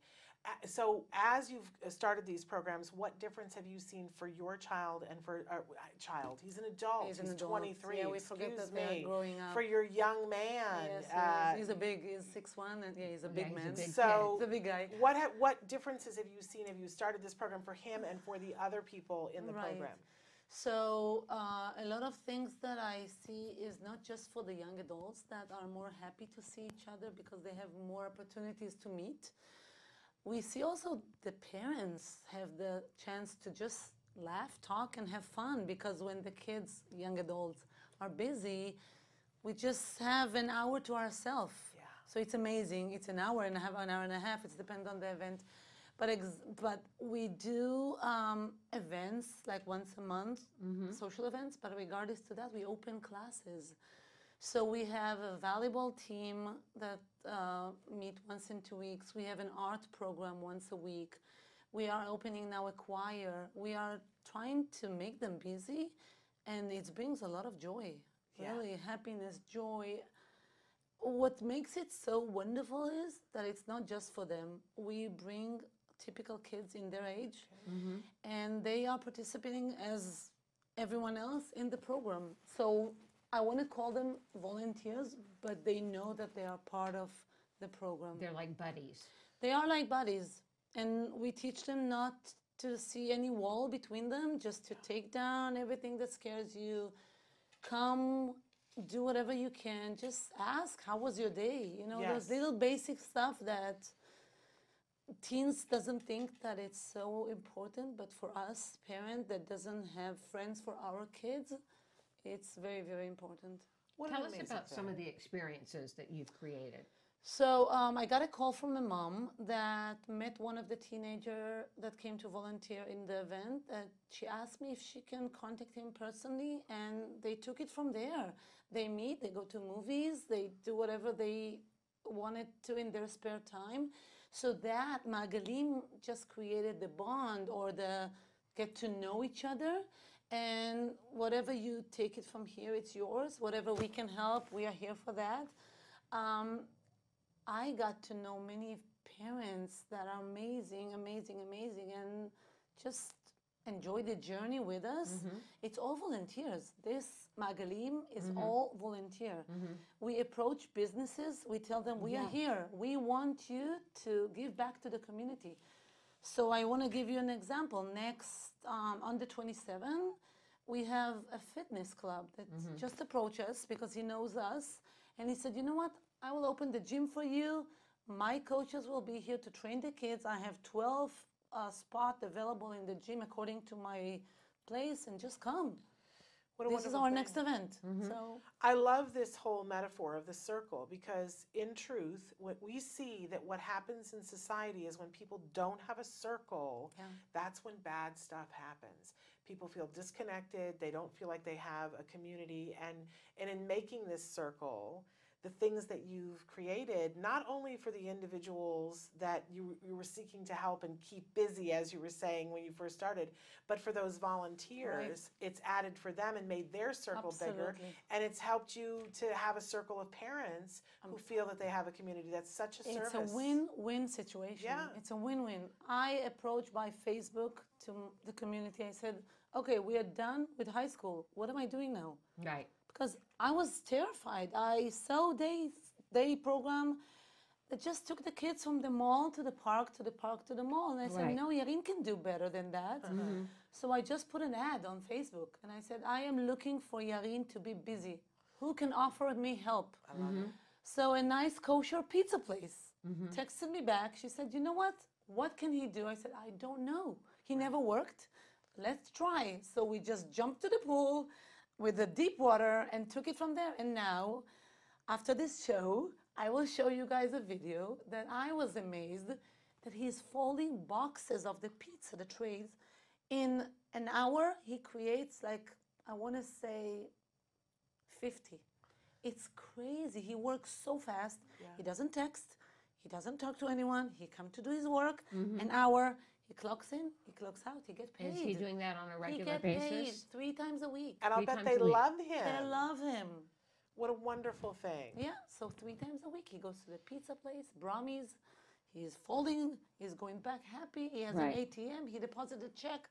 A- So, as you've started these programs, what difference have you seen for your child and for uh, child? He's an adult. He's He's, an adult. 23. Yeah, we forget excuse that they are me. growing up. For your young man. Yes, he uh, he's a big, he's six one, and yeah, he's a big man. A big so, he's a big guy. What ha- what differences have you seen? Have you started this program for him and for the other people in the Right. program? So uh, a lot of things that I see is not just for the young adults that are more happy to see each other because they have more opportunities to meet. We see also the parents have the chance to just laugh, talk, and have fun because when the kids, young adults, are busy, we just have an hour to ourselves. Yeah. So it's amazing. It's an hour and a half, an hour and a half. It depends on the event. But ex- but we do um, events like once a month, social events. But regardless to that, we open classes. So we have a volleyball team that uh, meet once in two weeks. We have an art program once a week. We are opening now a choir. We are trying to make them busy, and it brings a lot of joy. Yeah. Really, happiness, joy. What makes it so wonderful is that it's not just for them. We bring typical kids in their age, Mm-hmm. and they are participating as everyone else in the program. So I want to call them volunteers, but they know that they are part of the program. They're like buddies. They are like buddies, and we teach them not to see any wall between them, just to take down everything that scares you. Come, do whatever you can. Just ask, "How was your day?" You know, Yes. those little basic stuff that teens doesn't think that it's so important, but for us, parent that doesn't have friends for our kids, it's very, very important. What Tell us amazing about some of the experiences that you've created. So um, I got a call from a mom that met one of the teenager that came to volunteer in the event. That she asked me if she can contact him personally, and they took it from there. They meet, they go to movies, they do whatever they wanted to in their spare time. So that Magalim just created the bond or the get to know each other. And whatever you take it from here, it's yours. Whatever we can help, we are here for that. Um, I got to know many parents that are amazing, amazing, amazing, and just enjoy the journey with us. Mm-hmm. It's all volunteers. This Magalim is Mhm. all volunteer. We approach businesses, we tell them, we are here. We want you to give back to the community. So I want to give you an example. Next, um, on the 27, we have a fitness club that Mhm. just approached us because he knows us. And he said, you know what? I will open the gym for you. My coaches will be here to train the kids. I have 12 uh, spots available in the gym according to my place, and just come. What a this is our thing. next event. Mm-hmm. So I love this whole metaphor of the circle because, in truth, what we see that what happens in society is when people don't have a circle, Yeah. that's when bad stuff happens. People feel disconnected, they don't feel like they have a community, and, and in making this circle, the things that you've created, not only for the individuals that you, you were seeking to help and keep busy, as you were saying when you first started, but for those volunteers, it's added for them and made their circle bigger. And it's helped you to have a circle of parents who um, feel that they have a community. That's such a service. It's a win-win situation. Yeah. It's a win-win. I approached by Facebook to the community. I said, "Okay, we are done with high school. What am I doing now?" Right. Because I was terrified. I saw day day program that just took the kids from the mall to the park to the park to the mall, and I said, Right. "No, Yarin can do better than that." Mhm. So I just put an ad on Facebook, and I said, "I am looking for Yarin to be busy. Who can offer me help?" Mhm. So a nice kosher pizza place Mhm. texted me back. She said, "You know what? What can he do?" I said, "I don't know. He never worked. Let's try." So we just jumped to the pool with the deep water and took it from there. And now, after this show, I will show you guys a video that I was amazed that he's folding boxes of the pizza, the trays. In an hour, he creates like I want to say 50. It's crazy. He works so fast. Yeah. He doesn't text. He doesn't talk to anyone. He come to do his work. Mm -hmm. An hour. He clocks in. He clocks out. He gets paid. Is he doing that on a He regular get paid basis? three times a week. And I'll Three bet they love him. They love him. What a wonderful thing. Yeah, so three times a week he goes to the pizza place, Brahmies. He's folding. He's going back happy. He has Right. an ATM. He deposited a check.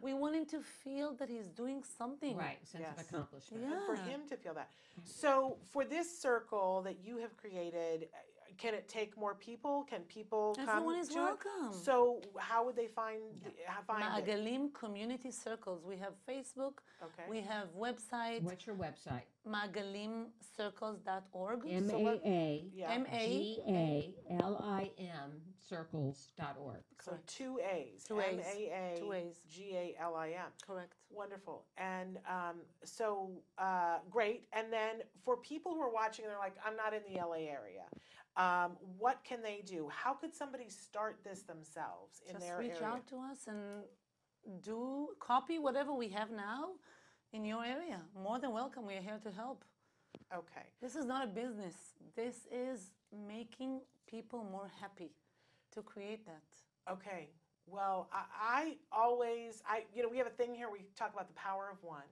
We want him to feel that he's doing something. Right, sense of Yes. accomplishment. And for him to feel that. So, for this circle that you have created, uh, can it take more people? Can people come Everyone is to it? welcome. So, how would they find how find it? Magalim Community Circles. We have Facebook. Okay. We have website. What's your website? magalimcircles.org. M So A what- A Yeah. M.A. G A L I M circles.org. So two A's. Two A's. M A A Two A's. G A L I M. Correct. Wonderful. And um, so uh, great. And then for people who are watching and they're like, I'm not in the LA area, um, what can they do? How could somebody start this themselves in Just their reach area? out to us and do copy whatever we have now in your area. More than welcome. We are here to help. Okay. This is not a business. This is making people more happy to create that. Okay. Well, I, I always, I, you know, we have a thing here. We talk about the power of one.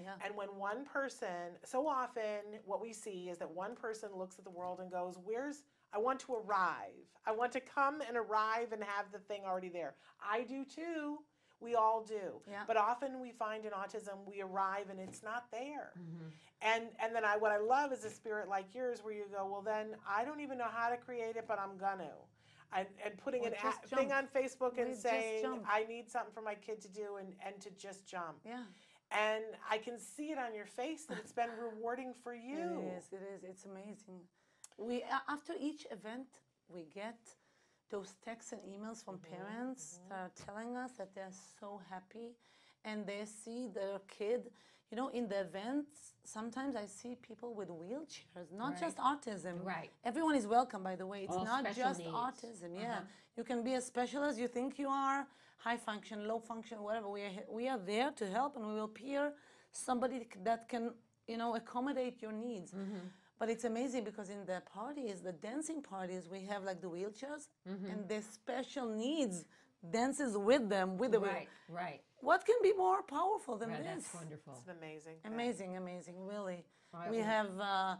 Yeah. And when one person, so often what we see is that one person looks at the world and goes, Where's, I want to arrive. I want to come and arrive and have the thing already there. I do too. We all do. Yeah. But often we find in autism, we arrive and it's not there. Mm-hmm. And and then I what I love is a spirit like yours where you go, well then I don't even know how to create it, but I'm gonna. And, and putting Or an a- thing on. Facebook and just saying. I need something for my kid to do and, and to just jump. Yeah. And I can see it on your face that it's been <laughs> rewarding for you. It is. It is. It's amazing. We after each event we get those texts and emails from Mm-hmm, parents that are telling us that they're so happy and they see their kid. You know, in the events, sometimes I see people with wheelchairs, not just autism. Right. Everyone is welcome, by the way. It's All not just needs. autism. Yeah, Uh-huh. you can be as special as you think you are, high function, low function, whatever. We are we are there to help, and we will peer somebody that can, you know, accommodate your needs. Mm-hmm. But it's amazing because in the parties, the dancing parties, we have like the wheelchairs Mhm. and the special needs dances with them with the wheel- Right, right. What can be more powerful than Yeah, this? that's wonderful. It's amazing. thing. Amazing, amazing, really. I we have uh,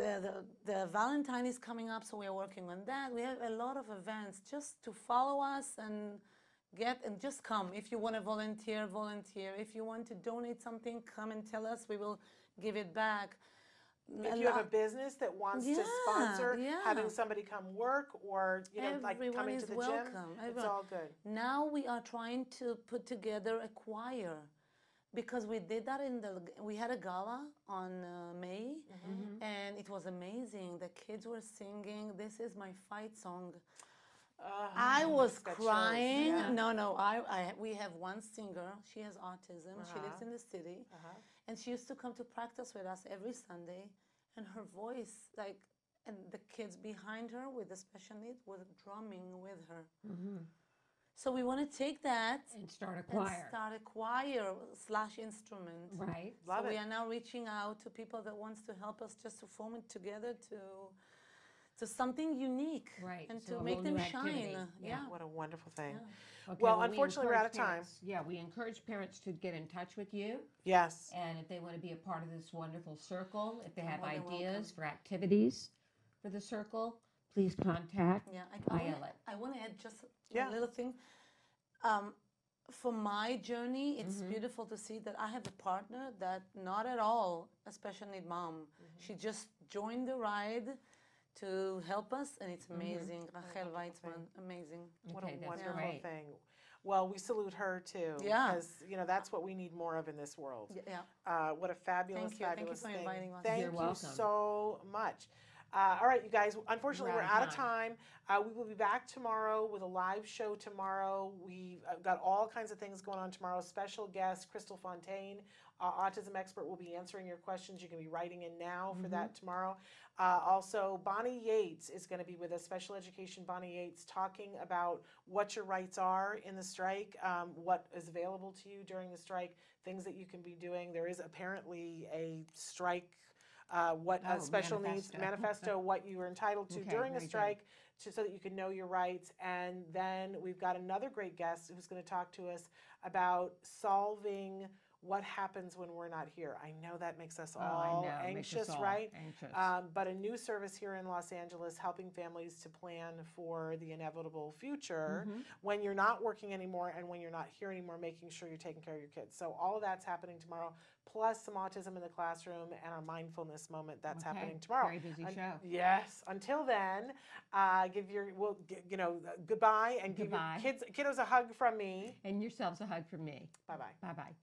the, the the Valentine is coming up, so we are working on that. We have a lot of events just to follow us and get and just come. If you want to volunteer, volunteer. If you want to donate something, come and tell us. We will give it back. If you have a business that wants to Yeah, sponsor having somebody come work or you know like Everyone coming is to the welcome. gym, it's all good. Now we are trying to put together a choir because we did that in the we had a gala on uh, May Mm-hmm. and it was amazing. The kids were singing "This is my fight song." Uh, I was it's got chills. crying. Yeah. No, no. I, I we have one singer. She has autism. She lives Uh-huh. in the city, Uh-huh. and she used to come to practice with us every Sunday. And her voice, like, and the kids behind her with the special needs were drumming with her. Mhm. So we want to take that And start a and choir. start a choir slash instrument. Right. Love so we are now reaching out to people that wants to help us just to form it together to to something unique Right, and so to make them shine. activity. Yeah. What a wonderful thing. Okay, well, we unfortunately, we're out of time. parents- Yeah, we encourage parents to get in touch with you. Yes. And if they want to be a part of this wonderful circle, if they have more ideas for activities for the circle, please contact Yeah, I, I, wanna, I want to add just Yeah. a little thing. Um, for my journey, it's Mhm. beautiful to see that I have a partner that not at all a special need mom. She just joined the ride to help us, and it's amazing. Rachel Weitzman, amazing. What Okay, a that's wonderful great. thing. Well, we salute her too. Yeah. Because, you know, that's what we need more of in this world. Y- Yeah. Uh, what a fabulous, Thank you. Thank you fabulous for thing. inviting us. Thank You're you welcome. so much. Uh, all right, you guys. Unfortunately, We're we're, out out of of time. Uh, we will be back tomorrow with a live show tomorrow. We've uh, got all kinds of things going on tomorrow. Special guest Crystal Fontaine, uh, autism expert, will be answering your questions. You can be writing in now for Mhm. that tomorrow. Uh, also, Bonnie Yates is going to be with us, special education Bonnie Yates, talking about what your rights are in the strike, um, what is available to you during the strike, things that you can be doing. There is apparently a strike, uh, what Oh, special needs manifesto. manifesto, <laughs> what you are entitled to Okay, during a strike, to, so that you can know your rights. And then we've got another great guest who's going to talk to us about solving what happens when we're not here. I know that makes us Oh, all know, makes us anxious, all right? anxious. Um, but a new service here in Los Angeles helping families to plan for the inevitable future Mhm. when you're not working anymore and when you're not here anymore, making sure you're taking care of your kids. So all of that's happening tomorrow, plus some autism in the classroom and our mindfulness moment that's Okay, happening tomorrow. very busy Un- show. Yes. Until then, uh, give your well, g- you know, goodbye and give Goodbye. your kids kiddos a hug from me. And yourselves a hug from me. Bye bye. Bye bye.